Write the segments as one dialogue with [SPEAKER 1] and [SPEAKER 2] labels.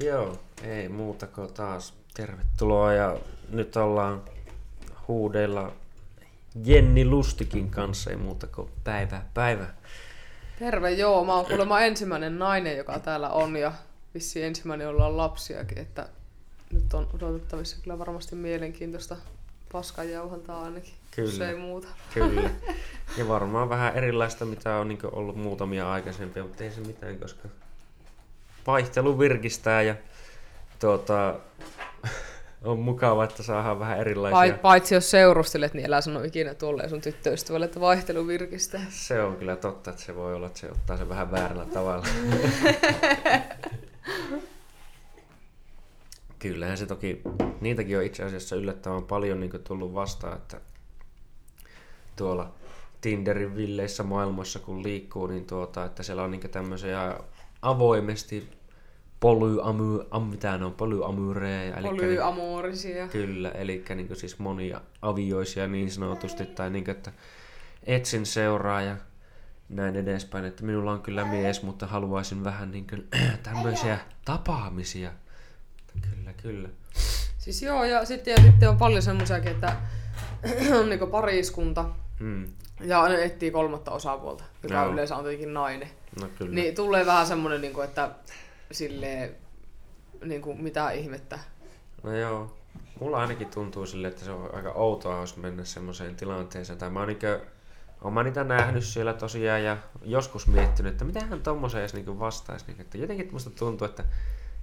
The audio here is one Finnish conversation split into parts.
[SPEAKER 1] Joo, ei muuta kuin taas tervetuloa ja nyt ollaan huudeilla Jenni Lustikin kanssa, ei muuta kuin päivä päivä.
[SPEAKER 2] Terve, joo. Mä oon kuulemma ensimmäinen nainen, joka täällä on ja vissi ensimmäinen, jolla on lapsiakin, että nyt on odotettavissa kyllä varmasti mielenkiintoista paskanjauhantaa ainakin,
[SPEAKER 1] Kyllä.
[SPEAKER 2] jos ei muuta.
[SPEAKER 1] Kyllä. Ja varmaan vähän erilaista, mitä on niin ollut muutamia aikaisempia, mutta ei se mitään, koska vaihtelu virkistää ja tuota, on mukava, että saadaan vähän erilaisia.
[SPEAKER 2] Pait- Paitsi jos seurustelet, niin älä sano ikinä tuolle sun tyttöystävälle, että vaihtelu virkistää.
[SPEAKER 1] Se on kyllä totta, että se voi olla, että se ottaa sen vähän väärällä tavalla. Kyllähän se toki, niitäkin on itse asiassa yllättävän paljon niin tullut vastaan, että tuolla Tinderin villeissä maailmassa kun liikkuu, niin tuota, että siellä on niin tämmöisiä avoimesti polyamy, am, mitä ne on, polyamyreja. Eli
[SPEAKER 2] Polyamorisia.
[SPEAKER 1] Kyllä, eli niin siis monia avioisia niin sanotusti, tai niin kuin, että etsin seuraa ja näin edespäin, että minulla on kyllä mies, mutta haluaisin vähän niin kuin, tämmöisiä tapaamisia. Kyllä, kyllä.
[SPEAKER 2] Siis joo, ja sitten, ja sitten on paljon semmoisiakin, että on niinku pariskunta,
[SPEAKER 1] Mm.
[SPEAKER 2] ja ne etsii kolmatta osapuolta, joka
[SPEAKER 1] Joo.
[SPEAKER 2] yleensä on tietenkin nainen.
[SPEAKER 1] No kyllä.
[SPEAKER 2] Niin tulee vähän semmoinen, niinku, että silleen, niinku, mitä ihmettä.
[SPEAKER 1] No joo. Mulla ainakin tuntuu sille, että se on aika outoa, jos mennä semmoiseen tilanteeseen. Tai mä oon, niinkö, oon mä niitä nähnyt siellä tosiaan ja joskus miettinyt, että mitähän tommoseen edes niinku vastaisi. Niinku, että jotenkin musta tuntuu, että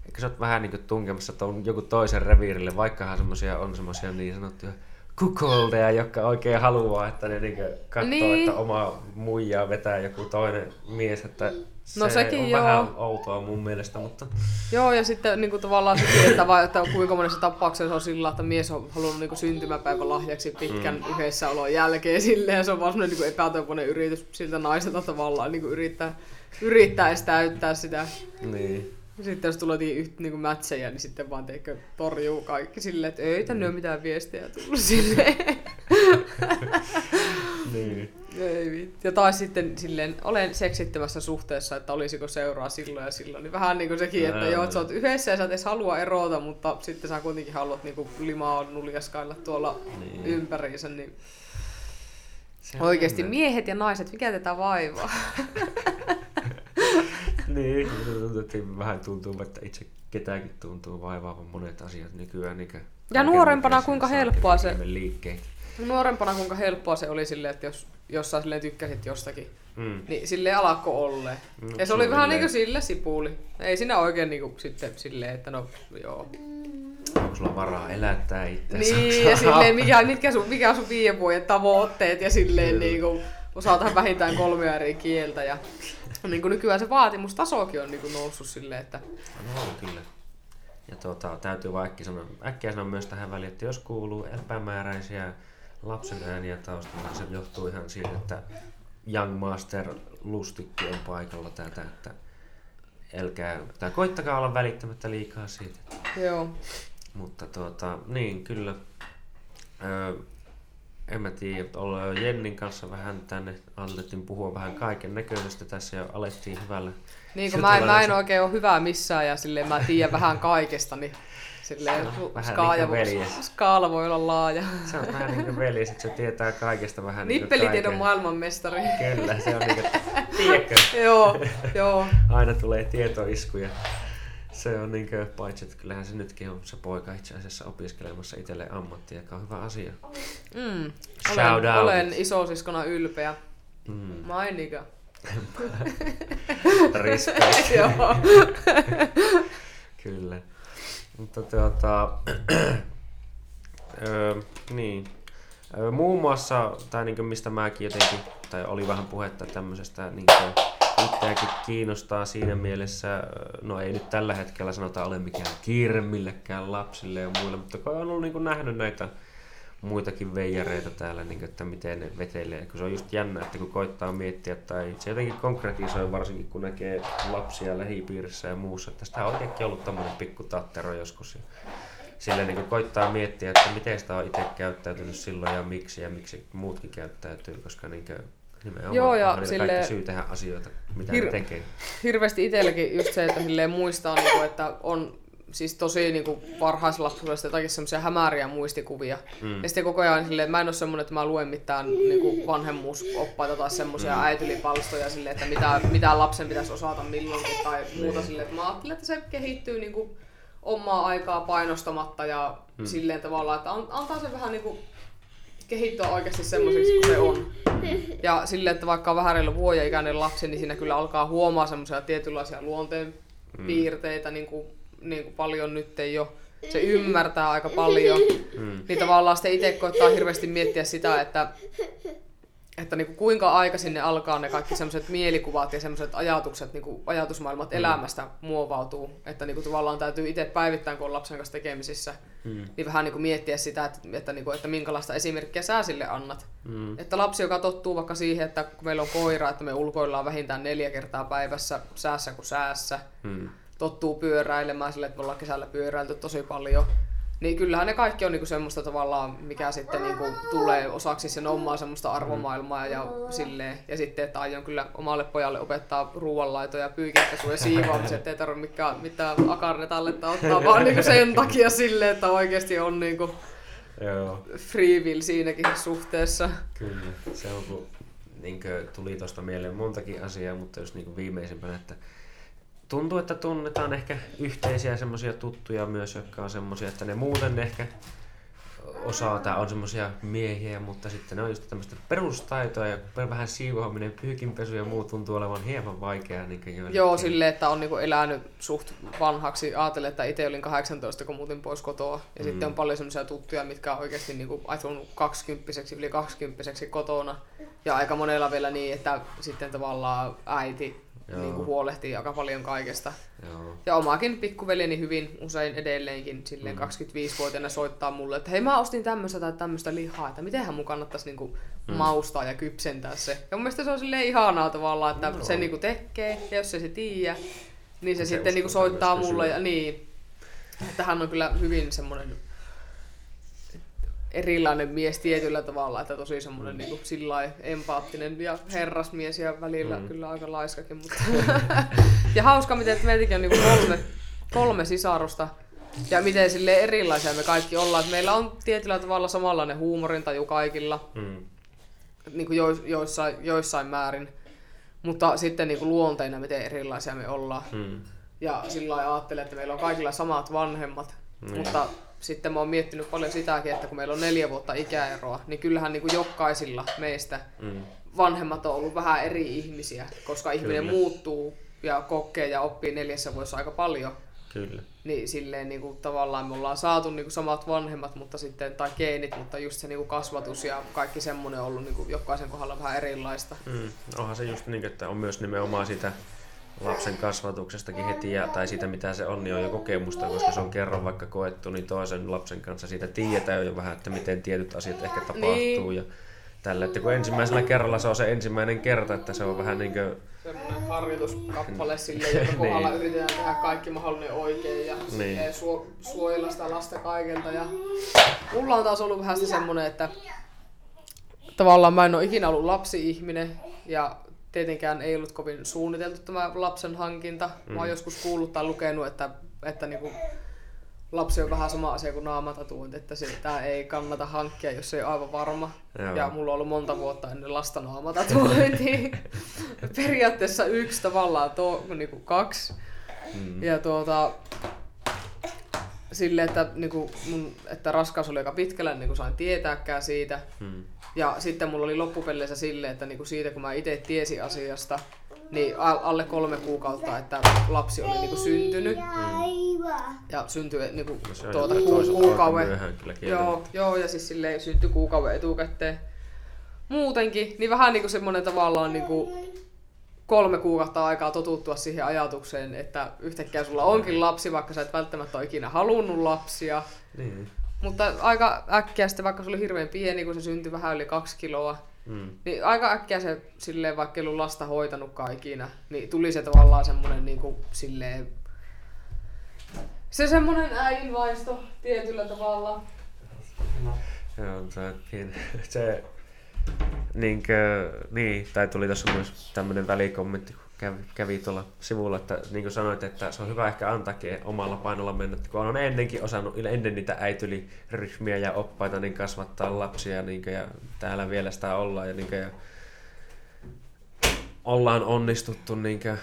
[SPEAKER 1] eikö sä oot vähän niinku tunkemassa ton, joku toisen reviirille, vaikkahan semmosia on semmosia niin sanottuja kukoldeja, jotka oikein haluaa, että ne niinku katsoo,
[SPEAKER 2] Niin.
[SPEAKER 1] että oma muijaa vetää joku toinen mies, että se
[SPEAKER 2] No sekin
[SPEAKER 1] on
[SPEAKER 2] joo.
[SPEAKER 1] vähän outoa mun mielestä, mutta
[SPEAKER 2] Joo, ja sitten niinku, tavallaan sekin, että, vai, että kuinka monessa tapauksessa on sillä, että mies on halunnut niinku, syntymäpäivän lahjaksi pitkän mm. yhdessäolon jälkeen silleen, ja se on vaan semmoinen niinku, epätoivoinen yritys siltä naiselta tavallaan niinku, yrittää, yrittää edes täyttää sitä.
[SPEAKER 1] niin.
[SPEAKER 2] Sitten jos tulee yhtä niinku mätsejä, niin sitten vaan teikö torjuu kaikki silleen, että ei tänne ole mitään viestejä tullut silleen.
[SPEAKER 1] niin.
[SPEAKER 2] Ei. Ja tai sitten silleen, olen seksittömässä suhteessa, että olisiko seuraa silloin ja silloin. Niin vähän niin kuin sekin, että
[SPEAKER 1] Ää.
[SPEAKER 2] joo, että sä oot yhdessä ja sä et edes halua erota, mutta sitten sä kuitenkin haluat niinku limaa nuljaskailla tuolla
[SPEAKER 1] Niin.
[SPEAKER 2] niin. ympäriinsä. Niin
[SPEAKER 1] Se on
[SPEAKER 2] oikeasti
[SPEAKER 1] jännä.
[SPEAKER 2] miehet ja naiset, mikä tätä vaivaa?
[SPEAKER 1] Niin, tuntuu, että vähän tuntuu, että itse ketäkin tuntuu vaivaavan monet asiat nykyään. Niin
[SPEAKER 2] Ja nuorempana kuinka helppoa se-. Nuorempana kuinka helppoa se oli silleen, että jos jossain silleen tykkäsit jostakin,
[SPEAKER 1] Mm.
[SPEAKER 2] niin silleen alakko olleen.
[SPEAKER 1] No,
[SPEAKER 2] ja se oli vähän
[SPEAKER 1] suunnilleen.
[SPEAKER 2] niinku sille sipuli. Ei siinä oikein niinku sitten silleen, että no joo.
[SPEAKER 1] Onko sulla varaa elättää itseäsi?
[SPEAKER 2] Niin, ja silleen, mikä, mitkä sun, mikä on sun viiden vuoden tavoitteet ja silleen niin kuin, osataan vähintään kolmea eri kieltä. Ja niin kuin nykyään se vaatimustasokin on niin kuin noussut silleen, että
[SPEAKER 1] No kyllä. Ja tuota, täytyy vaan äkkiä sanoa, äkkiä sanoa myös tähän väliin, että jos kuuluu epämääräisiä lapsen ääniä taustalla, niin se johtuu ihan siitä, että Young Master Lustikki on paikalla täältä, että älkää, tai koittakaa olla välittämättä liikaa siitä.
[SPEAKER 2] joo.
[SPEAKER 1] Mutta tuota, niin kyllä. Öö, en mä tiedä, ollaan Jennin kanssa vähän tänne, alettiin puhua vähän kaiken näköisestä tässä ja alettiin hyvällä.
[SPEAKER 2] Niin kuin mä, en- mä en oikein ole hyvä missään ja silleen mä tiedän vähän kaikesta, niin silleen
[SPEAKER 1] No,
[SPEAKER 2] skaaja,
[SPEAKER 1] niin
[SPEAKER 2] skaala voi olla laaja.
[SPEAKER 1] Se on vähän niin kuin veljes, että se tietää kaikesta vähän niin kuin
[SPEAKER 2] Nippelitiedon maailmanmestari.
[SPEAKER 1] Kyllä, se on niin kuin, tiedätkö,
[SPEAKER 2] joo, joo.
[SPEAKER 1] aina tulee tietoiskuja. Se on niin kuin, paitsi että kyllähän se nytkin on se poika itse asiassa opiskelemassa itselleen ammattia, joka on hyvä asia.
[SPEAKER 2] Mm.
[SPEAKER 1] Shout
[SPEAKER 2] Olen,
[SPEAKER 1] out.
[SPEAKER 2] olen isosiskona ylpeä.
[SPEAKER 1] Mm,
[SPEAKER 2] Mainika.
[SPEAKER 1] respect.
[SPEAKER 2] joo.
[SPEAKER 1] Kyllä. Mutta tuota, öö, niin. Öö, muun muassa, tai niin mistä mäkin jotenkin, tai oli vähän puhetta tämmöisestä, niin itseäkin kiinnostaa siinä mielessä, no ei nyt tällä hetkellä sanota ole mikään kiire millekään lapsille ja muille, mutta kun on ollut niin nähnyt näitä muitakin veijareita täällä, niin kuin, että miten ne vetelee. Kun se on just jännä, että kun koittaa miettiä, tai se jotenkin konkretisoi varsinkin, kun näkee lapsia lähipiirissä ja muussa, että sitä on oikeinkin ollut tämmöinen pikku tattero joskus. Ja sillä niin kuin koittaa miettiä, että miten sitä on itse käyttäytynyt silloin ja miksi ja miksi muutkin käyttäytyy, koska niin kuin, nimenomaan
[SPEAKER 2] Joo, ja
[SPEAKER 1] kaikki syy tehdä asioita, mitä
[SPEAKER 2] Hir-
[SPEAKER 1] tekee.
[SPEAKER 2] hirveästi itselläkin just se, että muistaa, niinku, että on siis tosi niin kuin varhaislapsuudesta jotakin semmoisia hämäriä muistikuvia. Mm. Ja sitten koko ajan silleen, mä en ole semmoinen, että mä luen mitään niin kuin vanhemmuusoppaita tai semmoisia mm. äitylipalstoja silleen, että mitä, mitä lapsen pitäisi osata milloinkin tai muuta silleen. Että mä ajattelen, että se kehittyy niin kuin omaa aikaa painostamatta ja mm. silleen tavallaan, että antaa se vähän niin kuin kehittyä oikeasti semmoiseksi kuin se on. Ja silleen, että vaikka on vähän reilu vuoden ikäinen lapsi, niin siinä kyllä alkaa huomaa semmoisia tietynlaisia luonteen mm. piirteitä, niin kuin, niin kuin paljon nyt ei ole. Se ymmärtää aika paljon. Mm. Niin tavallaan sitten itse koittaa hirveästi miettiä sitä, että että niin kuin kuinka aikaisin ne alkaa ne kaikki semmoiset mielikuvat ja semmoiset ajatukset, niin kuin ajatusmaailmat mm. elämästä muovautuu. Että niin kuin tavallaan täytyy itse päivittäin, kun on lapsen kanssa tekemisissä, mm. niin vähän niin kuin miettiä sitä, että, että, niin kuin, että minkälaista esimerkkiä sä sille annat. Mm. Että lapsi, joka tottuu vaikka siihen, että kun meillä on koira, että me ulkoillaan vähintään neljä kertaa päivässä säässä kuin säässä, mm. Tottuu pyöräilemään sille, että me ollaan kesällä pyöräilty tosi paljon, niin kyllähän ne kaikki on niinku semmoista tavallaan, mikä sitten niinku tulee osaksi sen omaa semmoista arvomaailmaa ja silleen. Ja sitten, että aion kyllä omalle pojalle opettaa ruoanlaito ja pyykinpesu ja siivoamisen, että ei tarvitse mikään, mitään akarnetalletta ottaa, vaan niinku sen takia silleen, että oikeasti on niinku Joo. free will siinäkin suhteessa.
[SPEAKER 1] Kyllä, se on kun niin tuli tuosta mieleen montakin asiaa, mutta jos niin viimeisimpänä, että tuntuu, että tunnetaan ehkä yhteisiä semmoisia tuttuja myös, jotka on semmoisia, että ne muuten ehkä osaa tai on semmoisia miehiä, mutta sitten ne on just tämmöistä perustaitoa ja vähän siivoaminen, pyykinpesu ja muu tuntuu olevan hieman vaikeaa. Niin
[SPEAKER 2] Joo, silleen, että on niinku elänyt suht vanhaksi. Ajattelen, että itse olin 18, kun muutin pois kotoa. Ja mm. sitten on paljon semmoisia tuttuja, mitkä on oikeasti niinku asunut 20 yli 20 kotona. Ja aika monella vielä niin, että sitten tavallaan äiti niin kuin huolehtii aika paljon kaikesta. Joo. Ja omakin pikkuveljeni hyvin usein edelleenkin silleen mm. 25-vuotiaana soittaa mulle, että hei mä ostin tämmöistä tai tämmöistä lihaa, että mitenhän mun kannattaisi niin kuin mm. maustaa ja kypsentää se. Ja mun mielestä se on silleen ihanaa tavallaan, että no. se niin kuin tekee ja jos se se tiedä, niin se, se sitten niin kuin soittaa mulle. Ja, niin, että hän on kyllä hyvin semmoinen erilainen mies tietyllä tavalla, että tosi semmoinen niin sillä empaattinen ja herrasmies ja välillä mm. kyllä aika laiskakin. Mutta ja hauska, miten meitäkin on niin kolme, kolme sisarusta ja miten sille erilaisia me kaikki ollaan. Että meillä on tietyllä tavalla samanlainen huumorintaju kaikilla, mm. niin kuin jo, joissain, joissain määrin, mutta sitten niin kuin luonteina miten erilaisia me ollaan. Mm. Ja sillä lailla ajattelen, että meillä on kaikilla samat vanhemmat, mm. mutta sitten mä oon miettinyt paljon sitäkin, että kun meillä on neljä vuotta ikäeroa, niin kyllähän niin kuin jokaisilla meistä mm. vanhemmat on ollut vähän eri ihmisiä, koska ihminen Kyllä. muuttuu ja kokee ja oppii neljässä vuodessa aika paljon.
[SPEAKER 1] Kyllä.
[SPEAKER 2] Niin silleen niin kuin, tavallaan me ollaan saatu niin kuin, samat vanhemmat mutta sitten, tai geenit, mutta just se niin kuin, kasvatus ja kaikki semmoinen on ollut niin kuin, jokaisen kohdalla vähän erilaista.
[SPEAKER 1] Mm. Onhan se just niin, että on myös nimenomaan sitä lapsen kasvatuksestakin heti, ja, tai siitä mitä se on, niin on jo kokemusta, koska se on kerran vaikka koettu, niin toisen lapsen kanssa siitä tiedetään jo vähän, että miten tietyt asiat ehkä tapahtuu. Niin. Ja tällä, että kun ensimmäisellä kerralla se on se ensimmäinen kerta, että se on vähän niin kuin...
[SPEAKER 2] Semmoinen harjoituskappale sille, joka kohdalla niin. yritetään tehdä kaikki mahdollinen oikein ja niin. su- suojella sitä lasta kaikelta. Ja mulla on taas ollut vähän semmoinen, että tavallaan mä en ole ikinä ollut lapsi-ihminen ja tietenkään ei ollut kovin suunniteltu tämä lapsen hankinta. Mm. Mä oon mm. joskus kuullut tai lukenut, että, että niinku lapsi on vähän sama asia kuin naamatatuointi, että sitä ei kannata hankkia, jos ei ole aivan varma. Joo. Ja mulla on ollut monta vuotta ennen lasta naamatatuointia. Periaatteessa yksi tavallaan, to, niinku kaksi. Mm. Ja tuota, sille, että, niinku, mun, että raskaus oli aika pitkällä, niin kuin sain tietääkään siitä. Mm. Ja sitten mulla oli loppupeleissä silleen, että niinku siitä kun mä itse tiesin asiasta, niin alle kolme kuukautta, että lapsi oli niinku syntynyt. Mm. Ja syntyi niinku no tuota, ku, kuukauden. Joo, joo, ja siis silleen syntyi kuukauden etukäteen. Muutenkin, niin vähän niinku semmonen tavallaan niinku kolme kuukautta aikaa totuttua siihen ajatukseen, että yhtäkkiä sulla onkin lapsi, vaikka sä et välttämättä ole ikinä halunnut lapsia. Niin. Mutta aika äkkiä sitten, vaikka se oli hirveän pieni, kun se syntyi vähän yli kaksi kiloa, mm. niin aika äkkiä se silleen, vaikka ei ollut lasta hoitanutkaan ikinä, niin tuli se tavallaan semmoinen niin kuin, silleen, se semmoinen äidinvaisto tietyllä tavalla.
[SPEAKER 1] No. Joo, se, se niinkö, niin, tai tuli tuossa myös tämmöinen välikommentti, kun kävi, kävi tuolla sivulla, että niin kuin sanoit, että se on hyvä ehkä antaakin omalla painolla mennä, kun on ennenkin osannut, ennen niitä äityliryhmiä ja oppaita, niin kasvattaa lapsia niin kuin, ja täällä vielä sitä ollaan ja, niin kuin, ja ollaan onnistuttu niin kuin,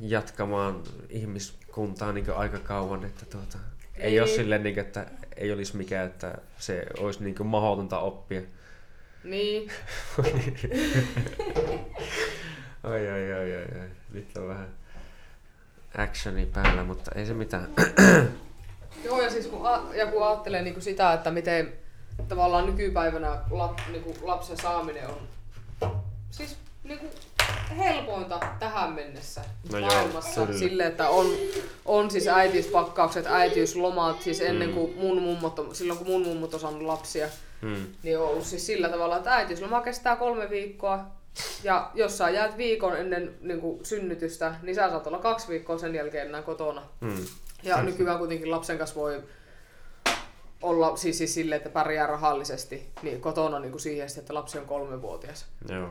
[SPEAKER 1] jatkamaan ihmiskuntaa niin kuin, aika kauan, että tuota, ei, ei ole silleen, niin kuin, että ei olisi mikään, että se olisi niin kuin, mahdotonta oppia.
[SPEAKER 2] Niin.
[SPEAKER 1] Oi, oi, oi, oi, oi. Nyt on vähän actioni päällä, mutta ei se mitään.
[SPEAKER 2] Joo, ja siis kun, a, ja kun ajattelee niin kuin sitä, että miten tavallaan nykypäivänä lap, niin kuin lapsen saaminen on siis niin kuin helpointa tähän mennessä
[SPEAKER 1] No joo,
[SPEAKER 2] maailmassa.
[SPEAKER 1] kyllä.
[SPEAKER 2] Sille, että on, on siis äitiyspakkaukset, äitiyslomat, siis ennen
[SPEAKER 1] Mm.
[SPEAKER 2] kuin mun mummot, on- silloin kun mun mummot on saanut lapsia,
[SPEAKER 1] Hmm.
[SPEAKER 2] niin on ollut siis sillä tavalla, että äitiysloma kestää kolme viikkoa. Ja jos sä jäät viikon ennen niin kuin synnytystä, niin sä saat olla kaksi viikkoa sen jälkeen enää kotona.
[SPEAKER 1] Hmm.
[SPEAKER 2] Ja nykyään kuitenkin lapsen kanssa voi olla siis, siis silleen, että pärjää rahallisesti niin kotona niin kuin siihen, että lapsi on kolmevuotias.
[SPEAKER 1] Joo.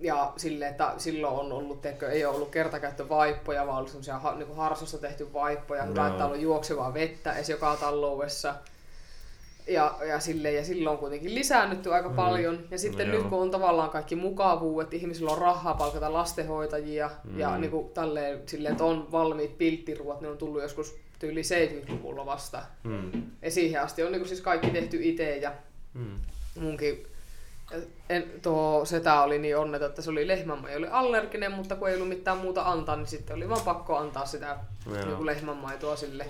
[SPEAKER 2] Ja sille, että silloin on ollut, teikö, ei ole ollut kertakäyttövaippoja, vaan ollut semmoisia ha, niin harsosta tehty vaippoja. Hyvä,
[SPEAKER 1] Joo.
[SPEAKER 2] että on ollut juoksevaa vettä edes joka taloudessa. Ja, ja, silleen, ja silloin on kuitenkin lisäännytty aika
[SPEAKER 1] Mm.
[SPEAKER 2] paljon. Ja sitten
[SPEAKER 1] No
[SPEAKER 2] nyt kun on tavallaan kaikki mukavuudet, ihmisillä on rahaa palkata lastenhoitajia
[SPEAKER 1] Mm.
[SPEAKER 2] ja niin kuin tälleen, silleen, että on valmiit pilttiruot, ne on tullut joskus tyyli 70-luvulla vasta.
[SPEAKER 1] Hmm.
[SPEAKER 2] Ja siihen asti on niin kuin siis kaikki tehty itse ja
[SPEAKER 1] Hmm.
[SPEAKER 2] munkin en, tuo setä oli niin onneton, että se oli lehmänmaja, oli allerginen, mutta kun ei ollut mitään muuta antaa, niin sitten oli vaan pakko antaa sitä niin lehmänmaitoa sille.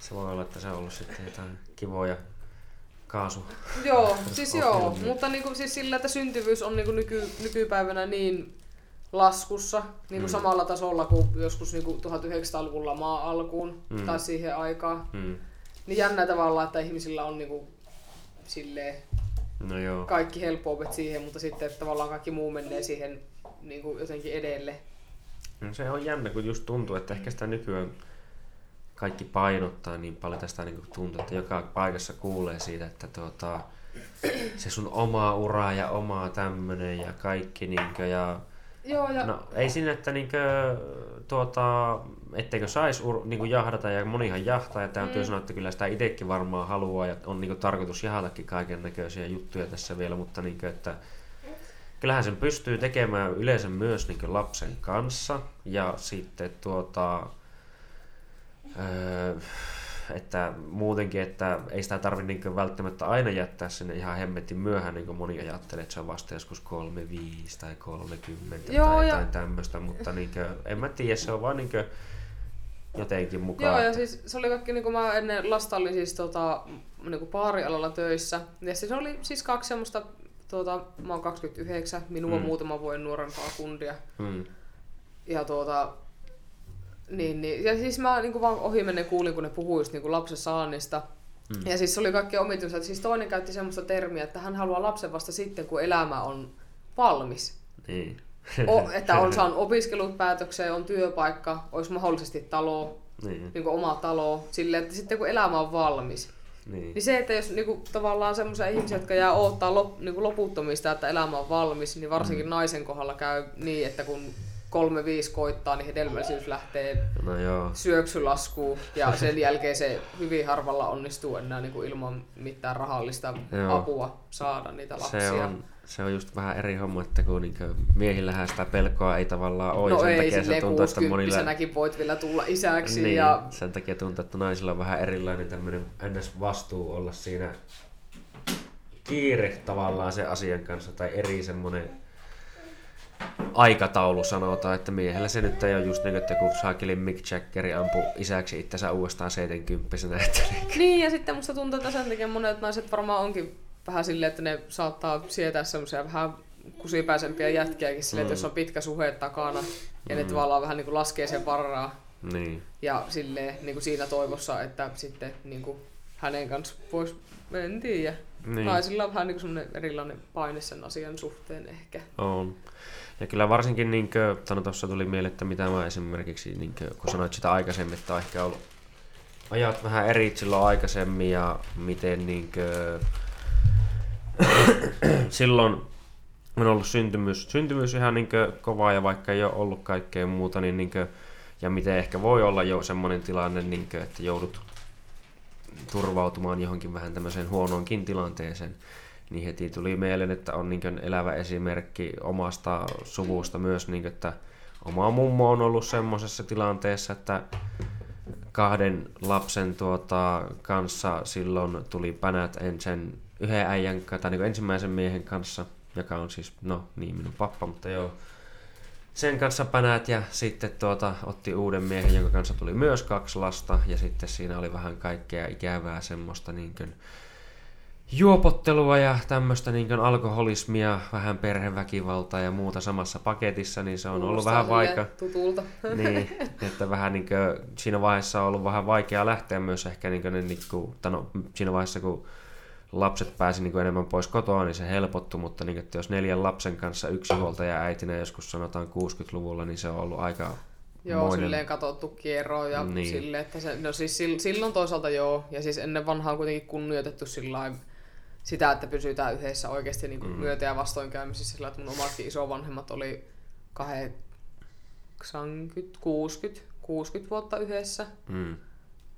[SPEAKER 1] Se voi olla, että se on ollut sitten jotain kivoja kaasu.
[SPEAKER 2] Joo, siis joo, mutta niin kuin, siis sillä, että syntyvyys on niin kuin nyky, nykypäivänä niin laskussa, niin kuin
[SPEAKER 1] Mm.
[SPEAKER 2] samalla tasolla kuin joskus niin kuin 1900-luvulla maa alkuun
[SPEAKER 1] Mm.
[SPEAKER 2] tai siihen aikaan.
[SPEAKER 1] Hmm.
[SPEAKER 2] Niin jännä tavalla, että ihmisillä on niin kuin, silleen,
[SPEAKER 1] No joo.
[SPEAKER 2] kaikki helppoudet siihen, mutta sitten että tavallaan kaikki muu menee siihen niin kuin jotenkin edelle.
[SPEAKER 1] No se on jännä, kun just tuntuu, että ehkä sitä nykyään kaikki painottaa niin paljon tästä niin tuntuu, että joka paikassa kuulee siitä, että tuota, se sun oma ura ja oma tämmönen ja kaikki niinkö ja
[SPEAKER 2] Joo, ja
[SPEAKER 1] No ei siinä, että niinkö, tuota, etteikö sais ur, niinku jahdata ja monihan jahtaa ja täytyy
[SPEAKER 2] Mm.
[SPEAKER 1] sanoa, että kyllä sitä itsekin varmaan haluaa ja on niinku tarkoitus jahdatakin kaiken näköisiä juttuja tässä vielä, mutta niinkö, että kyllähän sen pystyy tekemään yleensä myös niinkö lapsen kanssa ja sitten tuota, öö, että muutenkin, että ei sitä tarvitse niin välttämättä aina jättää sinne ihan hemmetin myöhään, niin kuin moni ajattelee, että se on vasta joskus 35 tai 30
[SPEAKER 2] Joo,
[SPEAKER 1] tai
[SPEAKER 2] ja-
[SPEAKER 1] jotain tämmöistä, mutta niin kuin, en mä tiedä, se on vaan niin kuin jotenkin mukaan.
[SPEAKER 2] Joo, ja siis se oli kaikki, niin kuin mä ennen lasta olin siis tota, niin kuin baarialalla töissä. Ja siis oli siis kaksi semmoista, tuota, mä oon 29, minua
[SPEAKER 1] Mm.
[SPEAKER 2] muutama vuoden nuorempaa kundia.
[SPEAKER 1] Mm,
[SPEAKER 2] Ja tuota, niin, niin, ja siis mä niin kuin vaan ohimennen kuulin, kun ne puhui just niin kuin lapsen saannista.
[SPEAKER 1] Mm.
[SPEAKER 2] Ja siis se oli kaikki omituista. että Siis toinen käytti semmoista termiä, että hän haluaa lapsen vasta sitten, kun elämä on valmis.
[SPEAKER 1] niin.
[SPEAKER 2] O, että on saanut opiskelut päätökseen, on työpaikka, olisi mahdollisesti talo,
[SPEAKER 1] niin,
[SPEAKER 2] niin kuin oma talo, silleen, että sitten kun elämä on valmis.
[SPEAKER 1] niin.
[SPEAKER 2] Niin se, että jos niin kuin, tavallaan semmoisia ihmisiä, jotka jää odottaa lop, niin kuin loputtomista, että elämä on valmis, niin varsinkin mm. naisen kohdalla käy niin, että kun kolme viisi koittaa, niin hedelmällisyys lähtee
[SPEAKER 1] No joo.
[SPEAKER 2] syöksylaskuun ja sen jälkeen se hyvin harvalla onnistuu enää niin kuin ilman mitään rahallista
[SPEAKER 1] Joo.
[SPEAKER 2] apua saada niitä lapsia.
[SPEAKER 1] Se on, se on just vähän eri homma, että kun niinkö miehillähän sitä pelkoa ei tavallaan ole.
[SPEAKER 2] no
[SPEAKER 1] sen
[SPEAKER 2] ei,
[SPEAKER 1] takia se tuntuu, että monilla...
[SPEAKER 2] 60 voit vielä tulla isäksi
[SPEAKER 1] Niin,
[SPEAKER 2] ja
[SPEAKER 1] sen takia tuntuu, että naisilla on vähän erilainen tämmöinen ns. vastuu olla siinä kiire tavallaan sen asian kanssa tai eri semmoinen aikataulu sanotaan, että miehellä se nyt ei ole just niin, että kun saakeli Mick Jaggeri ampui isäksi itsensä uudestaan 70 että niin-
[SPEAKER 2] ja sitten musta tuntuu, että sen takia monet naiset varmaan onkin vähän silleen, että ne saattaa sietää semmoisia vähän kusipäisempiä jätkiäkin silleen, että
[SPEAKER 1] Mm.
[SPEAKER 2] jos on pitkä suhe takana, ja ne
[SPEAKER 1] Mm.
[SPEAKER 2] tavallaan vähän niin kuin laskee sen varaa,
[SPEAKER 1] niin.
[SPEAKER 2] ja silleen niin kuin siinä toivossa, että sitten niin kuin hänen kanssa voisi, en tiedä.
[SPEAKER 1] Niin.
[SPEAKER 2] Naisilla on vähän niin kuin erilainen paine sen asian suhteen ehkä.
[SPEAKER 1] On. Ja kyllä varsinkin, niin kuin, tuossa tuli mieleen, että mitä mä esimerkiksi, niin kuin, kun sanoit sitä aikaisemmin, että on ehkä ollut ajat vähän eri silloin aikaisemmin ja miten niin kuin, silloin on ollut syntymys, syntymys ihan niin kova ja vaikka ei ole ollut kaikkea muuta, niin, niin kuin, ja miten ehkä voi olla jo semmoinen tilanne, niin kuin, että joudut turvautumaan johonkin vähän tämmöiseen huonoonkin tilanteeseen, niin heti tuli mieleen, että on niin elävä esimerkki omasta suvusta myös, niin kuin, että oma mummo on ollut semmoisessa tilanteessa, että kahden lapsen tuota, kanssa silloin tuli pänät sen yhden äijän, tai niin ensimmäisen miehen kanssa, joka on siis, no niin, minun pappa, mutta joo, sen kanssa pänät ja sitten tuota, otti uuden miehen, jonka kanssa tuli myös kaksi lasta ja sitten siinä oli vähän kaikkea ikävää semmoista niin kuin, juopottelua ja tämmöistä niin alkoholismia, vähän perheväkivaltaa ja muuta samassa paketissa, niin se on Kuulostaa ollut vähän vaikea.
[SPEAKER 2] Tutulta.
[SPEAKER 1] Niin, että vähän niin kuin, siinä vaiheessa on ollut vähän vaikea lähteä myös ehkä niin kuin, niin kuin, no, siinä vaiheessa, kun lapset pääsi niin kuin enemmän pois kotoa, niin se helpottui, mutta niin, että jos neljän lapsen kanssa yksi huoltaja äitinä joskus sanotaan 60-luvulla, niin se on ollut aika
[SPEAKER 2] Joo, moinen... silleen katsottu kierro ja niin. silleen, että se, no siis silloin toisaalta joo, ja siis ennen vanhaa on kuitenkin kunnioitettu sillä sitä, että pysytään yhdessä oikeasti niin kuin mm. myötä- ja vastoinkäymisissä sillä, että mun omatkin isovanhemmat oli 80, 60, 60 vuotta yhdessä. Mm.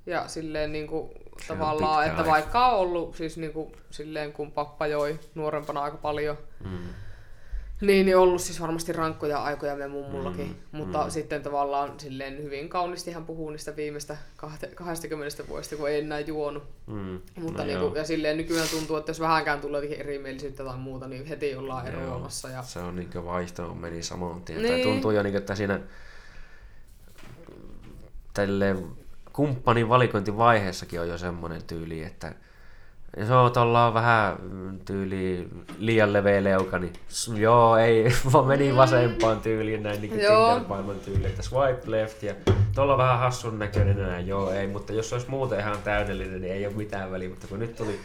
[SPEAKER 2] Ja silleen niin kuin, tavallaan, että aika. vaikka on ollut siis niin kuin, silleen kun pappa joi nuorempana aika paljon, mm. Niin, niin ollut siis varmasti rankkoja aikoja me mummullakin. Mm. Mutta mm. sitten tavallaan silleen hyvin kaunisti hän puhuu niistä viimeistä 20 vuodesta, kun ei enää juonut. Mm. Mutta no niin kuin, ja silleen nykyään tuntuu, että jos vähänkään tulee jotenkin erimielisyyttä tai muuta, niin heti ollaan eroamassa. Ja...
[SPEAKER 1] Se on niin vaihto meni samoin tien. Niin. Tai tuntuu jo, niin, että siinä tälleen kumppanin valikointivaiheessakin on jo semmoinen tyyli, että jos oot ollaan vähän tyyli liian leveä leuka, niin joo, ei, vaan meni vasempaan tyyliin näin niin Tinder tyyli, että swipe left ja tuolla on vähän hassun näköinen näin, joo, ei, mutta jos olisi muuten ihan täydellinen, niin ei ole mitään väliä, mutta kun nyt tuli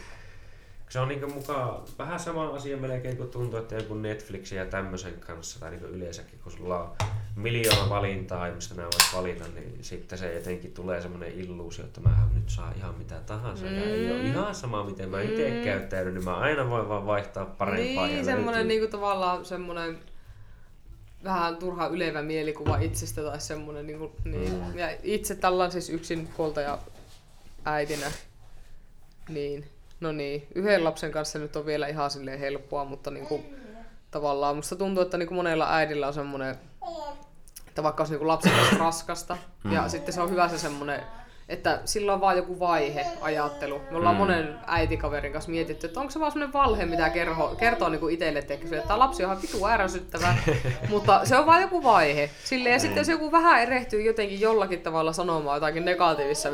[SPEAKER 1] se on niin mukaan vähän sama asia melkein kuin tuntuu, että joku Netflix ja tämmöisen kanssa, tai niin yleensäkin, kun sulla on miljoona valintaa, mistä nämä voit valita, niin sitten se jotenkin tulee semmoinen illuusio, että mä nyt saa ihan mitä tahansa. Mm. Ja ei ole ihan sama, miten mä itse mm. käyttäydyn, niin mä aina voin vaan vaihtaa parempaa.
[SPEAKER 2] Niin, semmoinen niin kuin tavallaan semmoinen vähän turha ylevä mielikuva itsestä tai semmoinen. Niin kuin, niin. Mm. Ja itse tällä siis yksin huoltaja äitinä, niin No niin, yhden lapsen kanssa nyt on vielä ihan silleen helppoa, mutta niinku, tavallaan musta tuntuu, että niinku monella äidillä on semmoinen, että vaikka olisi lapsen kanssa raskasta, mm. ja sitten se on hyvä se semmoinen että sillä on vaan joku vaihe ajattelu. Me ollaan mm. monen äitikaverin kanssa mietitty, että onko se vaan sellainen valhe, mitä kerho, kertoo niin itselle, että tämä lapsi on ihan vitu ärsyttävä, mutta se on vaan joku vaihe. Sille, ja mm. sitten jos joku vähän erehtyy jotenkin jollakin tavalla sanomaan jotakin negatiivista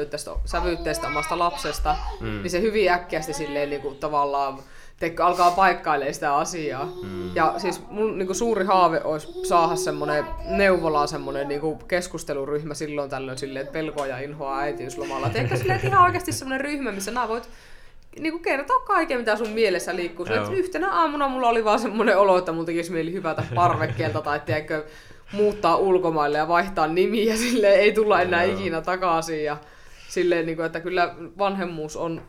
[SPEAKER 2] sävytteestä omasta lapsesta, mm. niin se hyvin äkkiästi silleen niin kuin, tavallaan teikö, alkaa paikkailemaan sitä asiaa. Mm. Ja siis mun niin kuin suuri haave olisi saada semmoinen neuvolaan semmoinen niin keskusteluryhmä silloin tällöin silleen, että pelkoa ja inhoa äitiyslomalla. Teikö silleen, että ihan oikeasti semmoinen ryhmä, missä nämä voit niin kuin kertoa kaiken, mitä sun mielessä liikkuu. Että yhtenä aamuna mulla oli vaan semmoinen olo, että mun tekisi mieli hyvätä parvekkeelta tai tiedätkö, muuttaa ulkomaille ja vaihtaa nimiä, sille ei tulla enää Joo. ikinä takaisin. Ja silleen, niin kuin, että kyllä vanhemmuus on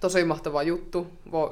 [SPEAKER 2] tosi mahtava juttu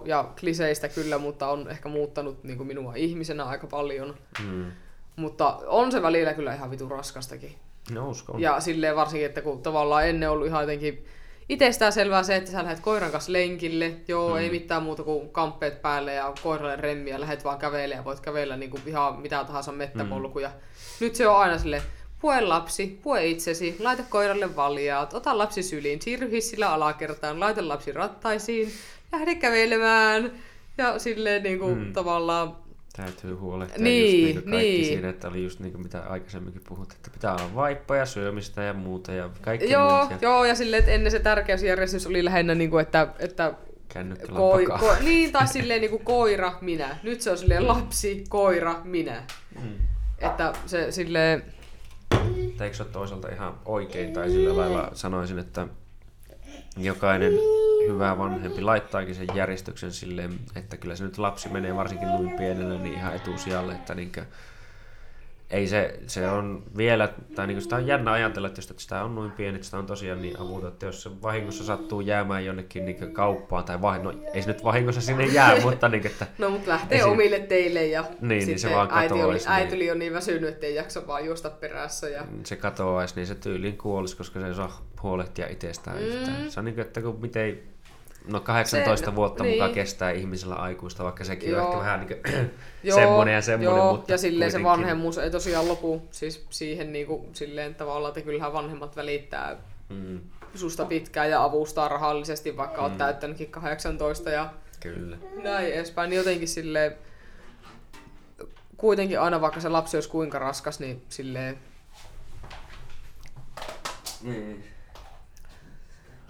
[SPEAKER 2] ja kliseistä kyllä, mutta on ehkä muuttanut niin kuin minua ihmisenä aika paljon. Mm. Mutta on se välillä kyllä ihan vitu raskastakin.
[SPEAKER 1] No uskon.
[SPEAKER 2] Ja silleen varsinkin, että kun tavallaan ennen ollut ihan jotenkin itsestään selvää se, että sä lähdet koiran kanssa lenkille, joo, mm. ei mitään muuta kuin kamppeet päälle ja koiralle remmiä, lähdet vaan kävelemään ja voit kävellä niin kuin ihan mitä tahansa mettäpolkuja. Mm. Nyt se on aina sille Pue lapsi, pue itsesi, laita koiralle valjaat, ota lapsi syliin, siirry hissillä alakertaan, laita lapsi rattaisiin, lähde kävelemään. Ja silleen niin kuin, mm. tavallaan
[SPEAKER 1] täytyy huolehtia niin, just niin kaikki niin. siinä, että oli just niin kuin mitä aikaisemminkin puhut, että pitää olla vaippoja, syömistä ja muuta ja kaikki
[SPEAKER 2] Joo, muut. Ja... joo ja silleen, että ennen se tärkeysjärjestys oli lähinnä niin kuin, että, että
[SPEAKER 1] koi, ko,
[SPEAKER 2] niin, tai silleen niin kuin koira, minä. Nyt se on silleen lapsi, koira, minä. Mm. Että se silleen,
[SPEAKER 1] tai eikö se ole toisaalta ihan oikein, tai sillä lailla sanoisin, että jokainen hyvä vanhempi laittaakin sen järjestyksen silleen, että kyllä se nyt lapsi menee varsinkin noin pienellä niin ihan etusijalle, että niinkö, ei se, se on vielä, tai niin sitä on jännä ajatella, että jos että sitä on noin pieni, että sitä on tosiaan niin avuta, että jos se vahingossa sattuu jäämään jonnekin niin kauppaan, tai vahin, no ei se nyt vahingossa sinne jää, mutta niin, että...
[SPEAKER 2] No mutta lähtee esi- omille teille ja
[SPEAKER 1] niin, niin
[SPEAKER 2] sitten
[SPEAKER 1] se vaan
[SPEAKER 2] äiti, oli, äiti
[SPEAKER 1] niin.
[SPEAKER 2] jo niin väsynyt, ettei jaksa vaan juosta perässä. Ja...
[SPEAKER 1] se katoaisi, niin se tyyliin kuolisi, koska se ei saa huolehtia itsestään mm. yhtään. Se on niin kuin, että kun miten No 18
[SPEAKER 2] Se-
[SPEAKER 1] vuotta
[SPEAKER 2] niin.
[SPEAKER 1] mukaan kestää ihmisellä aikuista, vaikka sekin on
[SPEAKER 2] Joo.
[SPEAKER 1] ehkä vähän niin kuin
[SPEAKER 2] Joo,
[SPEAKER 1] semmoinen ja semmoinen,
[SPEAKER 2] joo,
[SPEAKER 1] mutta
[SPEAKER 2] ja silleen se
[SPEAKER 1] kuitenkin.
[SPEAKER 2] vanhemmuus ei tosiaan lopu siis siihen niinku, silleen tavallaan, että kyllähän vanhemmat välittää
[SPEAKER 1] Mm,
[SPEAKER 2] susta pitkään ja avustaa rahallisesti, vaikka oot täyttänytkin 18 ja
[SPEAKER 1] kyllä.
[SPEAKER 2] näin edespäin. Niin jotenkin silleen, kuitenkin aina vaikka se lapsi olisi kuinka raskas, niin silleen
[SPEAKER 1] Niin.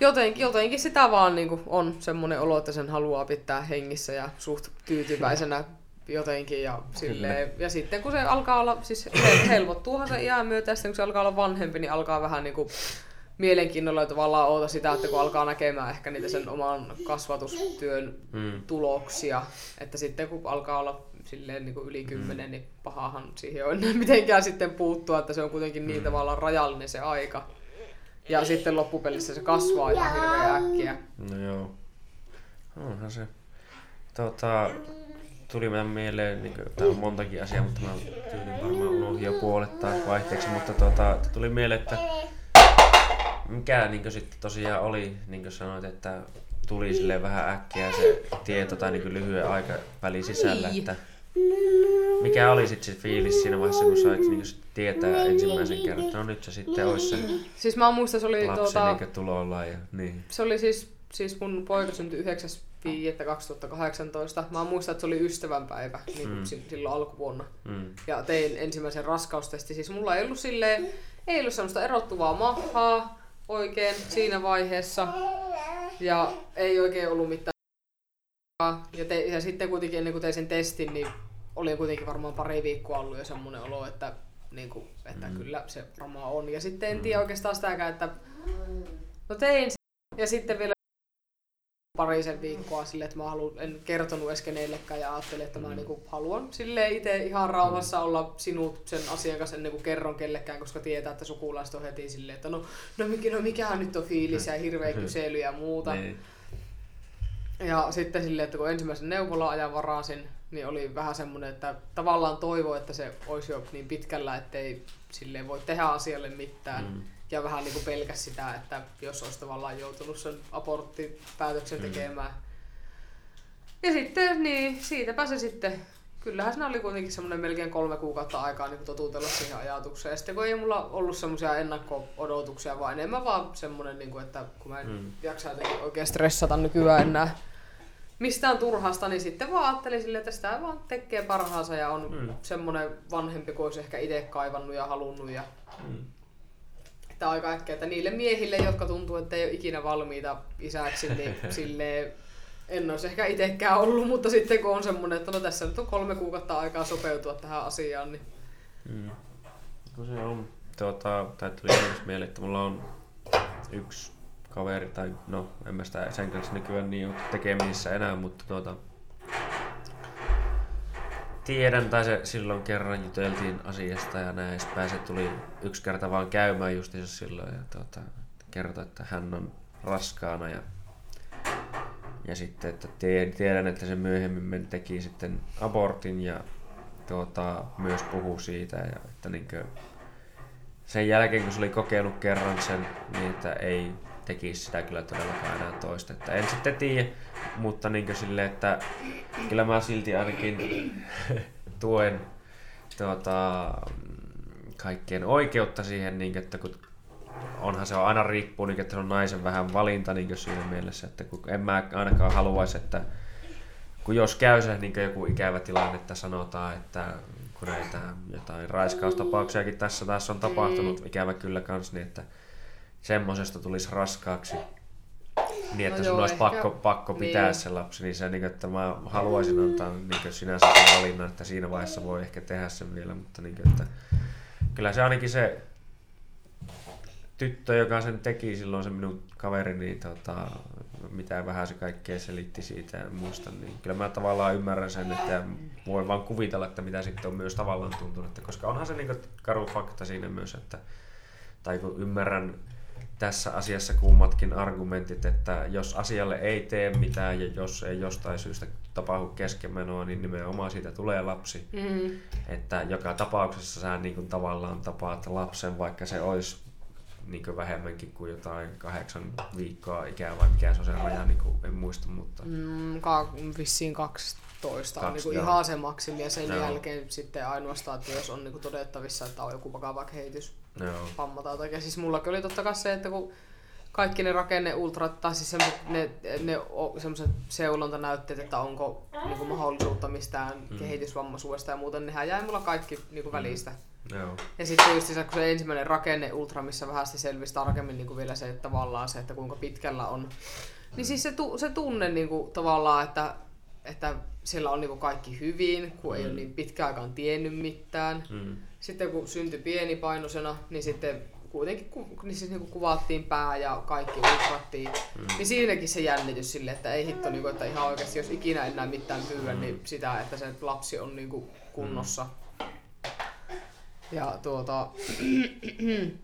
[SPEAKER 2] Jotenkin, jotenkin sitä vaan niin on semmoinen olo, että sen haluaa pitää hengissä ja suht tyytyväisenä jotenkin. Ja, silleen, ja sitten kun se alkaa olla, siis hel- helpottuuhan se iän myötä, sitten kun se alkaa olla vanhempi, niin alkaa vähän niin kuin mielenkiinnolla ja tavallaan oota sitä, että kun alkaa näkemään ehkä niitä sen oman kasvatustyön
[SPEAKER 1] Mm.
[SPEAKER 2] tuloksia, että sitten kun alkaa olla silleen niin kuin yli kymmenen, niin pahahan siihen on mitenkään sitten puuttua, että se on kuitenkin niin tavallaan rajallinen se aika. Ja sitten loppupelissä se kasvaa ihan hirveän äkkiä.
[SPEAKER 1] No joo. Onhan se. Tota, tuli meidän mieleen, niin kuin, tää on montakin asiaa, mutta mä tyyliin varmaan unohdin jo puolet taas vaihteeksi, mutta tota, tuli mieleen, että mikä niin sitten tosiaan oli, niin kuin sanoit, että tuli sille vähän äkkiä se tieto tai niin lyhyen aikavälin sisällä, että mikä oli sitten se fiilis siinä vaiheessa, kun sait niin sit tietää ensimmäisen kerran, että no nyt se sitten olisi se
[SPEAKER 2] Siis mä muistan, se oli,
[SPEAKER 1] lapsi
[SPEAKER 2] tuota,
[SPEAKER 1] niin tulollaan ja niin.
[SPEAKER 2] se oli siis, siis mun poika syntyi 9.5.2018. Mä muistan, että se oli ystävänpäivä niin
[SPEAKER 1] Mm.
[SPEAKER 2] si- silloin alkuvuonna.
[SPEAKER 1] Mm.
[SPEAKER 2] Ja tein ensimmäisen raskaustesti. Siis mulla ei ollut silleen, ei ollut semmoista erottuvaa mahaa oikein siinä vaiheessa. Ja ei oikein ollut mitään. Ja, te, ja sitten kuitenkin ennen kuin tein sen testin, niin oli kuitenkin varmaan pari viikkoa ollut jo semmoinen olo, että, niin kuin, että mm. kyllä se varmaan on. Ja sitten en tiedä oikeastaan sitäkään, että no tein sen. Ja sitten vielä parisen viikkoa silleen, että mä haluan, en kertonut edes kenellekään ja ajattelin, että mä niinku haluan sille itse ihan rauhassa olla sinut sen asian kanssa ennen kuin kerron kellekään, koska tietää, että sukulaiset on heti silleen, että no, no, mikä, no mikähän nyt on fiilis ja hirveä kysely ja muuta.
[SPEAKER 1] Niin.
[SPEAKER 2] Ja sitten silleen, että kun ensimmäisen neuvola-ajan varasin, niin oli vähän semmoinen, että tavallaan toivo, että se olisi jo niin pitkällä, ettei silleen voi tehdä asialle mitään.
[SPEAKER 1] Mm.
[SPEAKER 2] Ja vähän niin kuin pelkäs sitä, että jos olisi tavallaan joutunut sen aborttipäätöksen
[SPEAKER 1] Mm.
[SPEAKER 2] tekemään. Ja sitten, niin siitäpä se sitten, kyllähän siinä oli kuitenkin semmoinen melkein kolme kuukautta aikaa niin totutella siihen ajatukseen. Ja sitten kun ei mulla ollut semmoisia ennakko-odotuksia, vaan enemmän vaan semmoinen, niin kuin, että kun mä en
[SPEAKER 1] Mm.
[SPEAKER 2] jaksa oikein stressata nykyään enää mistään turhasta, niin sitten vaan ajattelin silleen, että sitä vaan tekee parhaansa ja on
[SPEAKER 1] Mm.
[SPEAKER 2] mm. semmoinen vanhempi kuin olisi ehkä itse kaivannut ja halunnut. Ja
[SPEAKER 1] Mm.
[SPEAKER 2] että aika äkkiä, että niille miehille, jotka tuntuu, että ei ole ikinä valmiita isäksi, niin silleen en olisi ehkä itsekään ollut, mutta sitten kun on semmoinen, että no tässä nyt on kolme kuukautta aikaa sopeutua tähän asiaan, niin
[SPEAKER 1] Mm. No se on, tuota, tuli myös mieleen, että mulla on yksi kaveri, tai no en mä sitä sen kanssa nykyään niin ole tekemisissä enää, mutta tuota, tiedän, tai se silloin kerran juteltiin asiasta ja näin edespäin. Se tuli yksi kerta vaan käymään justiinsa silloin ja tuota, kertoi, että hän on raskaana ja, ja sitten, että tie- tiedän, että se myöhemmin teki sitten abortin ja tuota, myös puhuu siitä, ja että niinkö, sen jälkeen kun se oli kokeillut kerran sen, niin että ei tekisi sitä kyllä todellakaan enää toista. Että en sitten tiedä, mutta niinkö sille, että kyllä mä silti ainakin tuen tuota, kaikkien oikeutta siihen, niin että kun onhan se on aina riippuu, niin että se on naisen vähän valinta niin siinä mielessä, että kun en mä ainakaan haluaisi, että kun jos käy se niin joku ikävä tilanne, että sanotaan, että kun näitä jotain raiskaustapauksiakin tässä taas on tapahtunut, ikävä kyllä kans, niin että semmosesta tulisi raskaaksi. Niin, että
[SPEAKER 2] No
[SPEAKER 1] sun
[SPEAKER 2] joo,
[SPEAKER 1] olisi
[SPEAKER 2] ehkä-
[SPEAKER 1] pakko, pakko pitää
[SPEAKER 2] niin.
[SPEAKER 1] se lapsi, niin se, niin kuin, että mä haluaisin antaa niin sinänsä sen valinnan, että siinä vaiheessa voi ehkä tehdä sen vielä, mutta niin kuin, että kyllä se ainakin se tyttö, joka sen teki silloin, se minun kaveri, niin tota, mitä vähän se kaikkea selitti siitä en muista, niin kyllä mä tavallaan ymmärrän sen, että voin vaan kuvitella, että mitä sitten on myös tavallaan tuntunut, että koska onhan se niin karu fakta siinä myös, että tai kun ymmärrän tässä asiassa kummatkin argumentit, että jos asialle ei tee mitään ja jos ei jostain syystä tapahdu keskenmenoa, niin nimenomaan siitä tulee lapsi. Mm. Että joka tapauksessa sä niin kuin tavallaan tapaat lapsen, vaikka se olisi niin kuin vähemmänkin kuin jotain kahdeksan viikkoa ikää vai mikä se on se raja, niin kuin, en muista. Mutta...
[SPEAKER 2] Mm, ka- vissiin 12 on niin kuin ihan se maksimi ja sen joo. jälkeen sitten ainoastaan, että jos on niin kuin todettavissa, että on joku vakava kehitys vamma tai jotakin. Siis mullakin oli totta kai se, että kun kaikki ne rakenneultrat tai siis ne, ne semmoiset seulontanäytteet, että onko niin kuin mahdollisuutta mistään mm. kehitysvammaisuudesta ja muuten, nehän jäi mulla kaikki niin kuin välistä. Mm. Joo. Ja sitten just se, kun se ensimmäinen rakenne ultra, missä vähän selvisi tarkemmin niin kuin vielä se, että tavallaan se, että kuinka pitkällä on. Niin siis se, tu, se tunne niin kuin, tavallaan, että, että siellä on niin kuin kaikki hyvin, kun mm. ei ole niin pitkään aikaan tiennyt mitään. Mm. Sitten kun syntyi pienipainoisena, niin sitten kuitenkin ku, niin siis niinku kuvattiin pää ja kaikki ultrattiin. Mm. Niin siinäkin se jännitys sille, että ei hitto, niinku, että ihan oikeasti jos ikinä enää mitään pyydä, mm. niin sitä, että se lapsi on niinku kunnossa. Mm. Ja tuota...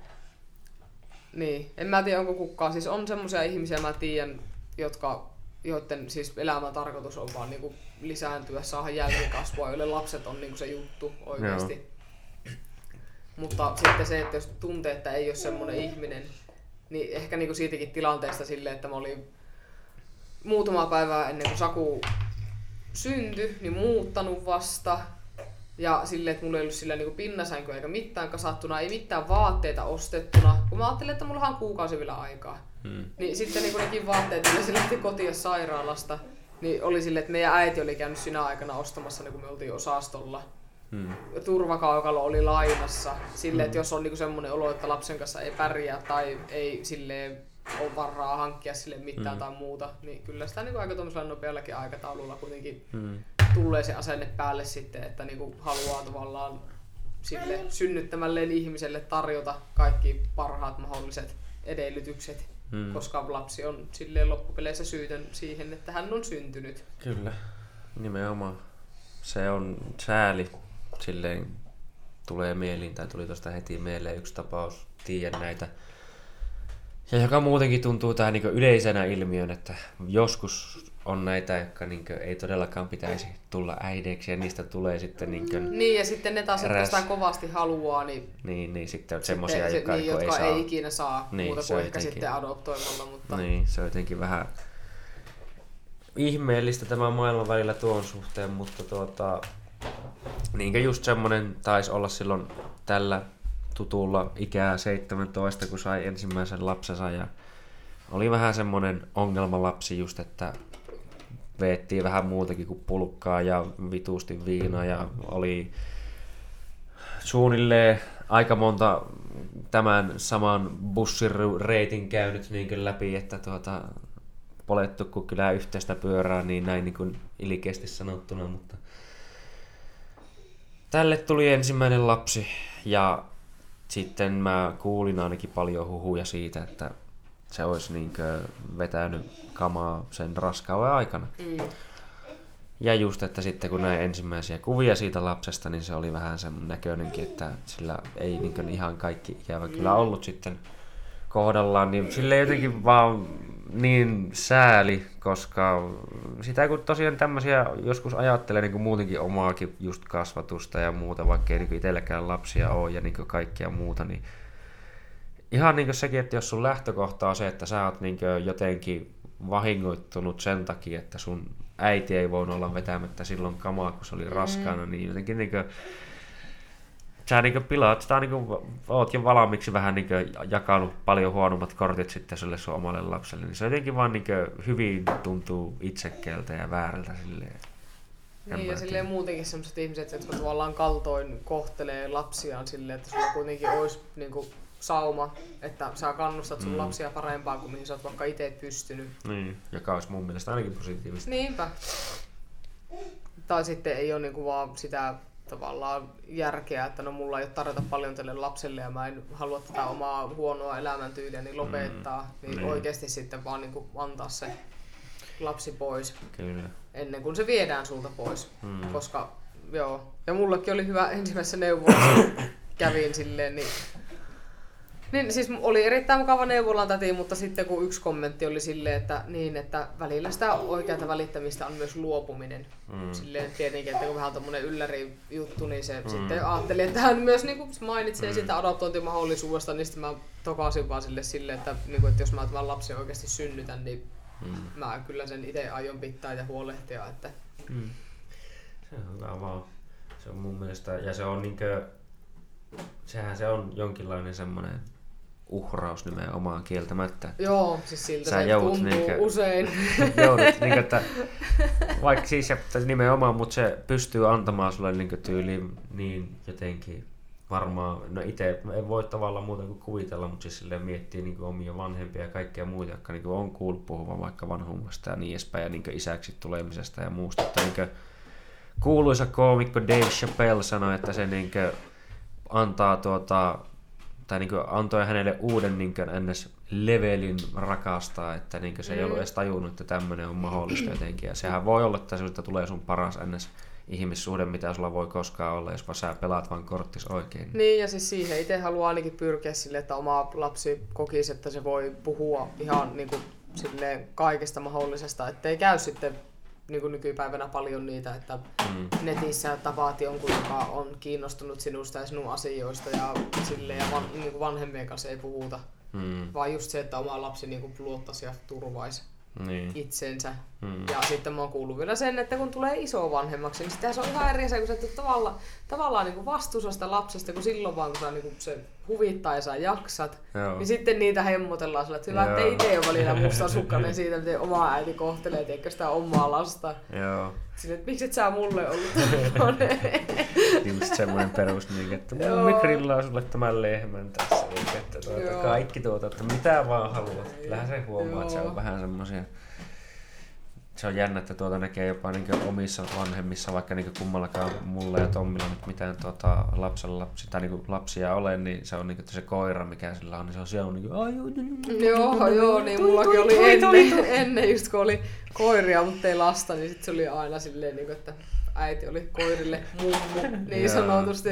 [SPEAKER 2] niin, en mä tiedä onko kukaan. Siis on semmoisia ihmisiä, mä tiedän, jotka joiden siis elämän tarkoitus on vaan niinku lisääntyä, saada jälkikasvua, joille lapset on niinku se juttu oikeasti. Joo. Mutta sitten se, että jos tuntee, että ei ole semmoinen ihminen, niin ehkä niinku siitäkin tilanteesta silleen, että mä olin muutama päivää ennen kuin Saku syntyi, niin muuttanut vasta. Ja silleen, että mulla ei ollut sillä niinku pinnasänkyä eikä mitään kasattuna, ei mitään vaatteita ostettuna. Kun mä ajattelin, että mulla on kuukausi vielä aikaa. Hmm. Niin sitten niinku nekin vaatteet, millä se lähti kotiin sairaalasta, niin oli silleen, että meidän äiti oli käynyt sinä aikana ostamassa, niin kun me oltiin osastolla Hmm. Turvakaukalo oli lainassa sille, hmm. että jos on niinku semmoinen olo, että lapsen kanssa ei pärjää tai ei sille ole varaa hankkia sille mitään hmm. tai muuta, niin kyllä sitä niinku aika nopeallakin aikataululla kuitenkin hmm. tulee se asenne päälle sitten, että niinku haluaa tavallaan sille synnyttämälleen ihmiselle tarjota kaikki parhaat mahdolliset edellytykset, hmm. koska lapsi on silleen loppupeleissä syytön siihen, että hän on syntynyt.
[SPEAKER 1] Kyllä, nimenomaan. Se on sääli silleen tulee mieliin, tai tuli tuosta heti mieleen yksi tapaus, tiedän näitä. Ja joka muutenkin tuntuu tähän niin yleisenä ilmiön, että joskus on näitä, jotka niin ei todellakaan pitäisi tulla äideiksi ja niistä tulee sitten niin kuin
[SPEAKER 2] Niin ja sitten ne taas, jotka sitä kovasti haluaa, niin,
[SPEAKER 1] niin, niin sitten on semmoisia, se, jotka,
[SPEAKER 2] niin, jotka ei, saa. ei ikinä saa niin, muuta kuin ehkä jotenkin, sitten adoptoimalla. Mutta...
[SPEAKER 1] Niin, se on jotenkin vähän ihmeellistä tämä maailman välillä tuon suhteen, mutta tuota, Niinkä just semmonen taisi olla silloin tällä tutulla ikää 17, kun sai ensimmäisen lapsensa ja oli vähän semmonen ongelmalapsi just, että veettiin vähän muutakin kuin pulkkaa ja vituusti viinaa ja oli suunnilleen aika monta tämän saman bussireitin käynyt niin läpi, että tuota, polettu kuin kyllä yhteistä pyörää, niin näin niin kuin ilkeästi sanottuna, mutta tälle tuli ensimmäinen lapsi ja sitten mä kuulin ainakin paljon huhuja siitä, että se olisi niinkö vetänyt kamaa sen raskauden aikana. Mm. Ja just, että sitten kun näin ensimmäisiä kuvia siitä lapsesta, niin se oli vähän sen näköinenkin, että sillä ei niin ihan kaikki ikävä kyllä mm. ollut sitten kohdallaan, niin sille jotenkin vaan niin sääli, koska sitä kun tosiaan tämmöisiä joskus ajattelee niin kuin muutenkin omaakin just kasvatusta ja muuta, vaikka ei niin itselläkään lapsia ole ja niin kaikkea muuta, niin ihan niin kuin sekin, että jos sun lähtökohta on se, että sä oot niin jotenkin vahingoittunut sen takia, että sun äiti ei voinut olla vetämättä silloin kamaa, kun se oli raskaana, mm. niin jotenkin niin kuin, sä niinku pilaat, sä niinku, oot jo valmiiksi vähän niinku jakanut paljon huonommat kortit sitten sulle sun omalle lapselle, niin se jotenkin vaan niinku hyvin tuntuu itsekkeeltä ja väärältä silleen.
[SPEAKER 2] Niin ja silleen muutenkin sellaiset ihmiset, jotka tavallaan kaltoin kohtelee lapsiaan silleen, että sulla kuitenkin olisi niinku sauma, että sä kannustat sun mm. lapsia parempaan kuin mihin sä oot vaikka itse pystynyt.
[SPEAKER 1] Niin, joka olisi mun mielestä ainakin positiivista.
[SPEAKER 2] Niinpä. Tai sitten ei ole niinku vaan sitä tavallaan järkeä, että no mulla ei ole tarjota paljon tälle lapselle ja mä en halua tätä omaa huonoa elämäntyyliä niin lopettaa, mm, niin, niin oikeasti sitten vaan niin kuin antaa se lapsi pois
[SPEAKER 1] Kyllä.
[SPEAKER 2] ennen kuin se viedään sulta pois. Mm. Koska joo, ja mullekin oli hyvä ensimmäisessä neuvolassa, kävin silleen, niin niin siis oli erittäin mukava neuvolan täti, mutta sitten kun yksi kommentti oli silleen, että, niin, että välillä sitä oikeata välittämistä on myös luopuminen. Mm. Silleen tietenkin, että kun vähän tommonen ylläri juttu, niin se mm. sitten ajatteli, että hän myös niin kuin mainitsee mm. sitä adoptointimahdollisuudesta, niin sitten mä tokasin vaan sille silleen, että, niin kuin, että jos mä tämän lapsen oikeasti synnytän, niin mm. mä kyllä sen itse aion pitää ja huolehtia. Että... Mm.
[SPEAKER 1] Se on hyvä vaan. Se on mun mielestä, ja se on niinkö, sehän se on jonkinlainen semmoinen uhraus nimenomaan kieltämättä.
[SPEAKER 2] Joo, siis siltä Sä se tuntuu niinkö, usein.
[SPEAKER 1] joudut, niinkö, että, vaikka siis että nimenomaan, mutta se pystyy antamaan sulle niinkö tyyliin niin jotenkin varmaan, no itse en voi tavallaan muuta kuin kuvitella, mutta siis silleen miettii niin omia vanhempia ja kaikkia muita, jotka niin on kuullut puhuvan vaikka vanhummasta ja niin edespäin ja niin isäksi tulemisesta ja muusta. Että niin kuuluisa koomikko Dave Chappelle sanoi, että se niin antaa tuota, tai niin antoi hänelle uuden niin ns. levelin rakastaa, että niin se ei ollut mm. edes tajunnut, että tämmöinen on mahdollista jotenkin. Ja sehän voi olla, että sinulta tulee sun paras ns ihmissuhde, mitä sulla voi koskaan olla, jos vaan sä pelaat vaan korttis oikein.
[SPEAKER 2] Niin, ja siis siihen itse haluaa ainakin pyrkiä sille, että oma lapsi kokisi, että se voi puhua ihan niin kuin, silleen kaikesta mahdollisesta, ettei käy sitten niin kuin nykypäivänä paljon niitä, että mm. netissä tapaat jonkun, joka on kiinnostunut sinusta ja sinun asioista ja sille ja van, niin kuin vanhemmien kanssa ei puhuta. Mm. Vaan just se, että oma lapsi niin kuin luottaisi ja turvaisi niin. itsensä. Mm. Ja sitten mä oon kuullut vielä sen, että kun tulee iso vanhemmaksi, niin sitten se on ihan eri asia, kun sä tavallaan, tavallaan niin vastuussa sitä lapsesta, kun silloin vaan kun sä niin se huvittaa ja sä jaksat, Joo. niin sitten niitä hemmotellaan sillä, että hyvä, että itse ole välillä mustasukkainen siitä, miten oma äiti kohtelee tiedätkö, sitä omaa lasta.
[SPEAKER 1] Joo.
[SPEAKER 2] Sille, että miksi et sä mulle ollut
[SPEAKER 1] Just semmoinen perus, niin, että mummi grillaa sulle tämän lehmän tässä, niin, että tuota, kaikki tuota, että mitä vaan haluat. Kyllähän se huomaa, Joo. että se on vähän semmoisia se on jännä, että tuota näkee jopa niin omissa vanhemmissa, vaikka niin kummallakaan mulla ja Tommilla nyt mitään tuota, lapsella lapsi, tai niin lapsia ole, niin se on niin se koira, mikä sillä on, niin se on siellä niin
[SPEAKER 2] kuin, joo, joo, niin mullakin oli ennen, ennen just kun oli koiria, mutta ei lasta, niin sit se oli aina silleen, niin kuin, että äiti oli koirille mummu, niin sanotusti.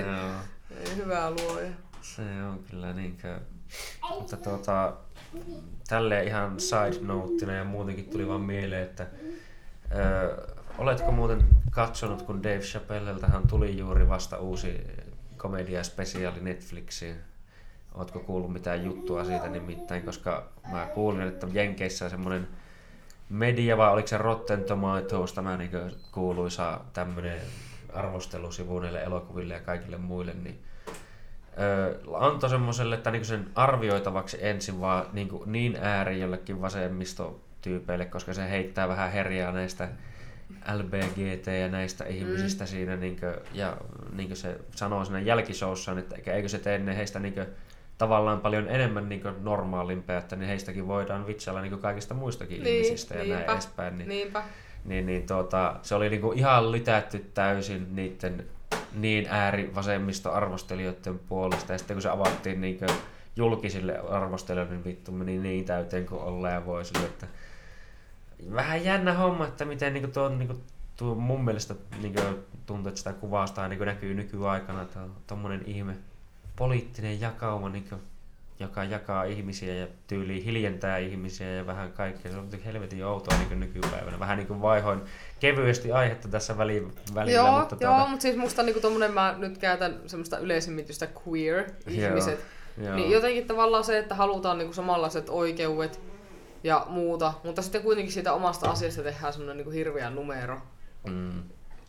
[SPEAKER 2] Hyvää luoja.
[SPEAKER 1] Se on kyllä niinkö, mutta tuota, tälleen ihan side noteina ja muutenkin tuli vaan mieleen, että ö, oletko muuten katsonut, kun Dave Chappelleltähän tuli juuri vasta uusi komedia-spesiaali Netflixiin. Oletko kuullut mitään juttua siitä nimittäin, koska mä kuulin, että Jenkeissä on semmoinen media, vai oliko se Rotten Tomatoes, tämä niin kuuluisa tämmöinen arvostelusivu elokuville ja kaikille muille, niin antoi semmoiselle, että niin sen arvioitavaksi ensin vaan niin, kuin niin ääri jollekin vasemmistotyypeille, koska se heittää vähän herjaa näistä LBGT ja näistä ihmisistä mm. siinä, niin kuin, ja niin kuin se sanoo siinä jälkisoussaan, että eikö se tee ne heistä niin kuin, tavallaan paljon enemmän niin kuin normaalimpia, että niin heistäkin voidaan vitsalla niin kuin kaikista muistakin niin, ihmisistä ja niinpä, näin edespäin. Niin,
[SPEAKER 2] niinpä.
[SPEAKER 1] Niin, niin tuota, se oli niin kuin ihan lytätty täysin niiden niin äärivasemmisto arvostelijoiden puolesta. Ja sitten kun se avattiin niin julkisille arvostelijoille, niin vittu meni niin täyteen kuin ollaan voi sille, että vähän jännä homma, että miten niin tuo, niin tuo mun mielestä niin tuntuu, että sitä kuvastaa niin näkyy nykyaikana, että on tommonen ihme poliittinen jakauma niin kuin, joka jakaa ihmisiä ja tyyli hiljentää ihmisiä ja vähän kaikkea. Se on helvetin outoa niin nykypäivänä. Vähän niin kuin vaihoin kevyesti aihetta tässä väli, välillä.
[SPEAKER 2] Joo,
[SPEAKER 1] mutta,
[SPEAKER 2] joo tuota... mutta siis musta niin tommonen, mä nyt käytän semmoista yleisimmitystä queer-ihmiset. Joo, niin jotenkin tavallaan se, että halutaan niin kuin samanlaiset oikeudet ja muuta, mutta sitten kuitenkin siitä omasta asiasta tehdään semmoinen niin hirveä numero. Mm.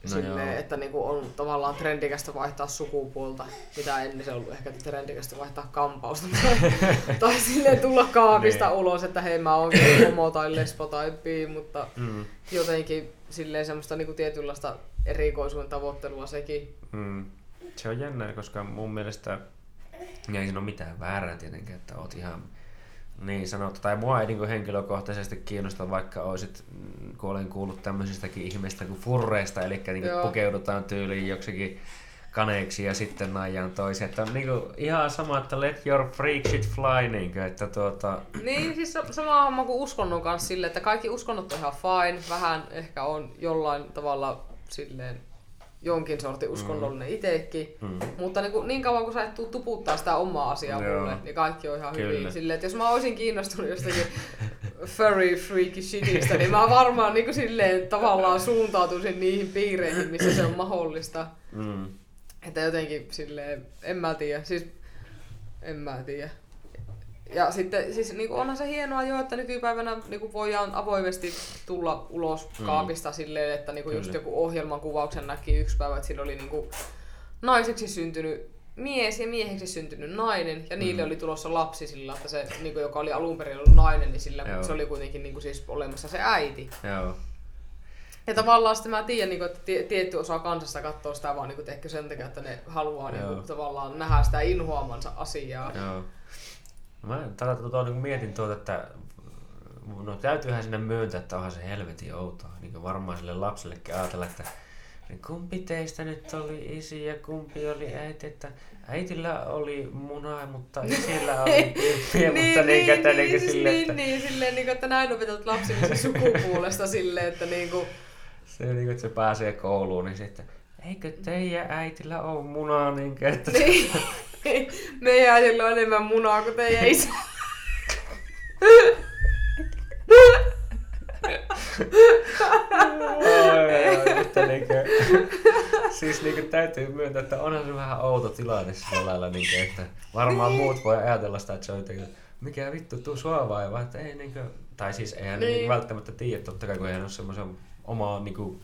[SPEAKER 2] No silleen, että niinku on tavallaan trendikästä vaihtaa sukupuolta, mitä ennen se ollut ehkä trendikästä vaihtaa kampausta. tai, tai silleen tulla kaapista niin. ulos, että hei mä oon homo tai lesbo tai bi, mutta mm. jotenkin silleen semmoista niinku tietynlaista erikoisuuden tavoittelua sekin.
[SPEAKER 1] Mm. Se on jännää, koska mun mielestä ei siinä ole mitään väärää tietenkään, että oot ihan niin sanottu, tai mua ei niin henkilökohtaisesti kiinnosta, vaikka olisit, kun olen kuullut tämmöisistäkin ihmeistä kuin furreista, eli niin pukeudutaan tyyliin joksikin kaneeksi ja sitten naijaan toisen. Että on niinku ihan sama, että let your freak shit fly, niinku, että tuota...
[SPEAKER 2] Niin, siis sama homma kuin uskonnon kanssa sille, että kaikki uskonnot on ihan fine, vähän ehkä on jollain tavalla silleen jonkin sortin uskonnollinen mm. itsekin. Mm. Mutta niin, kuin, niin kauan kun sä et tuu tuputtaa sitä omaa asiaa Joo. mulle, niin kaikki on ihan Kyllä. hyvin. Silleen, että jos mä olisin kiinnostunut jostakin furry freaky shitistä, niin mä varmaan niin kuin silleen tavallaan suuntautuisin niihin piireihin, missä se on mahdollista. Mm. Että jotenkin silleen, en mä tiedä. Siis, en mä tiedä. Ja sitten siis niin onhan se hienoa jo, että nykypäivänä niin voidaan avoimesti tulla ulos mm. kaapista silleen, että niin just joku ohjelman kuvauksen näki yksi päivä, että siinä oli niin kuin naiseksi syntynyt mies ja mieheksi syntynyt nainen, ja niille mm. oli tulossa lapsi sillä, että se, niin kuin, joka oli alun perin ollut nainen, niin sillä Joo. se oli kuitenkin niin kuin, siis olemassa se äiti.
[SPEAKER 1] Joo.
[SPEAKER 2] Ja tavallaan sitten mä tiedän, niin että tietty osa kansasta katsoo sitä vaan niin ehkä sen takia, että ne haluaa niin kuin, tavallaan nähdä sitä inhoamansa asiaa.
[SPEAKER 1] Joo. Mä tällä tuota, niin mietin tuota, että no täytyyhän sinne myöntää, että onhan se helvetin outoa. Niin varmaan sille lapsellekin ajatella, että niin kumpi teistä nyt oli isi ja kumpi oli äiti, että äitillä oli muna, mutta isillä oli pimppiä,
[SPEAKER 2] niin,
[SPEAKER 1] mutta
[SPEAKER 2] niin,
[SPEAKER 1] niin, että
[SPEAKER 2] niin,
[SPEAKER 1] niin,
[SPEAKER 2] siis
[SPEAKER 1] sille,
[SPEAKER 2] niin,
[SPEAKER 1] että...
[SPEAKER 2] niin, silleen, niin, että näin opetat lapsille sukupuolesta silleen, että niin kuin...
[SPEAKER 1] Se niin kuin, että se pääsee kouluun, niin sitten, eikö teidän äitillä ole munaa, niin kuin, että...
[SPEAKER 2] Niin. Meidän äidillä on enemmän munaa kuin teidän isä.
[SPEAKER 1] mutta niinku, siis niinku täytyy myöntää, että onhan se vähän outo tilanne sillä lailla, niinku, että varmaan muut voi ajatella sitä, että se on jotenkin, mikä vittu, tuu sua vaivaa, että ei niinku, tai siis eihän niin. niinku välttämättä tiedä, totta kai kun eihän ole semmoisen omaa niinku,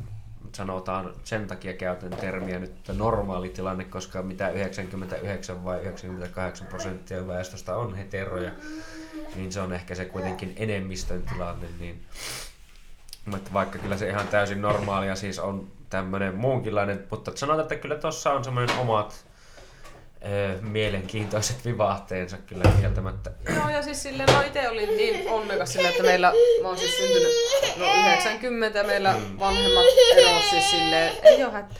[SPEAKER 1] sanotaan sen takia käytän termiä nyt normaali tilanne, koska mitä 99 vai 98 prosenttia väestöstä on heteroja, niin se on ehkä se kuitenkin enemmistön tilanne, niin mutta vaikka kyllä se ihan täysin normaalia siis on tämmöinen muunkinlainen, mutta sanotaan, että kyllä tuossa on semmoinen omat mielenkiintoiset vivahteensa kyllä kieltämättä.
[SPEAKER 2] Joo, ja siis silleen, no itse olin niin onnekas silleen, että meillä, mä oon siis syntynyt no 90 ja meillä mm. vanhemmat eros siis silleen, ei oo hätää.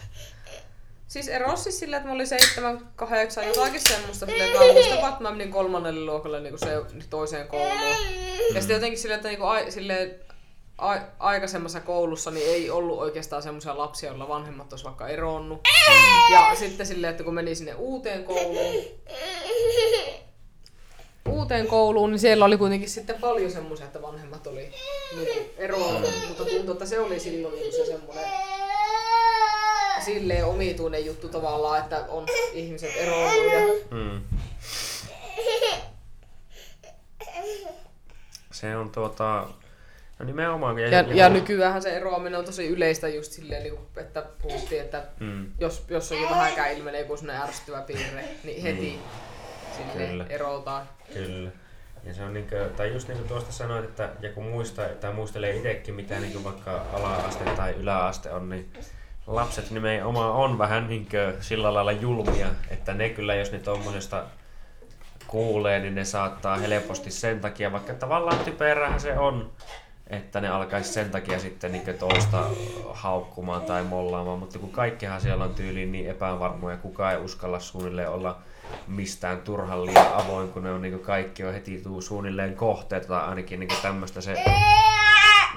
[SPEAKER 2] Siis eros siis silleen, että mä olin 7, 8, jotakin semmoista silleen, että mä muistan vaan, että mä menin kolmannelle luokalle niin se, toiseen kouluun. Ja sitten jotenkin silleen, että niin kuin, silleen, a- aikaisemmassa koulussa niin ei ollut oikeastaan semmoisia lapsia, joilla vanhemmat olisi vaikka eronnut. Ja sitten silleen, että kun meni sinne uuteen kouluun, uuteen kouluun, niin siellä oli kuitenkin sitten paljon semmoisia, että vanhemmat oli niin eronnut, mutta tuntui, että se oli silloin niin se semmoinen silleen omituinen juttu tavallaan, että on ihmiset eronnut ja mm.
[SPEAKER 1] Se on tuota, No nimenomaan.
[SPEAKER 2] Ja, ja, ja nykyään se eroaminen on tosi yleistä just silleen, niin kuin, että puhuttiin, että mm. jos jossakin vähänkään ilmenee joku sellainen ärsyttävä piirre, niin heti mm. Kyllä. erotaan.
[SPEAKER 1] Kyllä. Ja se on niin kuin, tai just niin kuin tuosta sanoit, että ja kun muista, tai muistelee itsekin, mitä niin kuin vaikka ala-aste tai yläaste on, niin lapset nimenomaan on vähän niin kuin sillä lailla julmia, että ne kyllä, jos ne tuommoisesta kuulee, niin ne saattaa helposti sen takia, vaikka tavallaan typerähän se on, että ne alkaisi sen takia sitten niin toista haukkumaan tai mollaamaan, mutta kun kaikkihan siellä on tyyliin niin epävarmoja, kukaan ei uskalla suunnilleen olla mistään turhan liian avoin, kun ne on niin kaikki on heti tuu suunnilleen kohteet. Tai ainakin niin tämmöistä se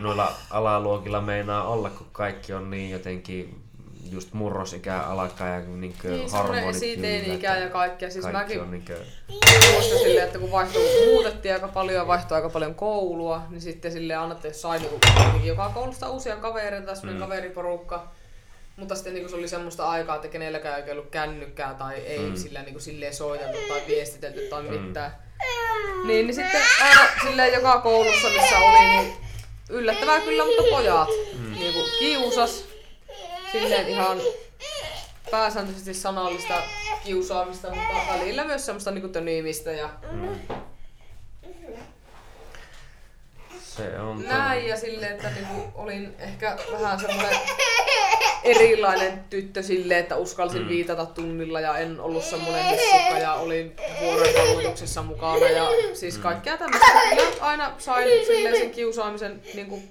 [SPEAKER 1] noilla alaluokilla meinaa olla, kun kaikki on niin jotenkin just murrosikä alkaa ja niin niin, hormonit
[SPEAKER 2] esiteini-ikä ja kaikkea. Siis kaikki mäkin on niin kuin... muistan silleen, että kun vaihtui, muutettiin aika paljon ja vaihtui aika paljon koulua, niin sitten sille annatte, jos sai niin joka koulusta uusia kavereita semmoinen mm. kaveriporukka. Mutta sitten niin se oli semmoista aikaa, että kenelläkään ei ollut kännykkää tai ei mm. sillä, niin silleen soiteltu tai viestitelty tai mm. mitään. Niin, niin sitten aina silleen joka koulussa, missä oli, niin yllättävää kyllä, mutta pojat mm. niin kuin, kiusas silleen ihan pääsääntöisesti sanallista kiusaamista, mutta välillä myös semmoista niinku tönimistä ja mm.
[SPEAKER 1] Se on
[SPEAKER 2] näin ja silleen, että niinku olin ehkä vähän semmoinen erilainen tyttö sille, että uskalsin mm. viitata tunnilla ja en ollut semmoinen hissukka ja olin vuoden koulutuksessa mukana ja siis mm. kaikkea tämmöistä. Ja aina sain silleen sen kiusaamisen niinku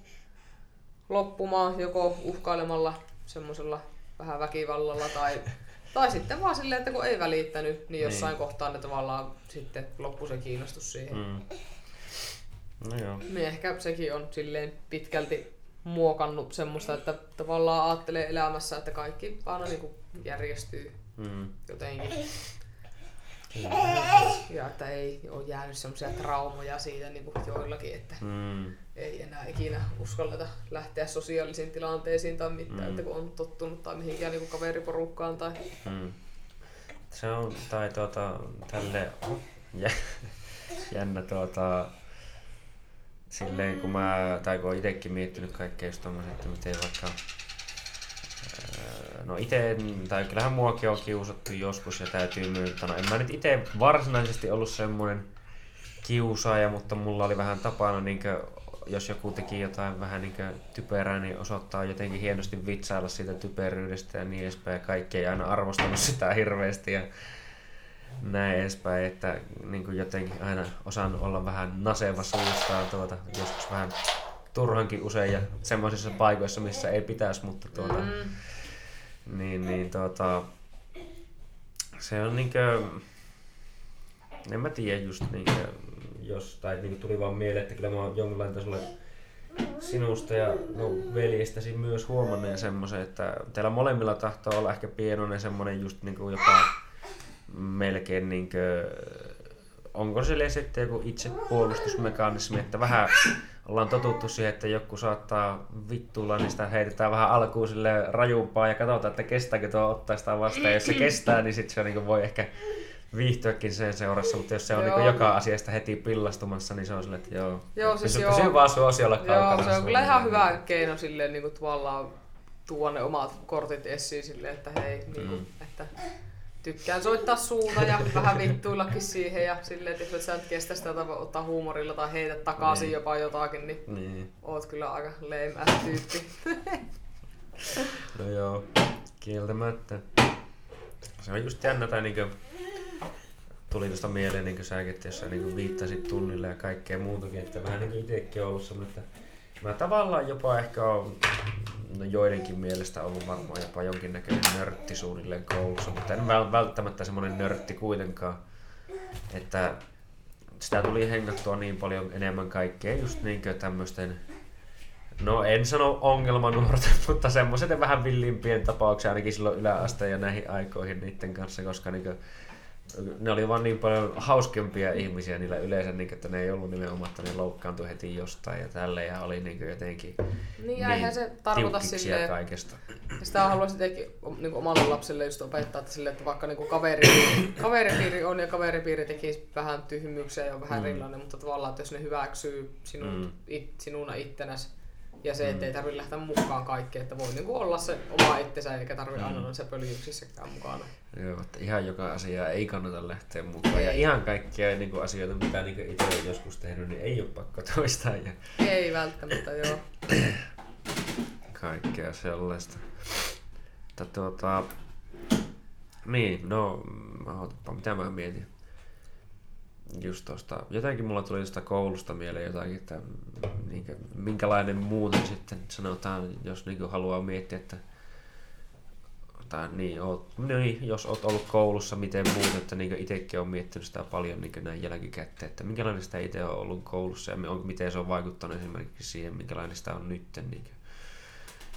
[SPEAKER 2] loppumaan joko uhkailemalla semmoisella vähän väkivallalla tai Tai sitten vaan silleen, että kun ei välittänyt, niin jossain niin. kohtaa ne tavallaan sitten loppu se kiinnostus siihen. Mm.
[SPEAKER 1] No joo.
[SPEAKER 2] Niin ehkä sekin on silleen pitkälti muokannut semmoista, että tavallaan ajattelee elämässä, että kaikki aina niin kuin järjestyy mm. jotenkin. Ja että ei ole jäänyt semmoisia traumoja siitä niin kuin joillakin, että mm. ei enää ikinä uskalleta lähteä sosiaalisiin tilanteisiin tai mitään, mm. että kun on tottunut tai mihinkään niin kuin kaveriporukkaan. Tai... Mm.
[SPEAKER 1] Se on, tai tuota, tälle jännä tuota, silleen kun mä, tai kun itsekin miettinyt kaikkea just tommoset, että miten vaikka No itse, tai kyllähän muakin on kiusattu joskus ja täytyy myöntää. No en mä nyt itse varsinaisesti ollut semmoinen kiusaaja, mutta mulla oli vähän tapana, niin kuin, jos joku teki jotain vähän niin typerää, niin osoittaa jotenkin hienosti vitsailla siitä typeryydestä ja niin edespäin. Ja kaikki ei aina arvostanut sitä hirveästi ja näin edespäin, että niin kuin jotenkin aina osannut olla vähän naseva suustaan tuota, joskus vähän turhankin usein ja semmoisissa paikoissa, missä ei pitäisi, mutta tuota, mm niin, niin tota, se on niinkö, en mä tiedä just niinkö, jos, tai niin tuli vaan mieleen, että kyllä mä oon jonkinlainen tasolla sinusta ja no, veljestäsi myös huomanneen semmoisen, että teillä molemmilla tahtoo olla ehkä pienoinen semmoinen just niin kuin jopa melkein niin kuin, onko se sitten joku itsepuolustusmekanismi, että vähän ollaan totuttu siihen, että joku saattaa vittuilla, niin sitä heitetään vähän alkuun sille rajumpaa ja katsotaan, että kestääkö tuo ottaa sitä vastaan. Jos se kestää, niin sitten se niin voi ehkä viihtyäkin sen seurassa, mutta jos se on niin joka asiasta heti pillastumassa, niin se on silleen, että joo, joo siis pysy, joo. pysy vaan suosiolla
[SPEAKER 2] kaukana. Joo, se on kyllä ihan hyvä keino silleen niin kuin tavallaan tuoda ne omat kortit esiin silleen, että hei, niin kuin, mm. että tykkään soittaa suuta ja vähän vittuillakin siihen ja silleen, että jos sä nyt kestä sitä tai ottaa huumorilla tai heitä takaisin niin. jopa jotakin, niin, niin, oot kyllä aika lame tyyppi.
[SPEAKER 1] no joo, kieltämättä. Se on just jännä, tai niinku, tuli tuosta mieleen niin säkin, että jos sä niin viittasit tunnille ja kaikkea muutakin, että vähän niin itsekin ollut semmoinen, että mä tavallaan jopa ehkä on no joidenkin mielestä ollut varmaan jopa jonkinnäköinen nörtti suunnilleen koulussa, mutta en välttämättä semmoinen nörtti kuitenkaan, että sitä tuli hengattua niin paljon enemmän kaikkea just niinkö tämmöisten No en sano ongelmanuorten, mutta semmoiset vähän villimpien tapauksia ainakin silloin yläasteen ja näihin aikoihin niiden kanssa, koska niin ne oli vaan niin paljon hauskempia ihmisiä niillä yleensä, niin, että ne ei ollut nimenomaan, että ne loukkaantui heti jostain ja tälle ja oli niin jotenkin
[SPEAKER 2] niin, niin se tarkoita silleen,
[SPEAKER 1] kaikesta.
[SPEAKER 2] Sitä haluaisin tietenkin niin omalle lapselle just opettaa, että, sille, että vaikka niin kaveripiiri, kaveripiiri on ja kaveripiiri teki vähän tyhmyyksiä ja on vähän mm. erilainen, mutta tavallaan, että jos ne hyväksyy sinun, mm. it, sinuna ittenäsi, ja se, että ei tarvitse lähteä mukaan kaikkeen, että voi niinku olla se oma itsensä eikä tarvitse aina olla se pöljyksissäkään mukana.
[SPEAKER 1] Joo, että ihan joka asia ei kannata lähteä mukaan. Ja ihan kaikkia niin kuin asioita, mitä niin itse olen joskus tehnyt, niin ei ole pakko toistaa. Ja...
[SPEAKER 2] Ei välttämättä, joo.
[SPEAKER 1] Kaikkea sellaista. Mutta tuota, niin, no, mitä mä mietin just tosta, jotenkin mulla tuli tuosta koulusta mieleen jotakin, että niin, minkälainen muuten sitten sanotaan, jos niin haluaa miettiä, että tai niin, oot, niin, jos oot ollut koulussa, miten muut, että niin itsekin on miettinyt sitä paljon niin näin jälkikäteen, että minkälainen sitä itse on ollut koulussa ja miten se on vaikuttanut esimerkiksi siihen, minkälainen sitä on nyt. Niin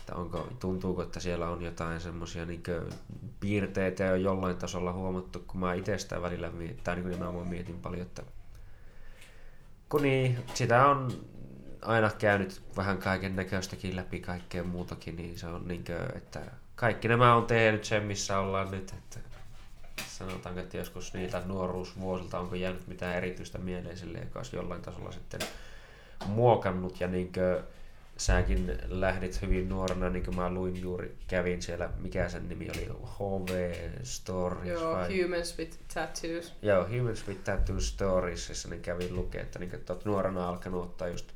[SPEAKER 1] että onko, tuntuuko, että siellä on jotain semmoisia niin piirteitä jo jollain tasolla huomattu, kun mä itse sitä välillä tai niin nimenomaan mietin paljon, että kun niin, sitä on aina käynyt vähän kaiken näköistäkin läpi kaikkea muutakin, niin se on niin kuin, että kaikki nämä on tehnyt sen, missä ollaan nyt. Että sanotaanko, että joskus niitä nuoruusvuosilta onko jäänyt mitään erityistä mieleen sille, joka olisi jollain tasolla sitten muokannut ja niin kuin, säkin lähdit hyvin nuorena, niin kuin mä luin juuri, kävin siellä, mikä sen nimi oli, HV Stories
[SPEAKER 2] Joo, vai? Humans with Tattoos.
[SPEAKER 1] Joo, Humans with Tattoos Stories, jossa niin kävin lukea, että, niin kuin, että olet nuorena alkanut ottaa just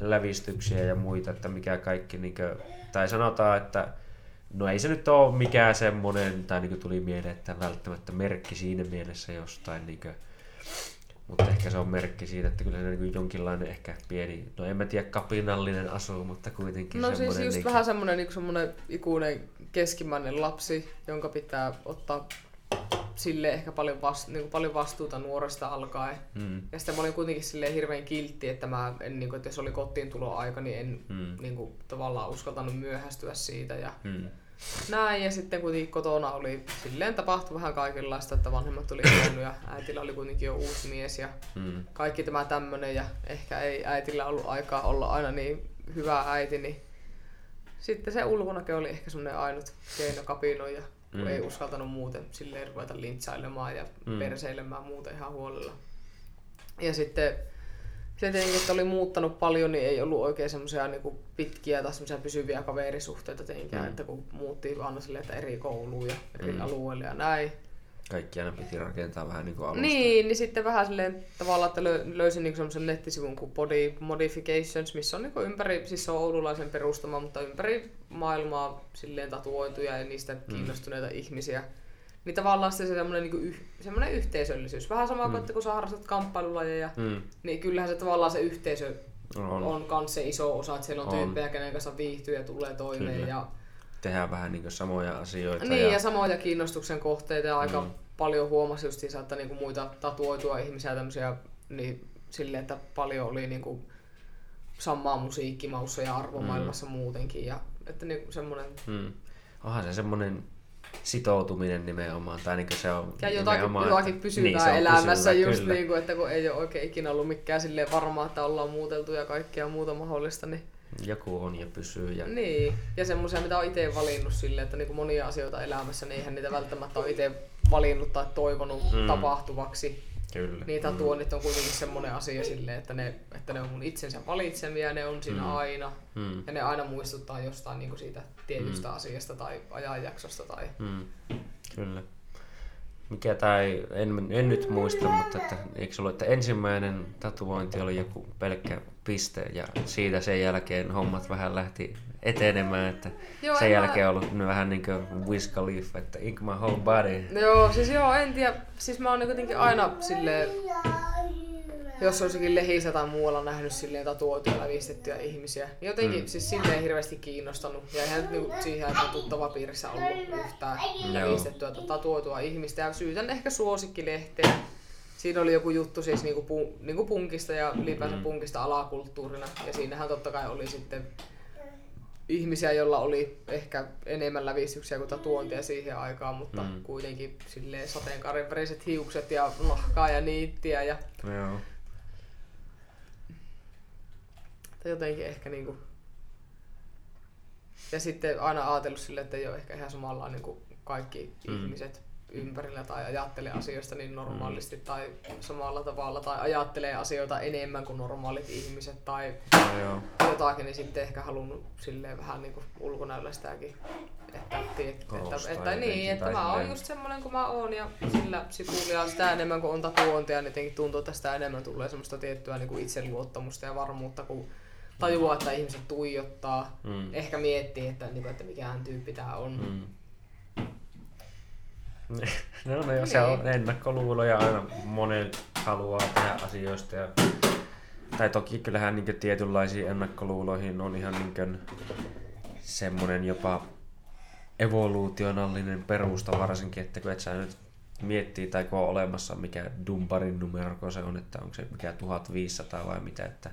[SPEAKER 1] lävistyksiä ja muita, että mikä kaikki, niin kuin, tai sanotaan, että no ei se nyt ole mikään semmoinen, tai niin kuin tuli mieleen, että välttämättä merkki siinä mielessä jostain niin kuin, Mutta ehkä se on merkki siitä, että kyllä se niin jonkinlainen ehkä pieni, no en mä tiedä kapinallinen asu, mutta kuitenkin
[SPEAKER 2] No siis just
[SPEAKER 1] niin
[SPEAKER 2] vähän semmoinen niin semmoinen ikuinen keskimmäinen lapsi, jonka pitää ottaa sille ehkä paljon, vastu, niin kuin paljon vastuuta nuoresta alkaen.
[SPEAKER 1] Mm.
[SPEAKER 2] Ja sitten mä olin kuitenkin silleen hirveän kiltti, että, mä en, niin kuin, että jos oli kotiin tuloaika, niin en
[SPEAKER 1] Mm.
[SPEAKER 2] niin kuin, tavallaan uskaltanut myöhästyä siitä. Ja
[SPEAKER 1] Mm.
[SPEAKER 2] Näin, ja sitten kuitenkin kotona oli silleen tapahtui vähän kaikenlaista, että vanhemmat oli eronnut ja äitillä oli kuitenkin jo uusi mies ja
[SPEAKER 1] Mm.
[SPEAKER 2] kaikki tämä tämmönen ja ehkä ei äitillä ollut aikaa olla aina niin hyvä äiti, niin sitten se ulkonäkö oli ehkä semmoinen ainut keino kapinoida, ja kun
[SPEAKER 1] Mm.
[SPEAKER 2] ei uskaltanut muuten silleen ruveta lintsailemaan ja
[SPEAKER 1] mm.
[SPEAKER 2] perseilemään muuten ihan huolella. Ja sitten se tietenkin, että oli muuttanut paljon, niin ei ollut oikein semmoisia niin pitkiä tai semmoisia pysyviä kaverisuhteita tietenkään,
[SPEAKER 1] Mm.
[SPEAKER 2] mm. että kun muuttiin aina silleen, että eri kouluun ja eri
[SPEAKER 1] Mm.
[SPEAKER 2] mm. alueille ja näin.
[SPEAKER 1] Kaikki aina piti rakentaa vähän niin kuin alusta.
[SPEAKER 2] Niin, niin sitten vähän silleen tavallaan, että lö- löysin niinku semmoisen nettisivun kuin Body Modifications, missä on niinku ympäri, siis se on oululaisen perustama, mutta ympäri maailmaa silleen tatuoituja ja niistä kiinnostuneita ihmisiä. Niin tavallaan se semmoinen, niinku yh, semmoinen yhteisöllisyys. Vähän sama kuin,
[SPEAKER 1] Mm.
[SPEAKER 2] että kun sä harrastat kamppailulajeja,
[SPEAKER 1] Mm.
[SPEAKER 2] niin kyllähän se tavallaan se yhteisö
[SPEAKER 1] On.
[SPEAKER 2] on, kans se iso osa, että siellä on,
[SPEAKER 1] On.
[SPEAKER 2] tyyppejä, kenen kanssa viihtyy ja tulee toimeen.
[SPEAKER 1] Kyllä.
[SPEAKER 2] Ja,
[SPEAKER 1] Tehdään vähän niin kuin samoja asioita.
[SPEAKER 2] niin, ja... ja samoja kiinnostuksen kohteita ja aika
[SPEAKER 1] Mm.
[SPEAKER 2] paljon huomasi justiinsa, että niinku muita tatuoitua ihmisiä tämmöisiä, niin silleen, että paljon oli niinku samaa musiikkimaussa ja arvomaailmassa mm. muutenkin. Ja, että niinku semmoinen,
[SPEAKER 1] Mm. Onhan se semmoinen sitoutuminen nimenomaan, tai niin kuin se on
[SPEAKER 2] ja jotakin, jotakin pysyvää
[SPEAKER 1] niin,
[SPEAKER 2] elämässä
[SPEAKER 1] pysyvää,
[SPEAKER 2] just
[SPEAKER 1] kyllä.
[SPEAKER 2] niinku, että kun ei ole oikein ikinä ollut mikään silleen varmaa, että ollaan muuteltu ja kaikkea muuta mahdollista, niin
[SPEAKER 1] Joku on ja pysyy. Ja...
[SPEAKER 2] Niin, ja semmoisia, mitä on itse valinnut silleen, että niinku monia asioita elämässä, niin eihän niitä välttämättä ole itse valinnut tai toivonut
[SPEAKER 1] mm.
[SPEAKER 2] tapahtuvaksi.
[SPEAKER 1] Kyllä.
[SPEAKER 2] Niin tatuoinnit on kuitenkin semmoinen asia silleen, että ne, että ne on mun itsensä valitsemia, ne on siinä
[SPEAKER 1] Mm.
[SPEAKER 2] mm. aina.
[SPEAKER 1] Mm.
[SPEAKER 2] Ja ne aina muistuttaa jostain niinku siitä tietystä mm. asiasta tai ajanjaksosta. Tai...
[SPEAKER 1] Mm. Kyllä. Mikä tai en, en nyt muista, mutta että, eikö ollut, että ensimmäinen tatuointi oli joku pelkkä piste ja siitä sen jälkeen hommat vähän lähti etenemään, että
[SPEAKER 2] Joo,
[SPEAKER 1] sen
[SPEAKER 2] en
[SPEAKER 1] jälkeen on ollut vähän niin kuin Wiz Khalifa, että ink my whole body.
[SPEAKER 2] Joo, siis joo, en tiedä. Siis mä oon niinku jotenkin aina silleen, jos olisikin lehissä tai muualla nähnyt silleen tatuoituja lävistettyjä ihmisiä. Niin jotenkin
[SPEAKER 1] Mm.
[SPEAKER 2] mm. siis silleen hirveästi kiinnostanut. Ja eihän niinku siihen aikaan tuttava piirissä ollut yhtään lävistettyä tai tatuoitua ihmistä. Ja syytän ehkä suosikkilehteä. Siinä oli joku juttu siis niinku, pu, niinku punkista ja ylipäänsä
[SPEAKER 1] Mm.
[SPEAKER 2] punkista alakulttuurina. Ja siinähän totta kai oli sitten ihmisiä, joilla oli ehkä enemmän lävistyksiä kuin tatuointia siihen aikaan, mutta
[SPEAKER 1] Mm.
[SPEAKER 2] mm. kuitenkin silleen sateenkaaren hiukset ja nahkaa ja niittiä ja
[SPEAKER 1] Joo.
[SPEAKER 2] Tai jotenkin ehkä niinku... Ja sitten aina ajatellut silleen, että ei ole ehkä ihan samalla niin kuin kaikki
[SPEAKER 1] Mm.
[SPEAKER 2] ihmiset ympärillä tai ajattelee asioista niin normaalisti mm. tai samalla tavalla tai ajattelee asioita enemmän kuin normaalit ihmiset tai
[SPEAKER 1] Joo, joo.
[SPEAKER 2] jotakin, niin sitten ehkä halunnut silleen vähän niin kuin ulkonäöllä sitäkin, että, tiet, että, että
[SPEAKER 1] jotenkin,
[SPEAKER 2] niin, että mä oon just semmoinen kuin mä oon ja sillä sipulia sitä enemmän kuin on tatuointia, niin jotenkin tuntuu, että sitä enemmän tulee semmoista tiettyä niin kuin itseluottamusta ja varmuutta, kun tajuaa, että ihmiset tuijottaa,
[SPEAKER 1] Mm.
[SPEAKER 2] ehkä miettii, että, niin kuin, että mikähän tyyppi tää on.
[SPEAKER 1] Mm. no, no, se on ennakkoluuloja aina monet haluaa tehdä asioista. Ja, tai toki kyllähän niin tietynlaisiin ennakkoluuloihin on ihan niin semmoinen jopa evoluutionallinen perusta varsinkin, että kun et sä nyt miettii tai kun on olemassa mikä Dumparin numero, kun se on, että onko se mikä 1500 vai mitä, että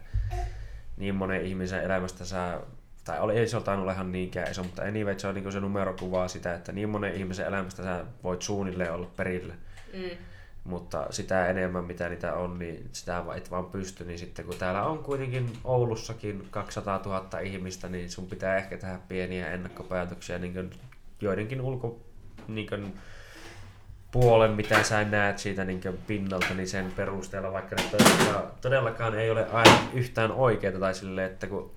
[SPEAKER 1] niin monen ihmisen elämästä sä tai oli, ei se ole tainnut ihan niinkään iso, mutta anyway, se on niin se numero kuvaa sitä, että niin monen ihmisen elämästä sä voit suunnilleen olla perillä.
[SPEAKER 2] Mm.
[SPEAKER 1] Mutta sitä enemmän mitä niitä on, niin sitä et vaan pysty. Niin sitten kun täällä on kuitenkin Oulussakin 200 000 ihmistä, niin sun pitää ehkä tehdä pieniä ennakkopäätöksiä niin joidenkin ulko niin puolen, mitä sä näet siitä niin pinnalta, niin sen perusteella, vaikka ne todellakaan, todellakaan ei ole aina yhtään oikeita tai silleen, että kun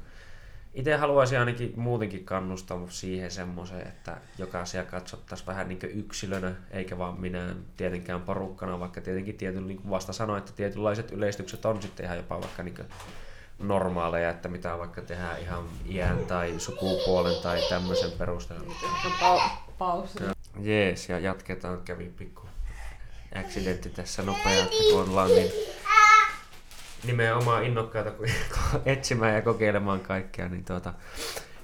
[SPEAKER 1] itse haluaisin ainakin muutenkin kannustaa siihen semmoiseen, että jokaisia katsottaisiin vähän niin yksilönä, eikä vaan minä tietenkään porukkana, vaikka tietenkin tietyllä, niin kuin vasta sanoin, että tietynlaiset yleistykset on sitten ihan jopa vaikka niin normaaleja, että mitä vaikka tehdään ihan iän tai sukupuolen tai tämmöisen perusteella.
[SPEAKER 2] Pau- paussi.
[SPEAKER 1] Jees, ja jatketaan. Kävi pikku accidentti tässä nopeasti, kun ollaan niin nimenomaan innokkaita kuin etsimään ja kokeilemaan kaikkea. Niin tuota,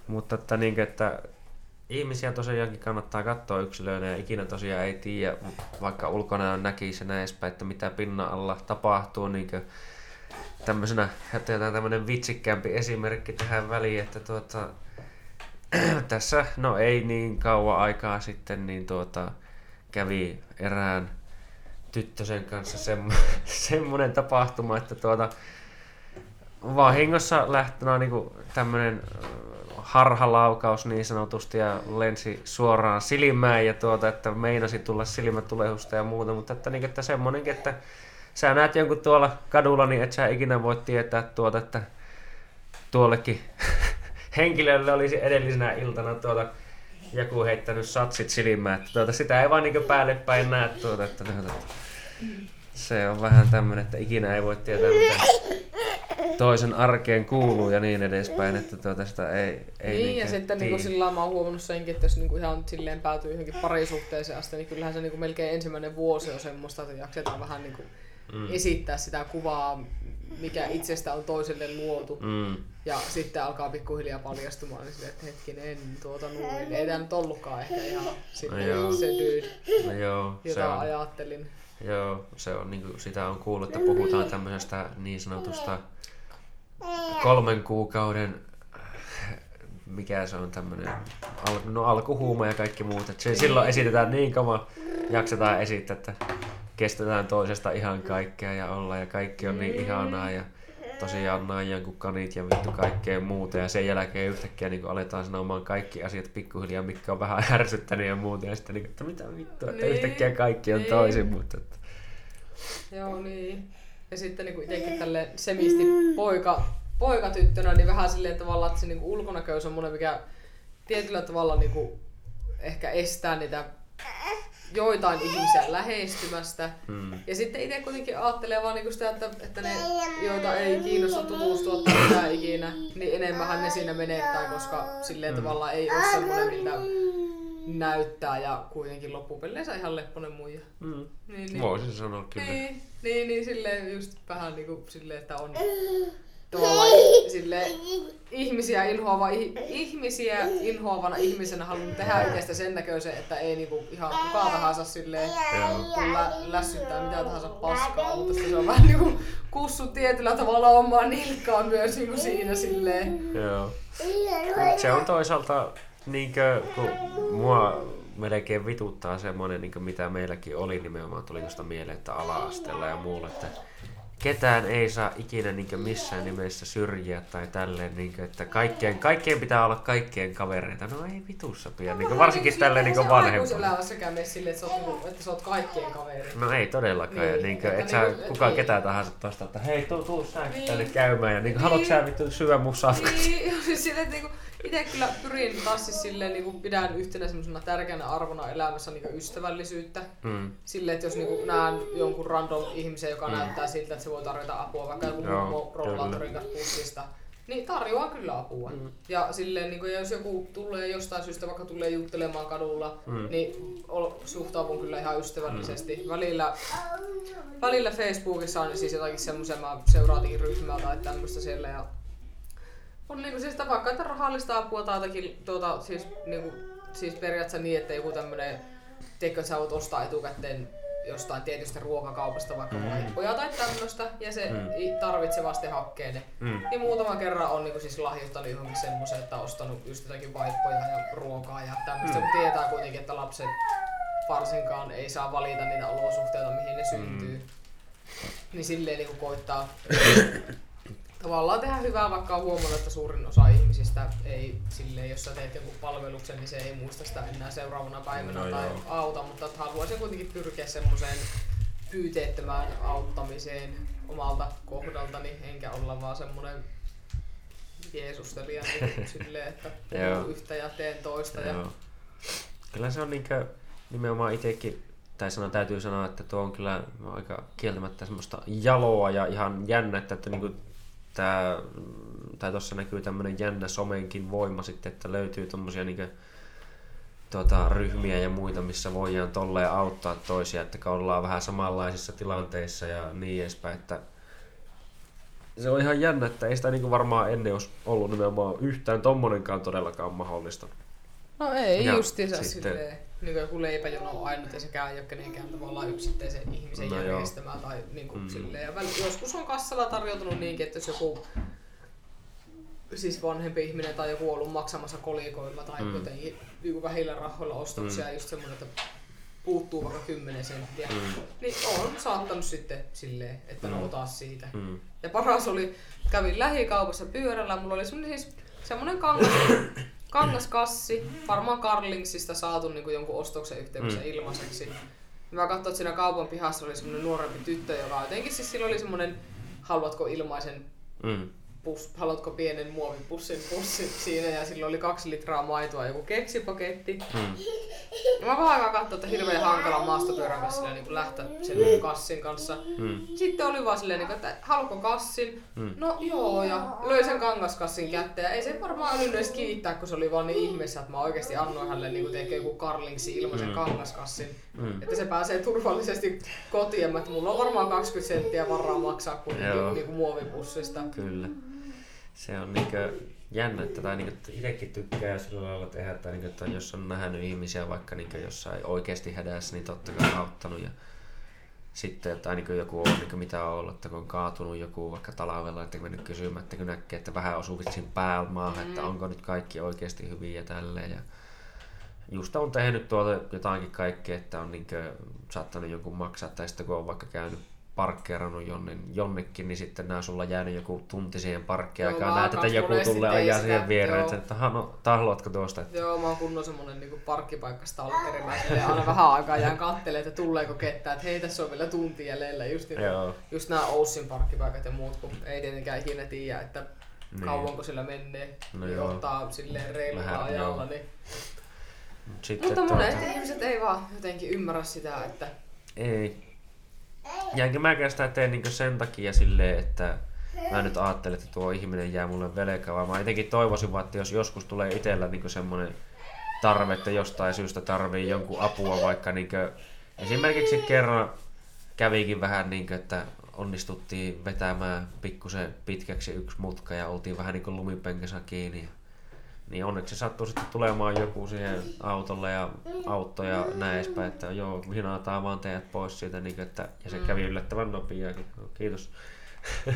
[SPEAKER 1] mutta että, niin, että ihmisiä tosiaankin kannattaa katsoa yksilöinä ja ikinä tosiaan ei tiedä, vaikka ulkona näkisi ja näispäin, että mitä pinnan alla tapahtuu. Niin tämmöisenä, jätetään tämmöinen vitsikkäämpi esimerkki tähän väliin, että tuota, tässä, no ei niin kauan aikaa sitten, niin tuota, kävi erään tyttösen kanssa semmo, semmoinen tapahtuma, että tuota, vahingossa lähtönä niin tämmöinen harhalaukaus niin sanotusti ja lensi suoraan silmään ja tuota, että meinasi tulla silmätulehusta ja muuta, mutta että, niin, että semmoinenkin, että sä näet jonkun tuolla kadulla, niin et sä ikinä voi tietää tuota, että tuollekin henkilölle olisi edellisenä iltana tuota, joku heittänyt satsit silmään, että tuota, sitä ei vaan niin päälle päin näe tuota, että tuota, se on vähän tämmöinen, että ikinä ei voi tietää mitä toisen arkeen kuuluu ja niin edespäin, että tuota sitä ei, ei
[SPEAKER 2] Niin, ja sitten niin sillä mä oon huomannut senkin, että jos niin ihan silleen päätyy johonkin parisuhteeseen asti, niin kyllähän se niin melkein ensimmäinen vuosi on semmoista, että jaksetaan vähän niin kuin mm. esittää sitä kuvaa, mikä itsestä on toiselle luotu. Mm. Ja sitten alkaa pikkuhiljaa paljastumaan, niin sille, että hetkinen, tuota noin. Ei tämä nyt ollutkaan ehkä ihan sitten no se dude, no joo, jota se on, ajattelin.
[SPEAKER 1] Joo, se on, niin kuin, sitä on kuullut, että puhutaan tämmöisestä niin sanotusta kolmen kuukauden mikä se on tämmöinen, no alkuhuuma ja kaikki muut. Että se, silloin esitetään niin kauan, jaksetaan esittää, että kestetään toisesta ihan kaikkea ja olla ja kaikki on niin ihanaa ja tosiaan naijan kuin kanit ja vittu kaikkea muuta ja sen jälkeen yhtäkkiä niin aletaan sanomaan kaikki asiat pikkuhiljaa, mikä on vähän ärsyttänyt ja muuta ja sitten niin, että mitä vittua, että niin, yhtäkkiä kaikki on niin. toisin, mutta että...
[SPEAKER 2] Joo niin. Ja sitten niin itsekin tälle semisti poika, poikatyttönä, niin vähän silleen tavallaan, että se niin ulkonäkö on semmoinen, mikä tietyllä tavalla niin kuin ehkä estää niitä joitain ihmisiä lähestymästä. Hmm. Ja sitten itse kuitenkin ajattelee vaan niinku sitä, että, että ne, joita ei kiinnosta tutustua tai mitä ikinä, niin enemmän ne siinä menettää, koska silleen hmm. tavallaan ei ole semmoinen, miltä näyttää ja kuitenkin loppupeleissä ihan lepponen muija.
[SPEAKER 1] Mm. Niin, niin. Voisin sanoa kyllä.
[SPEAKER 2] Niin, niin, niin silleen just vähän niinku silleen, että on tavallaan sille ihmisiä inhoava, ihmisiä inhoavana ihmisenä haluan tehdä itsestä sen näköisen, että ei niinku ihan kukaan tahansa silleen lä- lässyttää mitä tahansa paskaa, mutta se on vähän niinku kussu tietyllä tavalla omaa nilkkaa myös niinku siinä silleen.
[SPEAKER 1] Joo. Se on toisaalta niinkö, kun mua melkein vituttaa semmoinen, niin mitä meilläkin oli nimenomaan, tuli tuosta mieleen, että ala-asteella ja muulla, että ketään ei saa ikinä niin missään nimessä syrjiä tai tälleen, niin kuin, että kaikkien, kaikkien pitää olla kaikkien kavereita. No ei vitussa pidä, niin kuin, varsinkin siis tälleen niin vanhempana.
[SPEAKER 2] Se sekä mene silleen, että sä, oot, että sä oot kaikkien kavereita.
[SPEAKER 1] No ei todellakaan. Niin, niin kuin, et, et sä niin, kukaan niin. ketään tahansa tosta, että hei tuu, tuu sä niin. tänne käymään ja niin kuin, niin. haluatko sä vittu syödä mun safkasi?
[SPEAKER 2] Niin, siis silleen, että niin kuin, itse kyllä pyrin taas siis silleen, niin kuin pidän yhtenä semmoisena tärkeänä arvona elämässä niin ystävällisyyttä. Mm. Silleen, että jos niin kuin näen jonkun random ihmisen, joka mm. näyttää siltä, että se voi tarjota apua vaikka joku rollaattorin kanssa pussista, niin tarjoaa kyllä apua. Mm. Ja silleen, niin kuin, jos joku tulee jostain syystä, vaikka tulee juttelemaan kadulla, mm. niin suhtaudun kyllä ihan ystävällisesti. Mm. Välillä, välillä Facebookissa on siis jotakin semmoisia, mä seuraatin ryhmää tai tämmöistä siellä ja on niinku siis vaikka että rahallista apua tai jotakin, tuota, siis, niinku, siis periaatteessa niin, että joku tämmönen, teikö, sä voit ostaa etukäteen jostain tietystä ruokakaupasta vaikka mm. vaippoja tai tämmöistä, ja se mm. tarvitsevasti hakkee ne. Mm. Niin muutaman kerran on niinku siis lahjoittanut johonkin semmoisen, että ostanut just jotakin vaippoja ja ruokaa ja tämmöistä, mm. mutta tietää kuitenkin, että lapset varsinkaan ei saa valita niitä olosuhteita, mihin ne syntyy. Mm. Niin silleen niinku koittaa tavallaan tehdä hyvää, vaikka on huomannut, että suurin osa ihmisistä ei silleen, jos sä teet joku palveluksen, niin se ei muista sitä enää seuraavana päivänä no, tai joo. auta, mutta haluaisin kuitenkin pyrkiä semmoiseen pyyteettömään auttamiseen omalta kohdaltani, enkä olla vaan semmoinen Jeesustelija niin silleen, että yhtä ja teen toista. Ja...
[SPEAKER 1] Kyllä se on niinkö, nimenomaan itsekin tai sanon, täytyy sanoa, että tuo on kyllä aika kieltämättä semmoista jaloa ja ihan jännä, että, että niin tää, tai tuossa näkyy tämmöinen jännä somenkin voima sitten, että löytyy tommosia niinku, tuota, ryhmiä ja muita, missä voidaan tolleen auttaa toisia, että ollaan vähän samanlaisissa tilanteissa ja niin edespäin, että se on ihan jännä, että ei sitä niinku varmaan ennen olisi ollut nimenomaan yhtään tommonenkaan todellakaan mahdollista.
[SPEAKER 2] No ei
[SPEAKER 1] Ja
[SPEAKER 2] justiinsa
[SPEAKER 1] sitten-
[SPEAKER 2] silleen, niin joku leipäjono on ainut ja sekään ei ole kenenkään tavallaan yksittäisen ihmisen
[SPEAKER 1] No
[SPEAKER 2] no
[SPEAKER 1] joo.
[SPEAKER 2] järjestämää tai niin kuin
[SPEAKER 1] Mm.
[SPEAKER 2] silleen. Ja väl, joskus on kassalla tarjoutunut niinkin, että jos joku siis vanhempi ihminen tai joku on ollut maksamassa kolikoilla tai
[SPEAKER 1] Mm.
[SPEAKER 2] jotenkin niin vähillä rahoilla ostoksia,
[SPEAKER 1] Mm.
[SPEAKER 2] just semmoinen, että puuttuu vaikka 10 senttiä,
[SPEAKER 1] Mm.
[SPEAKER 2] niin on saattanut sitten silleen, että
[SPEAKER 1] Mm.
[SPEAKER 2] no ota siitä.
[SPEAKER 1] Mm.
[SPEAKER 2] Ja paras oli, kävin lähikaupassa pyörällä, mulla oli semmonen siis semmonen kangas, kangaskassi, varmaan Carlingsista saatu niin jonkun ostoksen yhteydessä
[SPEAKER 1] Mm.
[SPEAKER 2] ilmaiseksi. Mä katsoin, että siinä kaupan pihassa oli semmonen nuorempi tyttö, joka jotenkin siis sillä oli semmonen, haluatko ilmaisen
[SPEAKER 1] Mm.
[SPEAKER 2] Pus, haluatko pienen muovipussin pussin siinä ja sillä oli kaksi litraa maitoa ja joku keksipaketti.
[SPEAKER 1] Mm.
[SPEAKER 2] Ja mä vähän aikaa katsoin, että hirveän hankala maastopyörän kanssa silleen, niin lähteä sen kassin kanssa.
[SPEAKER 1] Mm.
[SPEAKER 2] Sitten oli vaan silleen, niin kuin, että haluatko kassin?
[SPEAKER 1] Mm.
[SPEAKER 2] No joo, ja löi sen kangaskassin kätteen. Ja ei se varmaan älynyt edes kiittää, kun se oli vaan niin ihmeessä, että mä oikeasti annoin hänelle niin tekee joku Carlingsi ilmaisen
[SPEAKER 1] Mm.
[SPEAKER 2] mm. kangaskassin.
[SPEAKER 1] Mm.
[SPEAKER 2] Että se pääsee turvallisesti kotiin. Että mulla on varmaan 20 senttiä varaa maksaa kuitenkin niin kuin muovipussista.
[SPEAKER 1] Kyllä. Se on niinkö jännä, että tai että itsekin tykkää sillä lailla tehdä, että, niinkö, että jos on nähnyt ihmisiä vaikka niinkö jossain oikeasti hädässä, niin totta kai auttanut ja sitten, tai niin joku on, niin mitä on ollut, että kun on kaatunut joku vaikka talvella, että mennyt kysymään, että kun näkee, että vähän osuu vitsin päällä maahan, että
[SPEAKER 2] Mm.
[SPEAKER 1] onko nyt kaikki oikeasti hyviä ja tälleen. Ja just on tehnyt tuota jotakin kaikkea, että on niin saattanut jonkun maksaa, tai sitten kun on vaikka käynyt parkkeerannut jonne, jonnekin, niin sitten nämä sulla jäänyt joku tunti siihen parkkiaikaan, näet, että joku tulee ajaa siihen viereen,
[SPEAKER 2] joo.
[SPEAKER 1] että "Aha, no, tahluatko tuosta? Että,
[SPEAKER 2] Joo, mä oon kunnon semmonen niinku parkkipaikka stalkeri. Mä aina vähän aikaa jään kattelemaan, että tuleeko ketään, että hei tässä on vielä tunti jäljellä. Just, niin, just nämä Oussin parkkipaikat ja muut, kun ei tietenkään ikinä tiedä, että
[SPEAKER 1] Niin.
[SPEAKER 2] kauanko sillä menee.
[SPEAKER 1] No
[SPEAKER 2] niin
[SPEAKER 1] joo.
[SPEAKER 2] ottaa silleen reilulla ajalla.
[SPEAKER 1] joo.
[SPEAKER 2] Niin.
[SPEAKER 1] Sitten,
[SPEAKER 2] Mutta
[SPEAKER 1] tuota-
[SPEAKER 2] monet ihmiset ei vaan jotenkin ymmärrä sitä, että
[SPEAKER 1] Ei. Ja enkä mäkään sitä tee niinku sen takia silleen, että mä nyt ajattelen, että tuo ihminen jää mulle velkaa, vaan mä jotenkin toivoisin vaan, että jos joskus tulee itsellä niinku semmoinen tarve, että jostain syystä tarvii jonkun apua, vaikka niinku, esimerkiksi kerran kävikin vähän niin että onnistuttiin vetämään pikkusen pitkäksi yksi mutka ja oltiin vähän niin kuin lumipenkässä kiinni. Niin onneksi se sattui sitten tulemaan joku siihen autolle ja auto ja näin edespäin, että joo, hinataan vaan teidät pois siitä, niin kuin, että, ja se kävi yllättävän nopeakin. No, kiitos.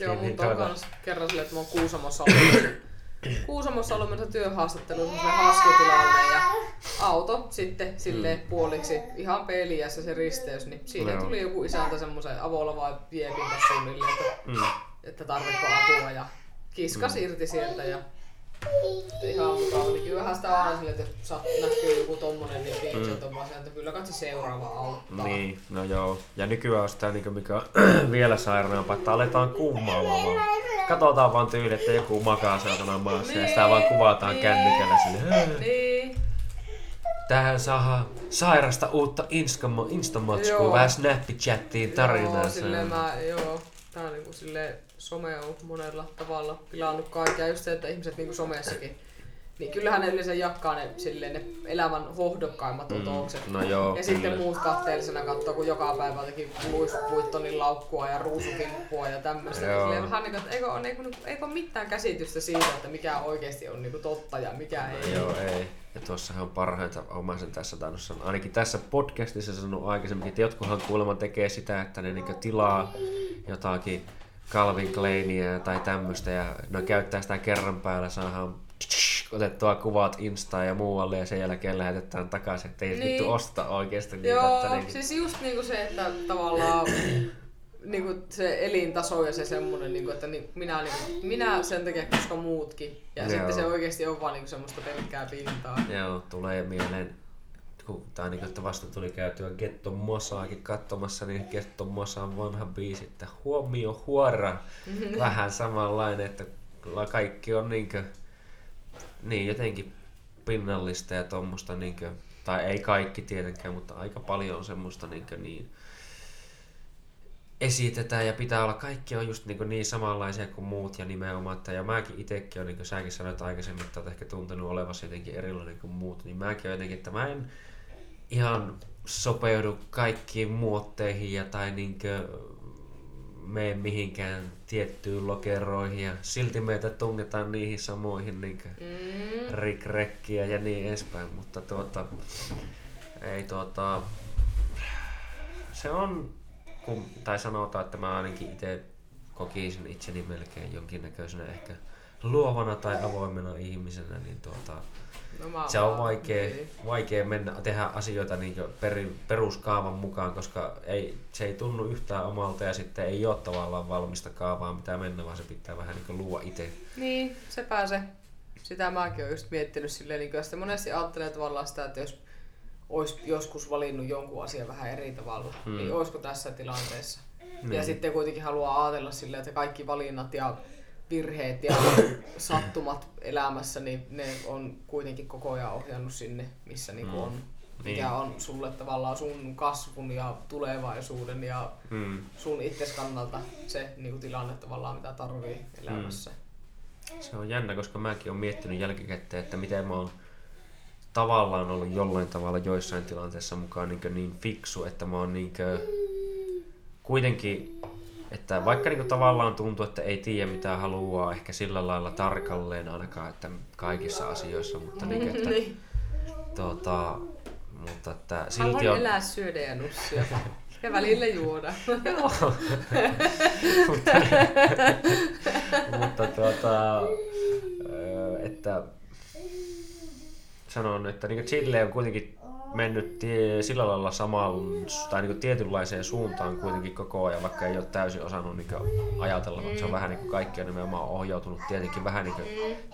[SPEAKER 2] Joo,
[SPEAKER 1] Niin,
[SPEAKER 2] mutta on
[SPEAKER 1] tuota-
[SPEAKER 2] kans kerran silleen, että mä oon Kuusamossa ollut, Kuusamossa työhaastatteluun semmoiselle haskitilalle ja auto sitten silleen puoliksi ihan peliässä se risteys, niin siinä
[SPEAKER 1] Joo.
[SPEAKER 2] tuli joku isäntä semmoisen avolavaa viepin tässä suunnilleen, että,
[SPEAKER 1] Mm.
[SPEAKER 2] että tarvitko apua ja kiskas irti sieltä ja ihan mukava. Niin kyllähän sitä aina silleen, että jos näkyy joku tommonen, niin ihmiset on vaan että kyllä katsi seuraava auttaa.
[SPEAKER 1] Niin, no joo. Ja nykyään on sitä, niin mikä vielä sairaampaa, että aletaan kuumaamaan vaan. Katsotaan vaan tyyli, että joku makaa saatana maassa ja sitä vaan kuvataan
[SPEAKER 2] Niin.
[SPEAKER 1] kännykällä sinne.
[SPEAKER 2] Niin.
[SPEAKER 1] Tähän saadaan sairasta uutta Instamatskua, vähän Snapchattiin tarinaa.
[SPEAKER 2] Joo, silleen mä, joo. Tää on niinku silleen, some on monella tavalla pilannut kaikkea. Just se, että ihmiset niinku somessakin. Niin kyllähän ne yleensä jakaa ne, silleen, ne elämän hohdokkaimmat otokset.
[SPEAKER 1] No joo,
[SPEAKER 2] ja sitten
[SPEAKER 1] kyllä.
[SPEAKER 2] muut katteellisena katsoo, kun joka päivä jotenkin Vuittonin laukkua ja ruusukimppua ja tämmöistä.
[SPEAKER 1] Joo.
[SPEAKER 2] Silleen vähän niin kuin, että eikö, on, eikö, eikö ole mitään käsitystä siitä, että mikä oikeasti on niinku totta ja mikä ei.
[SPEAKER 1] Joo, ei. Ja tuossahan on parhaita, olen sen tässä tainnut sanoa, ainakin tässä podcastissa sanonut aikaisemmin, että jotkuhan kuulemma tekee sitä, että ne niinku tilaa jotakin Calvin Kleinia tai tämmöistä ja ne käyttää sitä kerran päällä, saadaan otettua kuvat Instaan ja muualle ja sen jälkeen lähetetään takaisin, ettei niin.
[SPEAKER 2] Niin.
[SPEAKER 1] vittu osta oikeasti niitä.
[SPEAKER 2] Joo,
[SPEAKER 1] että niin,
[SPEAKER 2] siis just niinku se, että tavallaan niinku se elintaso ja se semmonen, niinku, että ni, minä, niinku, minä sen takia, koska muutkin. Ja
[SPEAKER 1] Joo.
[SPEAKER 2] sitten se oikeasti on vaan niinku semmoista pelkkää pintaa.
[SPEAKER 1] Joo, tulee mieleen, kun tai niin, että vasta tuli käytyä Getto Mosaakin katsomassa, niin Getto Mosan vanha biisi, että huomio huora, vähän samanlainen, että kyllä kaikki on niinkö, niin jotenkin pinnallista ja tommosta niinkö, tai ei kaikki tietenkään, mutta aika paljon on semmoista niinkö niin esitetään ja pitää olla, kaikki on just niin, niin samanlaisia kuin muut ja nimenomaan, että ja mäkin itsekin on, niin kuin säkin sanoit aikaisemmin, että olet ehkä tuntenut olevasi jotenkin erilainen kuin muut, niin mäkin on jotenkin, että mä en ihan sopeudu kaikkiin muotteihin ja tai niinkö, mene mihinkään tiettyyn lokeroihin ja silti meitä tungetaan niihin samoihin niin mm. rikrekkiä ja niin edespäin, mutta tuota, ei tuota, se on, kun, tai sanotaan, että mä ainakin itse kokisin itseni melkein jonkinnäköisenä ehkä luovana tai avoimena ihmisenä, niin tuota, no se on vaikea, niin. vaikea mennä tehdä asioita niin peri, peruskaavan mukaan, koska ei, se ei tunnu yhtään omalta ja sitten ei ole tavallaan valmista kaavaa, mitä mennä, vaan se pitää vähän niin luo itse.
[SPEAKER 2] Niin, se pääsee. Sitä mäkin olen just miettinyt silleen, niin että monesti ajattelee tavallaan sitä, että jos olisi joskus valinnut jonkun asian vähän eri tavalla, hmm. niin olisiko tässä tilanteessa? Niin. Ja sitten kuitenkin haluaa ajatella silleen, että kaikki valinnat ja virheet ja sattumat elämässä, niin ne on kuitenkin koko ajan ohjannut sinne, missä niinku mm. on, mikä niin. on sulle tavallaan sun kasvun ja tulevaisuuden ja mm. sun itses kannalta se niinku tilanne tavallaan, mitä tarvii elämässä.
[SPEAKER 1] Mm. Se on jännä, koska mäkin olen miettinyt jälkikäteen, että miten mä oon tavallaan ollut jollain tavalla joissain tilanteissa mukaan niin, niin fiksu, että mä oon niin kuitenkin että vaikka niinku tavallaan tuntuu, että ei tiedä mitä haluaa ehkä sillä lailla tarkalleen ainakaan, että kaikissa asioissa, mutta niinku, että, niin. tuota, mutta että silti
[SPEAKER 2] Haluan on... elää, syödä ja nussia. Ja välillä juoda.
[SPEAKER 1] Joo. mutta, mutta tuota, että sanon, että niin Chile on kuitenkin mennyt tie, sillä lailla samaan tai niin tietynlaiseen suuntaan kuitenkin koko ajan, vaikka ei ole täysin osannut niin ajatella, mutta se on vähän niin kuin kaikki on nimenomaan ohjautunut tietenkin vähän niin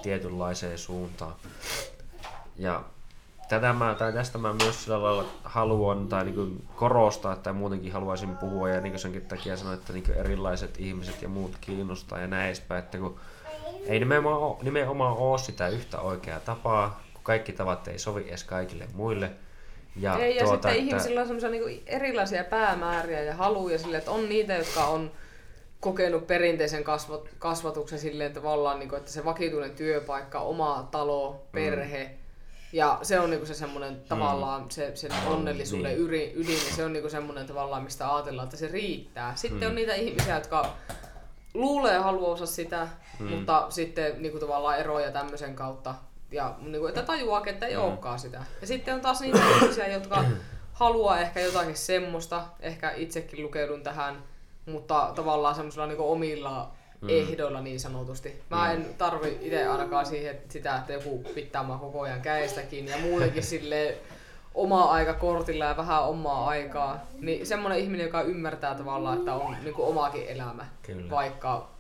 [SPEAKER 1] tietynlaiseen suuntaan. Ja tätä mä, tai tästä mä myös sillä lailla haluan tai niin korostaa tai muutenkin haluaisin puhua ja niin senkin takia sanoa, että niin erilaiset ihmiset ja muut kiinnostaa ja näin edespäin, että kun ei nimenomaan, nimenomaan ole sitä yhtä oikeaa tapaa, kaikki tavat ei sovi edes kaikille muille –
[SPEAKER 2] ja, Ei, ja tuota, sitten että... ihmisillä on semmoisia niin erilaisia päämääriä ja haluja sille, että on niitä, jotka on kokenut perinteisen kasvat, kasvatuksen silleen tavallaan, niin kuin, että se vakituinen työpaikka, oma talo, perhe, mm. ja se on niinku se semmoinen mm. tavallaan se, sen onnellisuuden niin. ydin, ydin, ja se on niinku semmoinen tavallaan, mistä ajatellaan, että se riittää. Sitten mm. on niitä ihmisiä, jotka luulee haluansa sitä, mm. mutta sitten niinku tavallaan eroja tämmöisen kautta ja niin kuin, että tajuaa, että ei mm. olekaan sitä. Ja sitten on taas niitä ihmisiä, jotka haluaa ehkä jotakin semmoista, ehkä itsekin lukeudun tähän, mutta tavallaan semmoisilla niin omilla mm. ehdoilla niin sanotusti. Mä en tarvi itse ainakaan siihen sitä, että joku pitää mua koko ajan käestäkin ja muutenkin sille oma aika kortilla ja vähän omaa aikaa. Niin semmoinen ihminen, joka ymmärtää tavallaan, että on niin kuin omaakin elämä, Kyllä. vaikka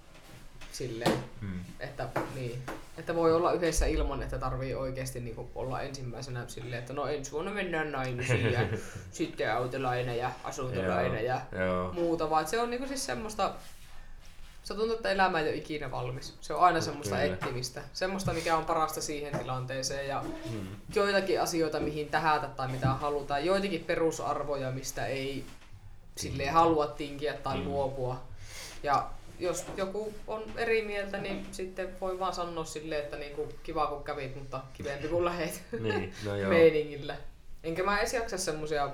[SPEAKER 2] silleen, mm. että niin. Että voi olla yhdessä ilman, että tarvii oikeasti niin olla ensimmäisenä silleen, että no ensi vuonna mennään naimisiin ja sitten autolaina ja asuntolaina ja joo. muuta, vaan se on niin siis semmoista, se tuntuu, että elämä ei ole ikinä valmis. Se on aina semmoista Kyllä. etsimistä. Semmoista, mikä on parasta siihen tilanteeseen ja hmm. joitakin asioita, mihin tähätä tai mitä halutaan. Joitakin perusarvoja, mistä ei silleen halua tinkiä tai hmm. luopua. Ja jos joku on eri mieltä, niin sitten voi vaan sanoa silleen, että niinku, kiva kun kävit, mutta kivempi kun lähet niin, no joo. meiningillä. Enkä mä edes jaksa semmosia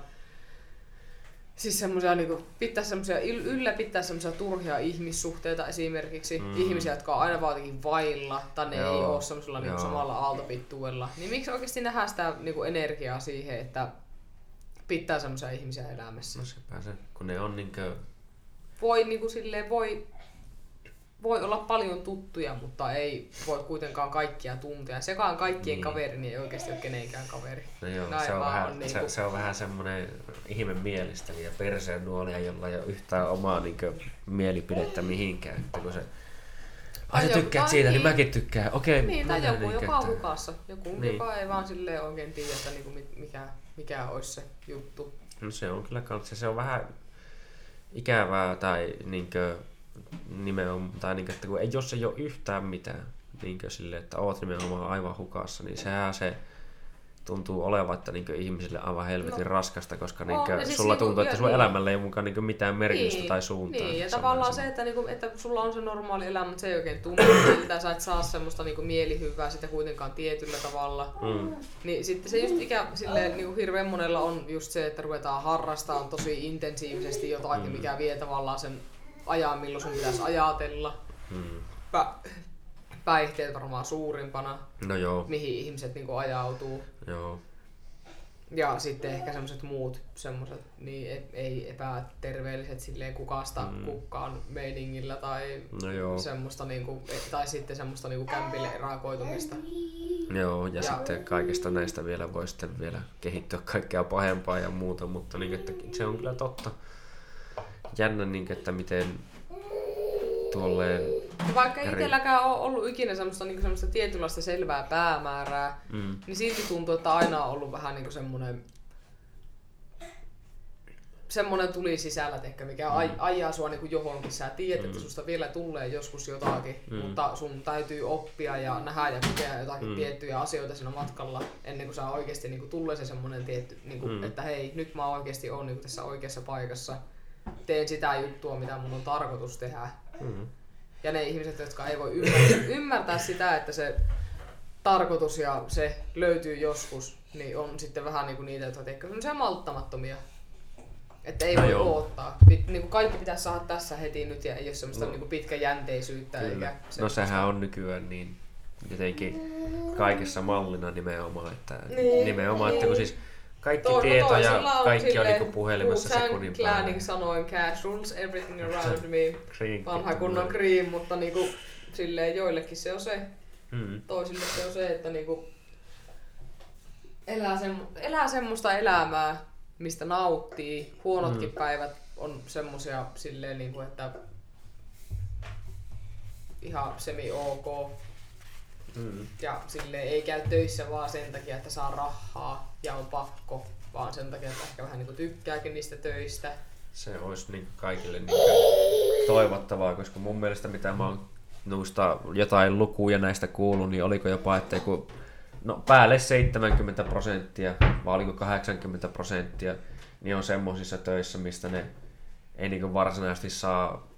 [SPEAKER 2] siis semmoisia niinku, pitää semmoisia, ylläpitää semmoisia turhia ihmissuhteita esimerkiksi, mm. ihmisiä, jotka on aina vaan vailla, tai ne Joo. ei ole semmoisella niinku, samalla aaltopittuella. Niin miksi oikeasti nähdään sitä niinku, energiaa siihen, että pitää semmoisia ihmisiä elämässä?
[SPEAKER 1] No sepä se, kun ne on niinkö...
[SPEAKER 2] Voi niinku silleen, voi voi olla paljon tuttuja, mutta ei voi kuitenkaan kaikkia tuntea. Sekaan kaikkien niin. kaveri, niin ei oikeasti ole kenenkään kaveri.
[SPEAKER 1] No joo, se on, vähän, on niin kuin... se, se, on vähän semmoinen ihme mielistelijä ja perseen nuolia, jolla ei ole yhtään omaa niin kuin, mielipidettä mihinkään. Että kun se, Ai sä tykkäät siitä, niin, niin mäkin tykkään. Okei,
[SPEAKER 2] niin, tai joku, niin, joka on hukassa. Joku, niin. joka ei vaan silleen oikein tiedä, että niin mikä, mikä olisi se juttu.
[SPEAKER 1] No se on kyllä kanssa. Se on vähän ikävää tai niinkö, nimenomaan, tai niin, että kun ei, jos ei ole yhtään mitään, niin sille, että oot nimenomaan aivan hukassa, niin sehän se tuntuu olevan, että niin ihmisille aivan helvetin no. raskasta, koska niin kuin, siis sulla niin, tuntuu, että sun niin. elämällä ei ole mukaan niin mitään merkitystä niin, tai suuntaa.
[SPEAKER 2] Niin, ja tavallaan se, että, niin kuin, että sulla on se normaali elämä, mutta se ei oikein tunnu miltä, sä et saa semmoista niin mielihyvää sitä kuitenkaan tietyllä tavalla. Mm. Niin sitten se just ikä, silleen, niin kuin hirveän monella on just se, että ruvetaan harrastamaan tosi intensiivisesti jotakin, mm. mikä vie tavallaan sen ajan, milloin sun pitäisi ajatella.
[SPEAKER 1] Mm.
[SPEAKER 2] Pä- päihteet varmaan suurimpana,
[SPEAKER 1] No joo,
[SPEAKER 2] mihin ihmiset niinku ajautuu.
[SPEAKER 1] joo.
[SPEAKER 2] Ja sitten ehkä semmoiset muut semmoiset niin e- ei epäterveelliset silleen kukasta mm. kukkaan meiningillä tai
[SPEAKER 1] No joo.
[SPEAKER 2] semmoista niinku, e- tai sitten semmoista niinku kämpille erakoitumista.
[SPEAKER 1] Joo, ja,
[SPEAKER 2] Ja-
[SPEAKER 1] sitten kaikista näistä vielä voi sitten vielä kehittyä kaikkea pahempaa ja muuta, mutta niin, että se on kyllä totta. Jännä, niin, että miten tuolleen...
[SPEAKER 2] Vaikka
[SPEAKER 1] Eri-
[SPEAKER 2] itselläkään on ollut ikinä semmoista, niinku semmoista tietynlaista selvää päämäärää,
[SPEAKER 1] Mm,
[SPEAKER 2] niin silti tuntuu, että aina on ollut vähän niinku semmoinen semmoinen tuli sisällä, ehkä, mikä aj- ajaa sua niinku johonkin. Sä tiedät, että susta vielä tulee joskus jotakin,
[SPEAKER 1] Mm.
[SPEAKER 2] mutta sun täytyy oppia ja nähdä ja kokea jotakin
[SPEAKER 1] Mm.
[SPEAKER 2] tiettyjä asioita siinä matkalla, ennen kuin sä oikeasti niinku tulee se semmoinen tietty, niinku,
[SPEAKER 1] Mm.
[SPEAKER 2] että hei, nyt mä oikeasti oon niinku tässä oikeassa paikassa. Teen sitä juttua, mitä mun on tarkoitus tehdä.
[SPEAKER 1] mm,
[SPEAKER 2] Ja ne ihmiset, jotka ei voi ymmärtää, ymmärtää sitä, että se tarkoitus ja se löytyy joskus, niin on sitten vähän niinku niitä, jotka tekevät semmoisia malttamattomia. Että ei
[SPEAKER 1] No
[SPEAKER 2] voi
[SPEAKER 1] joo.
[SPEAKER 2] odottaa. Pit, niinku kaikki pitäisi saada tässä heti nyt ja ei ole semmoista
[SPEAKER 1] No.
[SPEAKER 2] niinku pitkäjänteisyyttä.
[SPEAKER 1] kyllä.
[SPEAKER 2] Eikä
[SPEAKER 1] No
[SPEAKER 2] semmoista-
[SPEAKER 1] sehän on nykyään niin jotenkin kaikessa mallina nimenomaan, että
[SPEAKER 2] Niin,
[SPEAKER 1] nimenomaan, että kun
[SPEAKER 2] niin.
[SPEAKER 1] siis kaikki
[SPEAKER 2] Toi-
[SPEAKER 1] tieto ja kaikki on niinku puhelimessa sekunnin
[SPEAKER 2] Clanin
[SPEAKER 1] päällä.
[SPEAKER 2] sanoin cash rules everything around me.
[SPEAKER 1] Kriinkki
[SPEAKER 2] Vanha kunnon cream, mutta niinku, silleen joillekin se on se
[SPEAKER 1] Mm,
[SPEAKER 2] toisille se on se, että niinku elää, semmo, elää semmoista elämää, mistä nauttii. Huonotkin
[SPEAKER 1] Mm.
[SPEAKER 2] päivät on semmosia silleen, niinku, että ihan semi ok.
[SPEAKER 1] Mm,
[SPEAKER 2] Ja silleen ei käy töissä vaan sen takia, että saa rahaa ja on pakko, vaan sen takia, että ehkä vähän niinku tykkääkin niistä töistä.
[SPEAKER 1] se olisi niin kaikille niin toivottavaa, koska mun mielestä mitä mä oon noista jotain lukuja näistä kuullut, niin oliko jopa, että kun, no päälle 70 prosenttia, vai oliko 80 prosenttia, niin on semmoisissa töissä, mistä ne ei niin varsinaisesti saa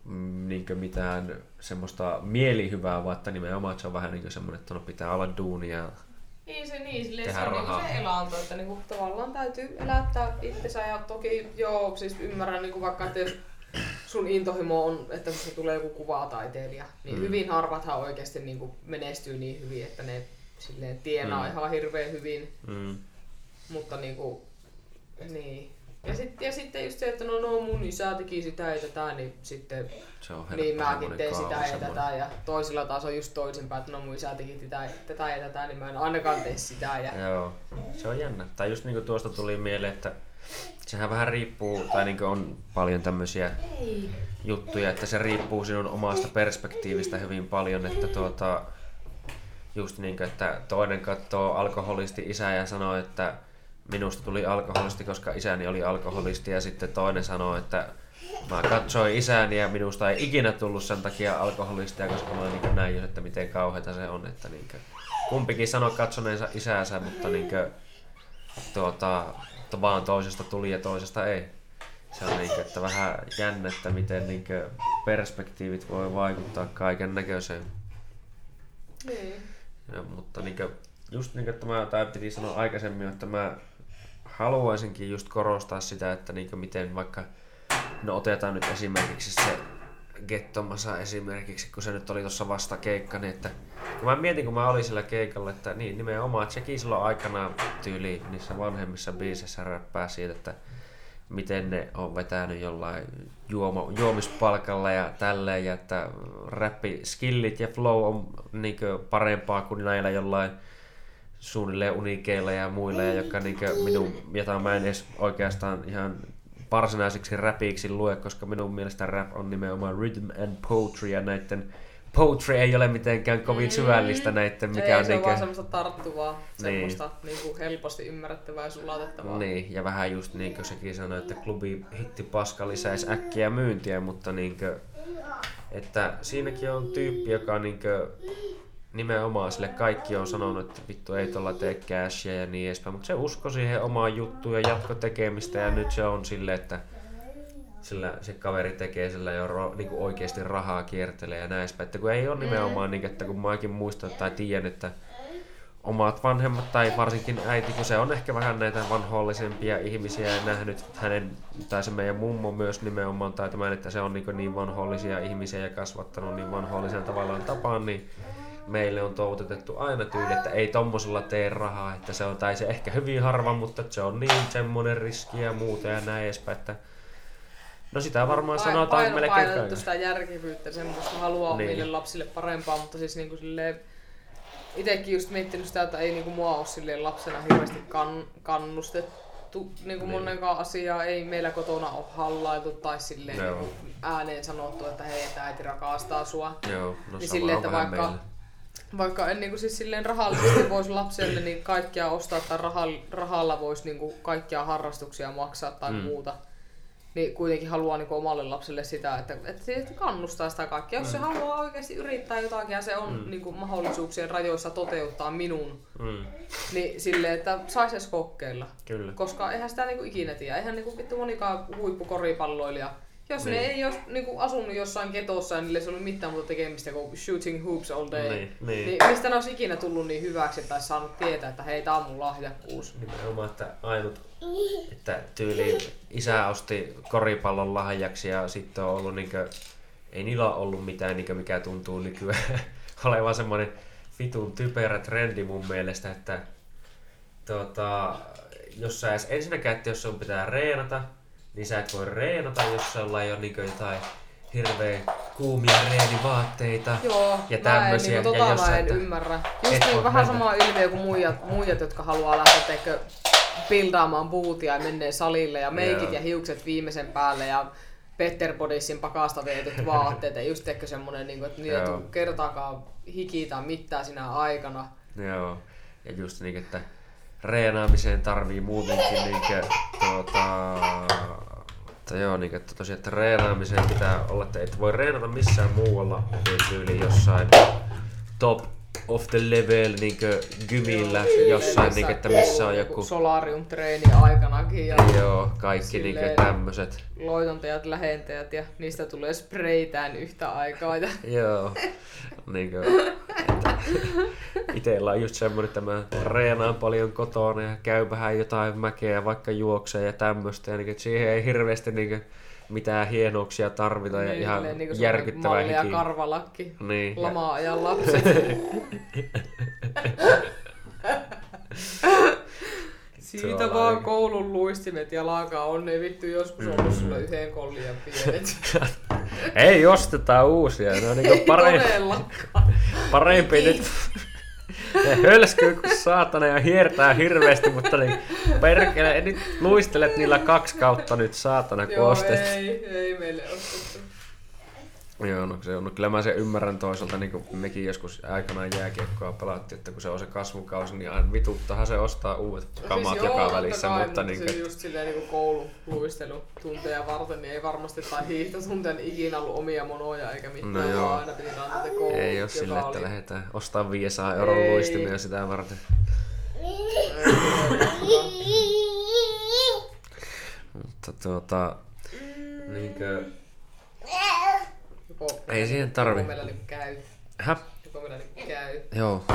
[SPEAKER 1] niin mitään semmoista mielihyvää, vaan että nimenomaan että se on vähän niin semmoinen, että no pitää olla duunia.
[SPEAKER 2] Niin se niin, silleen se on niinku
[SPEAKER 1] rahaa.
[SPEAKER 2] se elanto, että niinku tavallaan täytyy elättää itsensä ja toki joo, siis ymmärrän niinku vaikka, että jos sun intohimo on, että susta tulee joku kuvataiteilija, niin
[SPEAKER 1] Mm.
[SPEAKER 2] hyvin harvathan oikeasti niinku menestyy niin hyvin, että ne silleen tienaa
[SPEAKER 1] Mm.
[SPEAKER 2] mm. ihan hirveän hyvin,
[SPEAKER 1] Mm,
[SPEAKER 2] mutta niinku, niin. Ja, sit, ja sitten just se, että no, no mun isä teki sitä ja tätä, niin sitten
[SPEAKER 1] se on
[SPEAKER 2] niin mäkin teen sitä ja
[SPEAKER 1] semmoinen.
[SPEAKER 2] tätä ja toisilla taas on just toisinpäin, että no mun isä teki tätä, tätä ja tätä, niin mä en ainakaan tee sitä. Ja...
[SPEAKER 1] Joo, se on jännä. Tai just niinku tuosta tuli mieleen, että sehän vähän riippuu, tai niinku on paljon tämmöisiä juttuja, että se riippuu sinun omasta perspektiivistä hyvin paljon, että tuota, just niin kuin, että toinen katsoo alkoholisti isää ja sanoo, että minusta tuli alkoholisti, koska isäni oli alkoholisti ja sitten toinen sanoo, että mä katsoin isääni ja minusta ei ikinä tullut sen takia alkoholistia, koska mä niin näin just, että miten kauheata se on, että niin kumpikin sanoi katsoneensa isäänsä, mutta niin kuin, tuota, vaan toisesta tuli ja toisesta ei. Se on niin että vähän jännä, että miten niin perspektiivit voi vaikuttaa kaiken näköiseen.
[SPEAKER 2] Niin.
[SPEAKER 1] Ja, mutta niin kuin, just niin kuin, että mä, tai piti sanoa aikaisemmin, että mä haluaisinkin just korostaa sitä, että niin miten vaikka, no otetaan nyt esimerkiksi se Gettomasa esimerkiksi, kun se nyt oli tuossa vasta keikka, niin että kun mä mietin, kun mä olin sillä keikalla, että niin nimenomaan Tseki silloin aikanaan tyyli niissä vanhemmissa biiseissä räppää siitä, että miten ne on vetänyt jollain juoma, juomispalkalla ja tälleen, ja että räppiskillit ja flow on niin parempaa kuin näillä jollain suunnilleen unikeilla ja muilla, ja jotka niin minun, jota mä en edes oikeastaan ihan varsinaisiksi räpiksi lue, koska minun mielestä rap on nimenomaan rhythm and poetry, ja näiden poetry ei ole mitenkään kovin syvällistä näiden, mikä
[SPEAKER 2] ei,
[SPEAKER 1] on
[SPEAKER 2] se on vaan semmoista tarttuvaa,
[SPEAKER 1] Niin.
[SPEAKER 2] semmoista niinku helposti ymmärrettävää ja sulatettavaa.
[SPEAKER 1] Niin, ja vähän just niin kuin sekin sanoi, että klubi hitti paska lisäisi äkkiä myyntiä, mutta niin kuin, että siinäkin on tyyppi, joka niin kuin, nimenomaan sille kaikki on sanonut, että vittu ei tuolla tee cashia ja niin edespäin, mutta se usko siihen omaan juttuun ja jatko tekemistä ja nyt se on sille, että sillä se kaveri tekee sillä jo ro, niin kuin oikeasti rahaa kiertelee ja näin edespäin. Että kun ei ole nimenomaan, niin, että kun mäkin muistan tai tiedän, että omat vanhemmat tai varsinkin äiti, kun se on ehkä vähän näitä vanhollisempia ihmisiä ja nähnyt hänen, tai se meidän mummo myös nimenomaan, tai tämän, että se on niin, niin vanhollisia ihmisiä ja kasvattanut niin vanhollisen tavallaan tapaan, niin meille on toutetettu aina tyyli, että ei tommosella tee rahaa, että se on, tai se ehkä hyvin harva, mutta se on niin semmoinen riski ja muuta ja näin edespäin, että No sitä varmaan
[SPEAKER 2] Pain-
[SPEAKER 1] sanotaan
[SPEAKER 2] paino-
[SPEAKER 1] melkein kaikille.
[SPEAKER 2] sitä järkevyyttä, semmoista haluaa
[SPEAKER 1] Niin.
[SPEAKER 2] omille lapsille parempaa, mutta siis niinku silleen, itekin just miettinyt sitä, että ei niinku mua ole silleen lapsena hirveästi kan, kannustettu niinku
[SPEAKER 1] Niin.
[SPEAKER 2] monenkaan asiaa, ei meillä kotona ole hallailtu tai silleen
[SPEAKER 1] Joo.
[SPEAKER 2] niinku ääneen sanottu, että hei, että äiti rakastaa sua.
[SPEAKER 1] Joo, no
[SPEAKER 2] Niin silleen, että vaikka-
[SPEAKER 1] meillä.
[SPEAKER 2] Vaikka en niinku siis silleen rahallisesti voisi lapselle niin kaikkia ostaa tai rahalla, rahalla voisi niinku kaikkia harrastuksia maksaa tai
[SPEAKER 1] Mm.
[SPEAKER 2] mm. muuta, niin kuitenkin haluaa niinku omalle lapselle sitä, että, että, se- kannustaa sitä kaikkea. Jos se haluaa oikeasti yrittää jotakin ja se on
[SPEAKER 1] Mm.
[SPEAKER 2] mm. niinku mahdollisuuksien rajoissa toteuttaa minun,
[SPEAKER 1] Mm,
[SPEAKER 2] niin silleen, että saisi edes kokeilla.
[SPEAKER 1] kyllä.
[SPEAKER 2] Koska eihän sitä niinku ikinä tiedä. Eihän niinku vittu monikaan huippukoripalloilija. Jos
[SPEAKER 1] Niin.
[SPEAKER 2] ne ei ole niinku asunut jossain ketossa ja niille ei ollut mitään muuta tekemistä kuin shooting hoops all day,
[SPEAKER 1] Niin, niin.
[SPEAKER 2] niin mistä ne olisi ikinä tullut niin hyväksi tai saanut tietää, että hei, tää on mun lahjakkuus.
[SPEAKER 1] Nimenomaan, että ainut, että tyyli isä osti koripallon lahjaksi ja sitten on ollut niinkö, ei niillä ole ollut mitään niinkö, mikä tuntuu nykyään olevan semmoinen vitun typerä trendi mun mielestä, että tota, jos sä edes ensinnäkään, että jos sun pitää reenata, niin sä et voi reenata, jos sulla ei ole niinkö jotain hirveän kuumia reenivaatteita.
[SPEAKER 2] Joo,
[SPEAKER 1] Ja
[SPEAKER 2] mä
[SPEAKER 1] tämmösiä,
[SPEAKER 2] en, niin
[SPEAKER 1] ja
[SPEAKER 2] tota
[SPEAKER 1] jos
[SPEAKER 2] mä en
[SPEAKER 1] et-
[SPEAKER 2] ymmärrä.
[SPEAKER 1] et
[SPEAKER 2] Just niin vähän
[SPEAKER 1] mennä.
[SPEAKER 2] sama ilmiö kuin muijat, muijat jotka haluaa lähteä teikö, buildaamaan bootia ja menee salille ja meikit
[SPEAKER 1] Joo.
[SPEAKER 2] ja hiukset viimeisen päälle ja Petter Bodissin pakasta vietyt vaatteet ja just ehkä semmonen, niin että
[SPEAKER 1] Joo.
[SPEAKER 2] tule kertaakaan hiki tai mitään sinä aikana.
[SPEAKER 1] Joo. Ja just niin, että reenaamiseen tarvii muutenkin niinkö, tuota, että joo, niin, että tosiaan, että reenaamiseen pitää olla, että et voi reenata missään muualla kuin tyyli jossain top of the level niinkö gymillä jossain, niin, että missä on joku,
[SPEAKER 2] solarium-treeni aikanakin ja
[SPEAKER 1] joo, kaikki niinkö tämmöset.
[SPEAKER 2] loitontajat, lähentäjät ja niistä tulee spreitään yhtä aikaa. Ja
[SPEAKER 1] Joo, niinkö, että itellä on just semmoinen, että mä reenaan paljon kotona ja käyn vähän jotain mäkeä, vaikka juoksee ja tämmöistä. Ja että siihen ei hirveästi niinkö mitään hienouksia tarvita ja ihan
[SPEAKER 2] silleen niinku semmonen
[SPEAKER 1] järkyttävä
[SPEAKER 2] malli ja
[SPEAKER 1] hiki.
[SPEAKER 2] karvalakki.
[SPEAKER 1] Niin, ja-
[SPEAKER 2] Lama-ajan lapset. Siitä vaan koulun luistimet ja laaka on ne vittu joskus ollut sulle yhden kollian pienet.
[SPEAKER 1] ei osteta uusia, ne on niinku parempi, parempi nyt. Ne hölskyy kuin saatana ja hiertää hirveästi, mutta niin perkele, nyt luistelet niillä kaksi kautta nyt saatana, kun
[SPEAKER 2] Joo,
[SPEAKER 1] ostet.
[SPEAKER 2] ei, ei meille ostettu.
[SPEAKER 1] Joo, no se on. No, kyllä mä sen ymmärrän toisaalta, niin kuin mekin joskus aikanaan jääkiekkoa pelattiin, että kun se on se kasvukausi, niin aina vituttahan se ostaa uudet kamat
[SPEAKER 2] siis
[SPEAKER 1] joka välissä,
[SPEAKER 2] kai,
[SPEAKER 1] mutta niin
[SPEAKER 2] siis just silleen niin koululuistelutunteja varten, niin ei varmasti, tai hiihtotunteja niin ikinä ollut omia monoja eikä mitään,
[SPEAKER 1] No joo.
[SPEAKER 2] aina piti koulu,
[SPEAKER 1] ei ole
[SPEAKER 2] joka
[SPEAKER 1] sille, että
[SPEAKER 2] oli-
[SPEAKER 1] lähdetään ostaa 500 euron luistimia sitä varten. Mutta tuota, niinkö,
[SPEAKER 2] Joko,
[SPEAKER 1] Ei siihen tarvi.
[SPEAKER 2] Joko meillä niinku käy.
[SPEAKER 1] häh?
[SPEAKER 2] Joko meillä niinku käy.
[SPEAKER 1] Joo,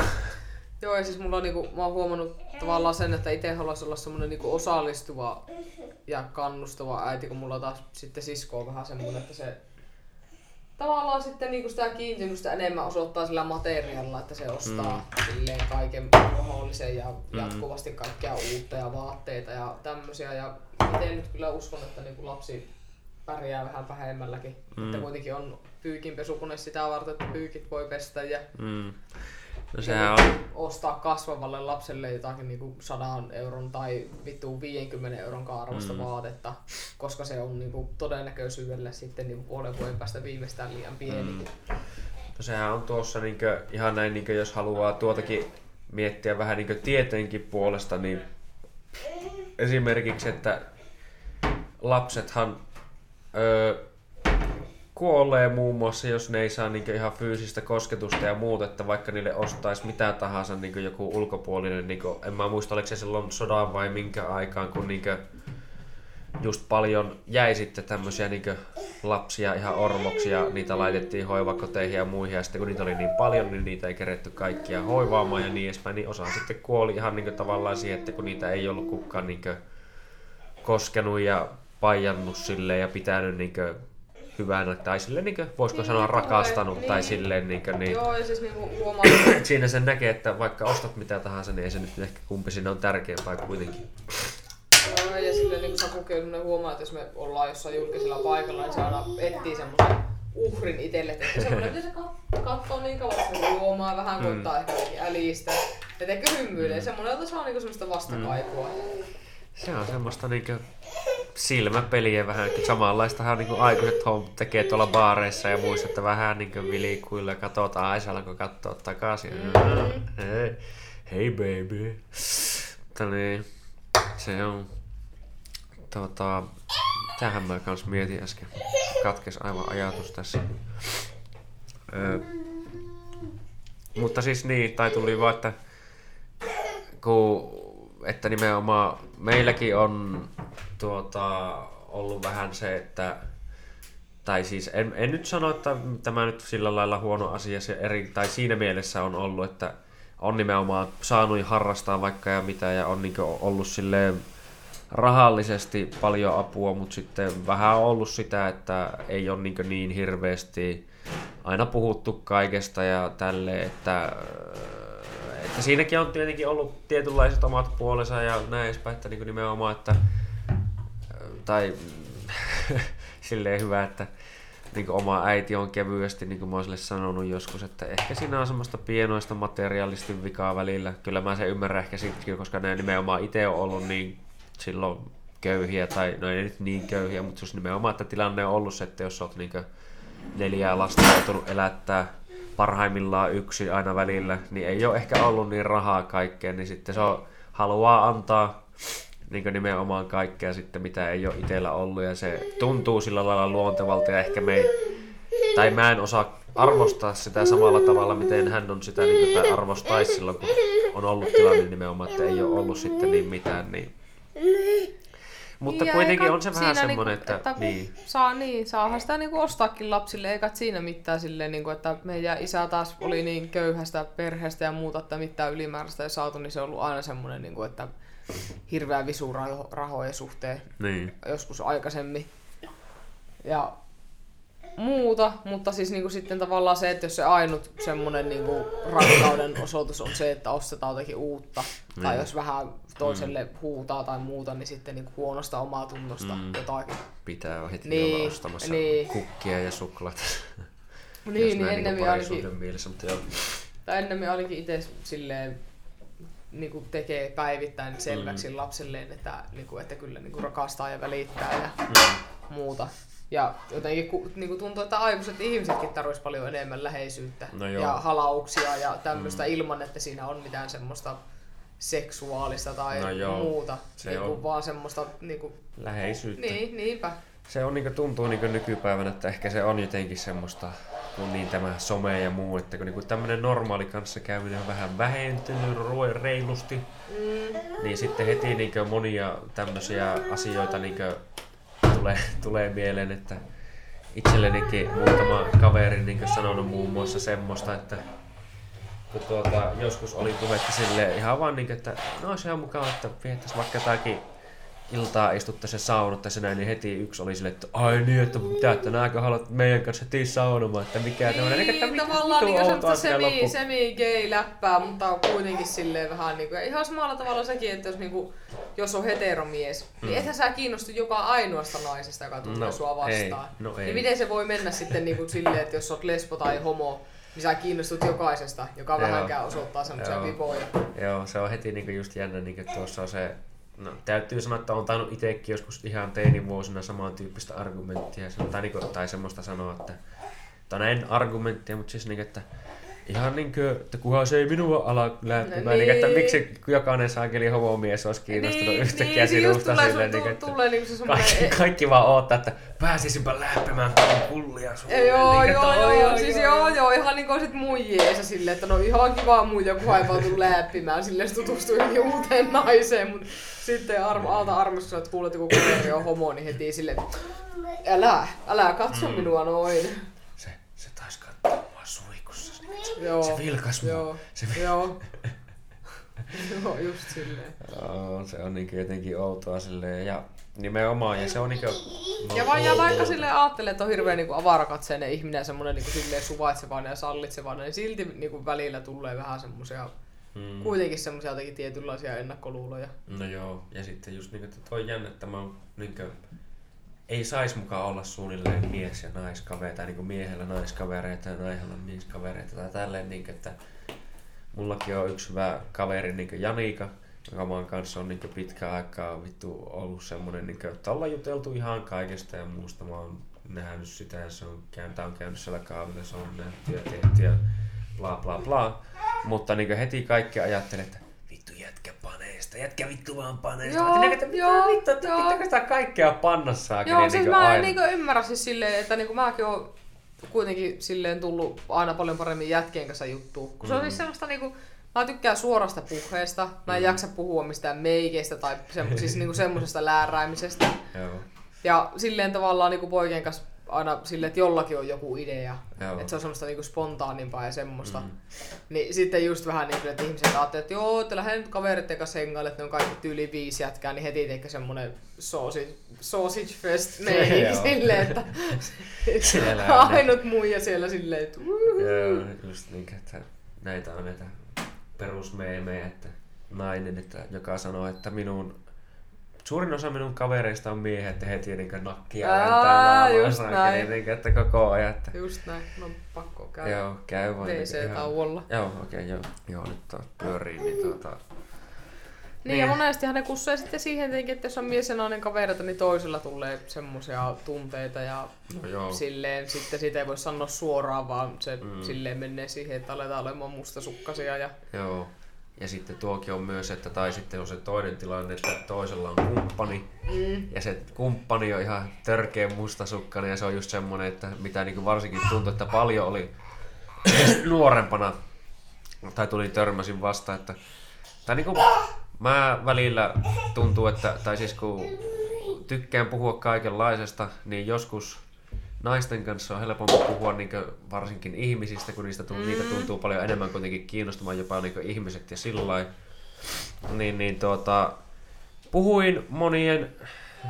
[SPEAKER 2] Joo, ja siis mulla on niinku, mä oon huomannut tavallaan sen, että itse haluaisi olla semmonen niinku osallistuva ja kannustava äiti, kun mulla taas sitten sisko on vähän semmonen, että se tavallaan sitten niinku sitä kiintymystä enemmän osoittaa sillä materiaalilla, että se ostaa mm. silleen kaiken mahdollisen ja jatkuvasti kaikkea uutta ja vaatteita ja tämmösiä. Ja itse nyt kyllä uskon, että niinku lapsi pärjää vähän vähemmälläkin. Mm. Että kuitenkin on pyykinpesukone sitä varten, että pyykit voi pestä ja
[SPEAKER 1] mm. No sehän on,
[SPEAKER 2] ostaa kasvavalle lapselle jotakin niinku 100 euron tai vittu 50 euron arvosta mm. vaatetta, koska se on niinku todennäköisyydellä sitten niinku puolen vuoden päästä viimeistään liian pieni. Mm.
[SPEAKER 1] no sehän on tuossa niinkö, ihan näin, niinkö, jos haluaa tuotakin miettiä vähän niinkö tieteenkin puolesta, niin esimerkiksi, että lapsethan öö, kuolee muun muassa, jos ne ei saa niinkö ihan fyysistä kosketusta ja muuta, että vaikka niille ostaisi mitä tahansa niinkö joku ulkopuolinen, niinkö, en mä muista oliko se silloin sodan vai minkä aikaan, kun niinkö, just paljon jäi sitten tämmöisiä niin lapsia ihan orvoksi ja niitä laitettiin hoivakoteihin ja muihin. Ja sitten kun niitä oli niin paljon, niin niitä ei keretty kaikkia hoivaamaan ja niin edespäin, niin osa sitten kuoli ihan niin tavallaan siihen, että kun niitä ei ollut kukaan niin koskenut ja paijannut sille ja pitänyt niin hyvänä, tai silleen, niin kuin, voisiko niin, sanoa rakastanut, niin. tai silleen niin, kuin, niin
[SPEAKER 2] Joo, ja siis niin huomaa...
[SPEAKER 1] siinä sen näkee, että vaikka ostat mitä tahansa, niin ei se nyt ehkä kumpi siinä on tärkeämpää kuitenkin.
[SPEAKER 2] Joo, ja silleen niin kuin Sakukin huomaa, että jos me ollaan jossain julkisella paikalla, niin se aina etsii semmoisen uhrin itselle. Että semmoinen, että se katsoo niin kauan, että se juomaa vähän, mm. koittaa ehkä älistä. Ja tekee hymyilee, mm. semmoinen, jota saa niinku semmoista vastakaikua. Mm.
[SPEAKER 1] Se on semmoista niinku silmäpeliä vähän, että samanlaistahan niin aikuiset hommat tekee tuolla baareissa ja muissa, että vähän niin vilikuilla ja katsotaan, Aisa kun katsoa takaisin. Mm. Hei, hey baby. Mutta niin, se on, tota, tähän mä kans mietin äsken, katkes aivan ajatus tässä. Ö, mutta siis niin, tai tuli vaan, että kun että nimenomaan meilläkin on tuota, ollut vähän se, että tai siis en, en nyt sano, että tämä nyt sillä lailla huono asia se eri, tai siinä mielessä on ollut, että on nimenomaan saanut harrastaa vaikka ja mitä ja on niin ollut silleen rahallisesti paljon apua, mutta sitten vähän on ollut sitä, että ei ole niin, niin hirveästi aina puhuttu kaikesta ja tälle, että että siinäkin on tietenkin ollut tietynlaiset omat puolensa ja näin edespäin, että niin nimenomaan, että tai silleen hyvä, että niin oma äiti on kevyesti, niin kuin mä oon sanonut joskus, että ehkä siinä on semmoista pienoista materiaalisesti vikaa välillä. Kyllä mä sen ymmärrän ehkä sittenkin, koska ne nimenomaan itse on ollut niin silloin köyhiä, tai no ei nyt niin köyhiä, mutta just nimenomaan, että tilanne on ollut se, että jos oot niin neljää lasta joutunut elättää parhaimmillaan yksi aina välillä, niin ei ole ehkä ollut niin rahaa kaikkeen, niin sitten se on, haluaa antaa niin nimenomaan kaikkea sitten, mitä ei ole itsellä ollut, ja se tuntuu sillä lailla luontevalta, ja ehkä me ei, tai mä en osaa arvostaa sitä samalla tavalla, miten hän on sitä niin kuin, tai arvostaisi silloin, kun on ollut tilanne nimenomaan, että ei ole ollut sitten niin mitään, niin mutta niin, kuitenkin on se vähän semmoinen, niinku, että, että niin.
[SPEAKER 2] Saa, niin, saahan sitä niinku ostaakin lapsille, eikä siinä mitään silleen, niinku, että meidän isä taas oli niin köyhästä perheestä ja muuta, että mitään ylimääräistä ei saatu, niin se on ollut aina semmoinen, niinku, että hirveä visu rahojen suhteen niin. joskus aikaisemmin. Ja muuta, mutta siis niinku sitten tavallaan se, että jos se ainut semmoinen niinku rakkauden osoitus on se, että ostetaan jotakin uutta, niin. tai jos vähän toiselle mm. huutaa tai muuta, niin sitten niinku huonosta omaa tunnosta mm. jotakin.
[SPEAKER 1] Pitää heti niin, olla ostamassa niin. kukkia ja suklaata.
[SPEAKER 2] Niin, niin ennemmin
[SPEAKER 1] niinku ainakin, mielessä, mutta joo.
[SPEAKER 2] Tai ennemmin ainakin itse silleen niin kuin tekee päivittäin selväksi mm. lapselleen, että, niin kuin, että kyllä niin kuin rakastaa ja välittää ja mm. muuta. Ja jotenkin niin kuin tuntuu, että aikuiset ihmisetkin tarvitsisivat paljon enemmän läheisyyttä no ja halauksia ja tämmöistä mm. ilman, että siinä on mitään semmoista seksuaalista tai no joo, muuta, se niin kuin on vaan semmoista... Niin kuin...
[SPEAKER 1] Läheisyyttä.
[SPEAKER 2] Niin, niinpä.
[SPEAKER 1] Se on, niin kuin, tuntuu niin kuin nykypäivänä, että ehkä se on jotenkin semmoista, kun niin tämä some ja muu, että kun niin kuin tämmöinen normaali kanssakäyminen on vähän vähentynyt reilusti, mm. niin sitten heti niin kuin monia tämmöisiä asioita niin kuin tulee, tulee mieleen, että itsellenikin muutama kaveri niin sanonut muun muassa semmoista, että kun tuota, joskus oli puhetta sille ihan vaan niin, että no se on mukava, että viettäisi vaikka jotakin iltaa istuttaisiin saunottaisiin näin, niin heti yksi oli silleen, että ai niin, että mitä, että nääkö haluat meidän kanssa heti saunomaan, että mikä niin, tämmöinen, että
[SPEAKER 2] mit, tavallaan niin semmoista semi, semi gay läppää, mutta on kuitenkin silleen vähän niin kuin, ihan samalla tavalla sekin, että jos, niin kuin, jos on heteromies, niin mm. niin ethän sä kiinnostu joka ainoasta naisesta, joka tulee no, sua vastaan. Ei, no ei. Niin miten se voi mennä sitten niin kuin silleen, että jos oot lesbo tai homo, niin sä kiinnostut jokaisesta, joka Joo. vähänkään osoittaa semmoisia vivoja.
[SPEAKER 1] Joo, se on heti niinku just jännä, niinku, tuossa on se No, täytyy sanoa, että on tainnut itsekin joskus ihan teinivuosina samantyyppistä argumenttia tai, niinku, tai semmoista sanoa, että tai en argumenttia, mutta siis niin, että ihan niin kuin, että kunhan se ei minua ala lämpimään,
[SPEAKER 2] No
[SPEAKER 1] niin. niin, että
[SPEAKER 2] niin.
[SPEAKER 1] miksi jokainen saakeli homomies olisi kiinnostunut niin, yhtäkkiä
[SPEAKER 2] niin, siis
[SPEAKER 1] sinusta
[SPEAKER 2] tulee,
[SPEAKER 1] silleen, niin, että
[SPEAKER 2] tulee niinku se
[SPEAKER 1] kaikki, kaikki vaan odottaa, että pääsisinpä lämpimään kun kullia sulle.
[SPEAKER 2] Joo,
[SPEAKER 1] niin,
[SPEAKER 2] joo,
[SPEAKER 1] että
[SPEAKER 2] joo, joo,
[SPEAKER 1] oi,
[SPEAKER 2] siis joo, joo, ihan niinku sit muijeessa silleen, että no ihan kiva muija, kun haipautuu läppimään, silleen se tutustuu johonkin uuteen naiseen, mutta sitten armo, alta armostus, että kuulet joku kaveri on homo, niin heti silleen, älä, älä katso minua noin.
[SPEAKER 1] Se, se taisi katsoa mua suikussa.
[SPEAKER 2] Joo,
[SPEAKER 1] Se vilkas mua.
[SPEAKER 2] joo,
[SPEAKER 1] Se
[SPEAKER 2] joo. Joo, just silleen.
[SPEAKER 1] Oo, se on niin jotenkin outoa silleen ja nimenomaan ja se on niinku... No,
[SPEAKER 2] Ja, va- ja vaikka sille ajattelee, että on hirveän niinku avarakatseinen ihminen ja semmoinen niinku silleen suvaitsevainen ja sallitsevainen, niin silti niinku välillä tulee vähän semmoisia,
[SPEAKER 1] mm,
[SPEAKER 2] kuitenkin semmoisia jotenkin tietynlaisia ennakkoluuloja.
[SPEAKER 1] no joo, ja sitten just niinku, että toi jännä, että mä oon niinku... Ei sais mukaan olla suunnilleen mies ja naiskavereita, tai niinku miehellä naiskavereita ja naisella mieskavereita tai tälleen niinku, että... Mullakin on yksi hyvä kaveri niinku Janika, joka maan kanssa on niinku pitkään aikaa vittu ollut semmonen, niinku, että ollaan juteltu ihan kaikesta ja muusta. Mä oon nähnyt sitä ja se on, on käynyt siellä kaavilla, se on nähty ja tehty ja bla bla bla. Mutta niinku heti kaikki ajattelee, että vittu jätkä paneesta, jätkä vittu vaan paneesta.
[SPEAKER 2] Joo,
[SPEAKER 1] Mä että mitä
[SPEAKER 2] joo,
[SPEAKER 1] vittu, että
[SPEAKER 2] joo.
[SPEAKER 1] pitääkö sitä kaikkea panna saakin.
[SPEAKER 2] Joo,
[SPEAKER 1] niin
[SPEAKER 2] siis
[SPEAKER 1] niinku
[SPEAKER 2] mä en niinku ymmärrä siis silleen, että niinku mäkin oon kuitenkin silleen tullut aina paljon paremmin jätkien kanssa juttuun. Kun se on siis semmoista niinku, mä tykkään suorasta puheesta. Mä en jaksa puhua mistään meikeistä tai se, siis niinku semmosesta lääräämisestä.
[SPEAKER 1] Joo.
[SPEAKER 2] Ja silleen tavallaan niinku poikien kanssa aina silleen, että jollakin on joku idea.
[SPEAKER 1] Joo.
[SPEAKER 2] Että se on semmoista niinku spontaanimpaa ja semmoista. Mm. Niin sitten just vähän niin kuin, että ihmiset ajattelee, että joo, että lähden nyt kavereiden kanssa hengaille, että ne on kaikki tyyli viisi jätkää, niin heti teikö semmonen sausage, sausage fest meininki
[SPEAKER 1] Joo.
[SPEAKER 2] silleen, että ainut muija siellä silleen, että.
[SPEAKER 1] Joo, just niin, että näitä on näitä perusmeemejä, että nainen, että joka sanoo, että minun suurin osa minun kavereista on miehet, että heti niin nakkia
[SPEAKER 2] Aa, just näin.
[SPEAKER 1] niin, että koko ajan, että
[SPEAKER 2] Just näin, no pakko käydä
[SPEAKER 1] joo, käy vaan. niin
[SPEAKER 2] WC-tauolla.
[SPEAKER 1] Joo, okei, okay, joo. Joo, nyt taas pyörii, niin tuota...
[SPEAKER 2] Niin, ja monestihan ne kussee sitten siihen tietenkin, että jos on mies ja nainen kavereita, niin toisella tulee semmoisia tunteita ja
[SPEAKER 1] No joo.
[SPEAKER 2] silleen sitten siitä ei voi sanoa suoraan, vaan se mm. silleen menee siihen, että aletaan olemaan mustasukkasia ja
[SPEAKER 1] Joo. Ja sitten tuokin on myös, että tai sitten on se toinen tilanne, että toisella on kumppani.
[SPEAKER 2] mm.
[SPEAKER 1] Ja se kumppani on ihan törkeä mustasukkainen ja se on just semmonen, että mitä niin varsinkin tuntuu, että paljon oli nuorempana tai tuli törmäsin vasta, että tai niin kuin, mä välillä tuntuu, että tai siis kun tykkään puhua kaikenlaisesta, niin joskus naisten kanssa on helpompi puhua niin varsinkin ihmisistä, kun niistä tuntuu, mm. niitä tuntuu paljon enemmän kuitenkin kiinnostamaan jopa niin ihmiset ja sillä. Niin, niin tuota, puhuin monien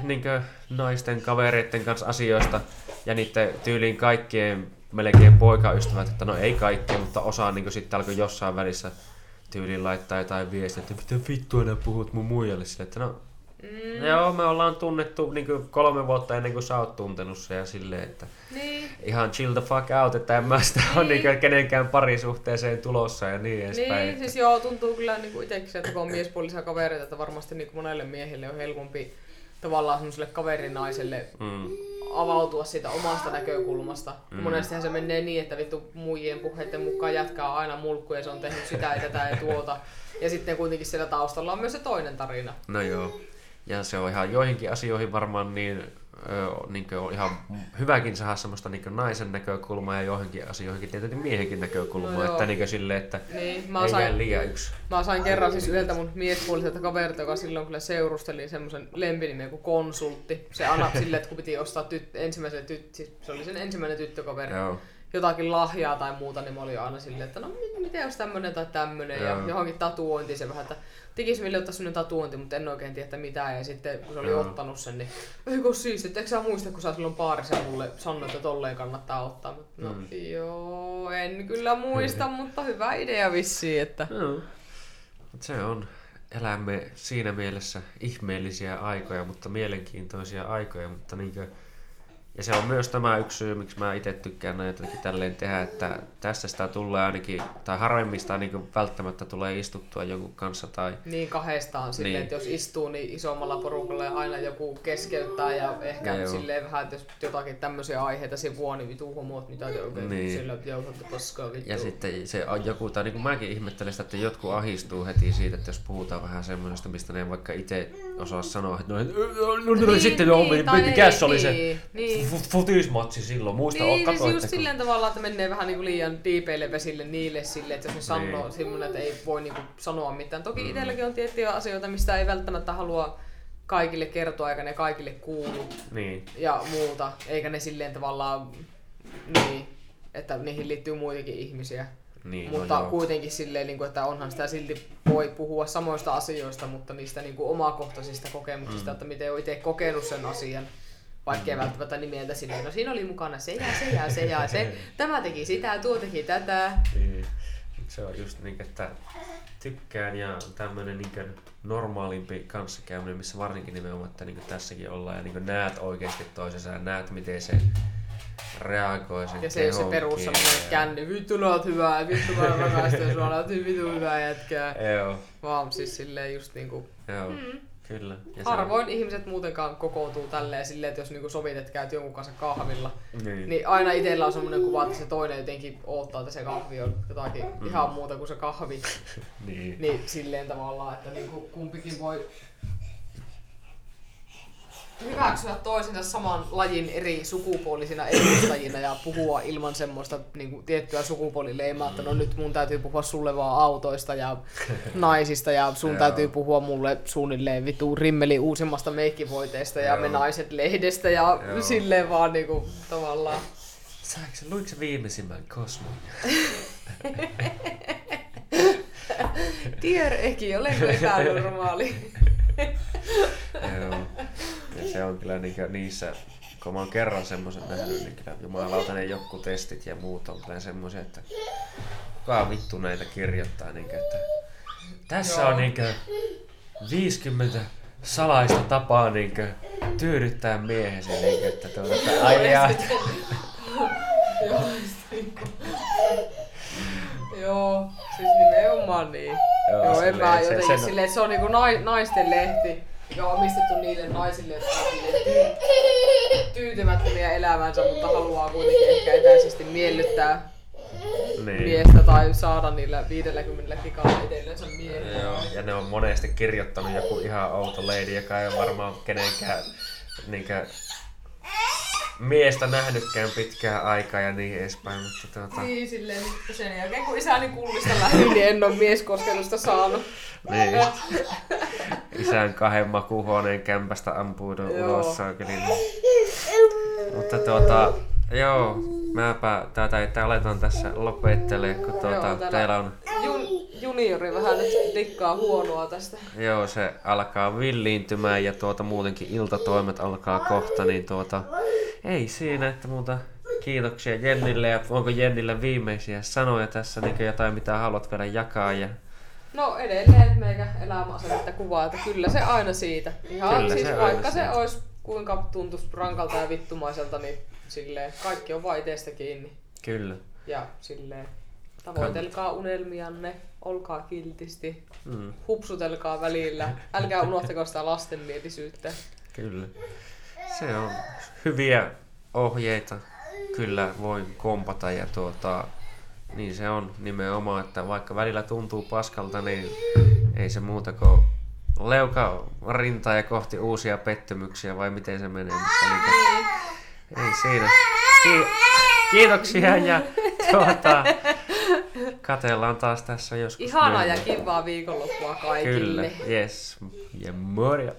[SPEAKER 1] niin naisten kavereiden kanssa asioista ja niiden tyyliin kaikkien melkein poikaystävät, että no ei kaikkea, mutta osa niin sitten alkoi jossain välissä tyyliin laittaa jotain viestiä, että mitä vittua nää puhut mun muijalle sille, että no mm. joo, me ollaan tunnettu niin kolme vuotta ennen kuin sä oot tuntenut se ja silleen, että
[SPEAKER 2] Niin,
[SPEAKER 1] ihan chill the fuck out, että en mä sitä niin. ole niin kenenkään parisuhteeseen tulossa ja niin edespäin.
[SPEAKER 2] niin
[SPEAKER 1] että-
[SPEAKER 2] siis joo, tuntuu kyllä niin itsekin se, että kun on miespuolisia kavereita, että varmasti niin monelle miehelle on helpompi tavallaan semmoiselle kaverinaiselle
[SPEAKER 1] Mm.
[SPEAKER 2] avautua siitä omasta näkökulmasta. Mm. Monestihan se menee niin, että vittu muijien puheiden mukaan jätkää aina mulkku ja se on tehnyt sitä ja tätä ja tuota. Ja sitten kuitenkin siellä taustalla on myös se toinen tarina.
[SPEAKER 1] No joo. Ja se on ihan joihinkin asioihin varmaan niin, ö, niin on ihan hyväkin saada semmoista niin naisen näkökulmaa ja joihinkin asioihinkin tietysti miehenkin näkökulmaa.
[SPEAKER 2] No joo.
[SPEAKER 1] että niin silleen, että
[SPEAKER 2] Niin, mä
[SPEAKER 1] ei
[SPEAKER 2] sain,
[SPEAKER 1] liian yksi.
[SPEAKER 2] Mä sain kerran siis yhdeltä mun miespuoliselta kaverilta, joka silloin kyllä seurusteli semmoisen lempinimen kuin konsultti. Se aina silleen, että kun piti ostaa tyt, ensimmäiselle tyt, siis se oli sen ensimmäinen tyttökaveri,
[SPEAKER 1] Joo.
[SPEAKER 2] jotakin lahjaa tai muuta, niin mä olin aina silleen, että no mi- miten jos tämmönen tai tämmönen. Ja
[SPEAKER 1] Joo.
[SPEAKER 2] johonkin tatuointiin se vähän, että tekisi mieli ottaa semmonen tatuointi, mutta en oikein tiedä, että mitä. Ja sitten kun se oli
[SPEAKER 1] Joo.
[SPEAKER 2] ottanut sen, niin eikö siis, että eikö sä muista, kun sä silloin baarissa mulle sanoit, että tolleen kannattaa ottaa. Mä, No
[SPEAKER 1] Mm.
[SPEAKER 2] joo, en kyllä muista, mutta hyvä idea vissiin, että...
[SPEAKER 1] No. Mut Se on. Elämme siinä mielessä ihmeellisiä aikoja, mutta mielenkiintoisia aikoja, mutta niinkö Ja se on myös tämä yksi syy, miksi mä itse tykkään jotenkin tälleen tehdä, että tässä sitä tulee ainakin, tai harvemmista niin välttämättä tulee istuttua jonkun kanssa. Tai...
[SPEAKER 2] Niin kahdestaan silleen, niin. että jos istuu niin isommalla porukalla ja aina joku keskeyttää ja ehkä ja silleen vähän, että jos jotakin tämmöisiä aiheita sivua, niin vitu homoot, mitä te oikein niin. sillä jauhatte paskaa vittu.
[SPEAKER 1] Ja sitten se joku, tai niin kuin mäkin ihmettelen sitä, että jotkut ahistuu heti siitä, että jos puhutaan vähän semmoisesta, mistä ne vaikka itse osaa sanoa, että no, no, no, no niin, sitten niin, mikä se oli niin, se niin. futismatsi silloin, muista
[SPEAKER 2] niin, siis just silleen tavalla, että menee vähän niin kuin liian diipeille vesille niille sille, että jos ne sanoo niin. semmoinen, että ei voi niin kuin sanoa mitään. Toki mm. itselläkin on tiettyjä asioita, mistä ei välttämättä halua kaikille kertoa, eikä ne kaikille kuulu niin. ja muuta, eikä ne silleen tavallaan, niin, että niihin liittyy muitakin ihmisiä. Niin, no mutta no kuitenkin silleen, niin kuin, että onhan sitä silti voi puhua samoista asioista, mutta niistä niin kuin omakohtaisista kokemuksista, mm. että miten on itse kokenut sen asian vaikkei mm. välttämättä nimeltä silleen, no siinä oli mukana se ja se ja se ja se, tämä teki sitä, tuo teki tätä.
[SPEAKER 1] Niin. Se on just niin, että tykkään ja tämmöinen niin normaalimpi kanssakäyminen, missä varsinkin nimenomaan, että niin tässäkin ollaan ja niin näet oikeasti toisensa ja näet, miten se reagoi sen
[SPEAKER 2] Ja se ei se perus semmoinen känni, vittu no oot hyvää, vittu mä rakastan sua, oot vittu hyvää jätkää.
[SPEAKER 1] Joo.
[SPEAKER 2] Vaan siis silleen just niinku...
[SPEAKER 1] Joo. Mm. Kyllä.
[SPEAKER 2] Ja Harvoin on... ihmiset muutenkaan kokoutuu tälleen silleen, että jos niinku sovit, että käyt jonkun kanssa kahvilla, niin, niin aina itsellä on semmoinen kuva, että se toinen jotenkin odottaa, että se kahvi on jotakin mm. ihan muuta kuin se kahvi. niin. niin silleen tavallaan, että niinku kumpikin voi hyväksyä toisensa saman lajin eri sukupuolisina edustajina ja puhua ilman semmoista niin kuin, tiettyä sukupuolileimaa, että no nyt mun täytyy puhua sulle vaan autoista ja naisista ja sun täytyy puhua mulle suunnilleen vitu rimmeli uusimmasta meikkivoiteesta ja me naiset lehdestä ja Joo. silleen vaan niin kuin, tavallaan.
[SPEAKER 1] Saanko luitko viimeisimmän Cosmo?
[SPEAKER 2] Dear Eki, olenko epänormaali?
[SPEAKER 1] Joo. Ja se on kyllä niinkö, niissä, kun mä oon kerran semmoisen nähnyt, niin kyllä jumalauta ne joku testit ja muut on kyllä semmoisia, että kuka vittu näitä kirjoittaa, niin että tässä Joo. on niinkö 50 salaista tapaa niinkö tyydyttää miehesi, niinkö, että tuota, että ai
[SPEAKER 2] Joo, siis nimenomaan niin. Joo, Joo en mä jotenkin se, silleen, että se on niinku naisten lehti ja omistettu niille naisille, jotka on tyytymättömiä elämänsä, mutta haluaa kuitenkin ehkä etäisesti miellyttää niin. miestä tai saada niillä 50 fikalla itsellensä miehen.
[SPEAKER 1] Joo, ja ne on monesti kirjoittanut joku ihan outo lady, joka ei varmaan kenenkään niinkö, miestä nähnytkään pitkään aikaa ja niin edespäin. Mutta tuota...
[SPEAKER 2] Niin, silleen, että sen jälkeen kun isäni kullista lähti, niin en ole mieskoskelusta saanut.
[SPEAKER 1] niin. Isän kahden makuhuoneen kämpästä ampuudun ulos saakeliin. Mutta tuota, joo, mäpä tätä, että aletaan tässä lopettele, kun tuota, joo, teillä on...
[SPEAKER 2] Jun, juniori vähän nyt dikkaa huonoa tästä.
[SPEAKER 1] Joo, se alkaa villiintymään ja tuota muutenkin iltatoimet alkaa kohta, niin tuota, ei siinä, että muuta kiitoksia Jennille ja onko Jennille viimeisiä sanoja tässä, niin jotain mitä haluat vielä jakaa ja
[SPEAKER 2] No edelleen meikä elämäasennetta kuvaa, että kyllä se aina siitä. Ihan kyllä siis se vaikka se olisi kuinka tuntuisi rankalta ja vittumaiselta, niin silleen kaikki on vain itsestä kiinni.
[SPEAKER 1] Kyllä.
[SPEAKER 2] Ja silleen tavoitelkaa unelmianne, olkaa kiltisti, mm. hupsutelkaa välillä, älkää unohtako sitä lastenmielisyyttä.
[SPEAKER 1] Kyllä. Se on hyviä ohjeita. Kyllä voin kompata ja tuota, niin se on nimenomaan, että vaikka välillä tuntuu paskalta, niin ei se muuta kuin leuka rintaa ja kohti uusia pettymyksiä, vai miten se menee? Mutta niin, ei siinä. Ki- kiitoksia ja tuota, katellaan taas tässä joskus.
[SPEAKER 2] Ihanaa ja kivaa viikonloppua kaikille.
[SPEAKER 1] Kyllä, yes. Ja morja.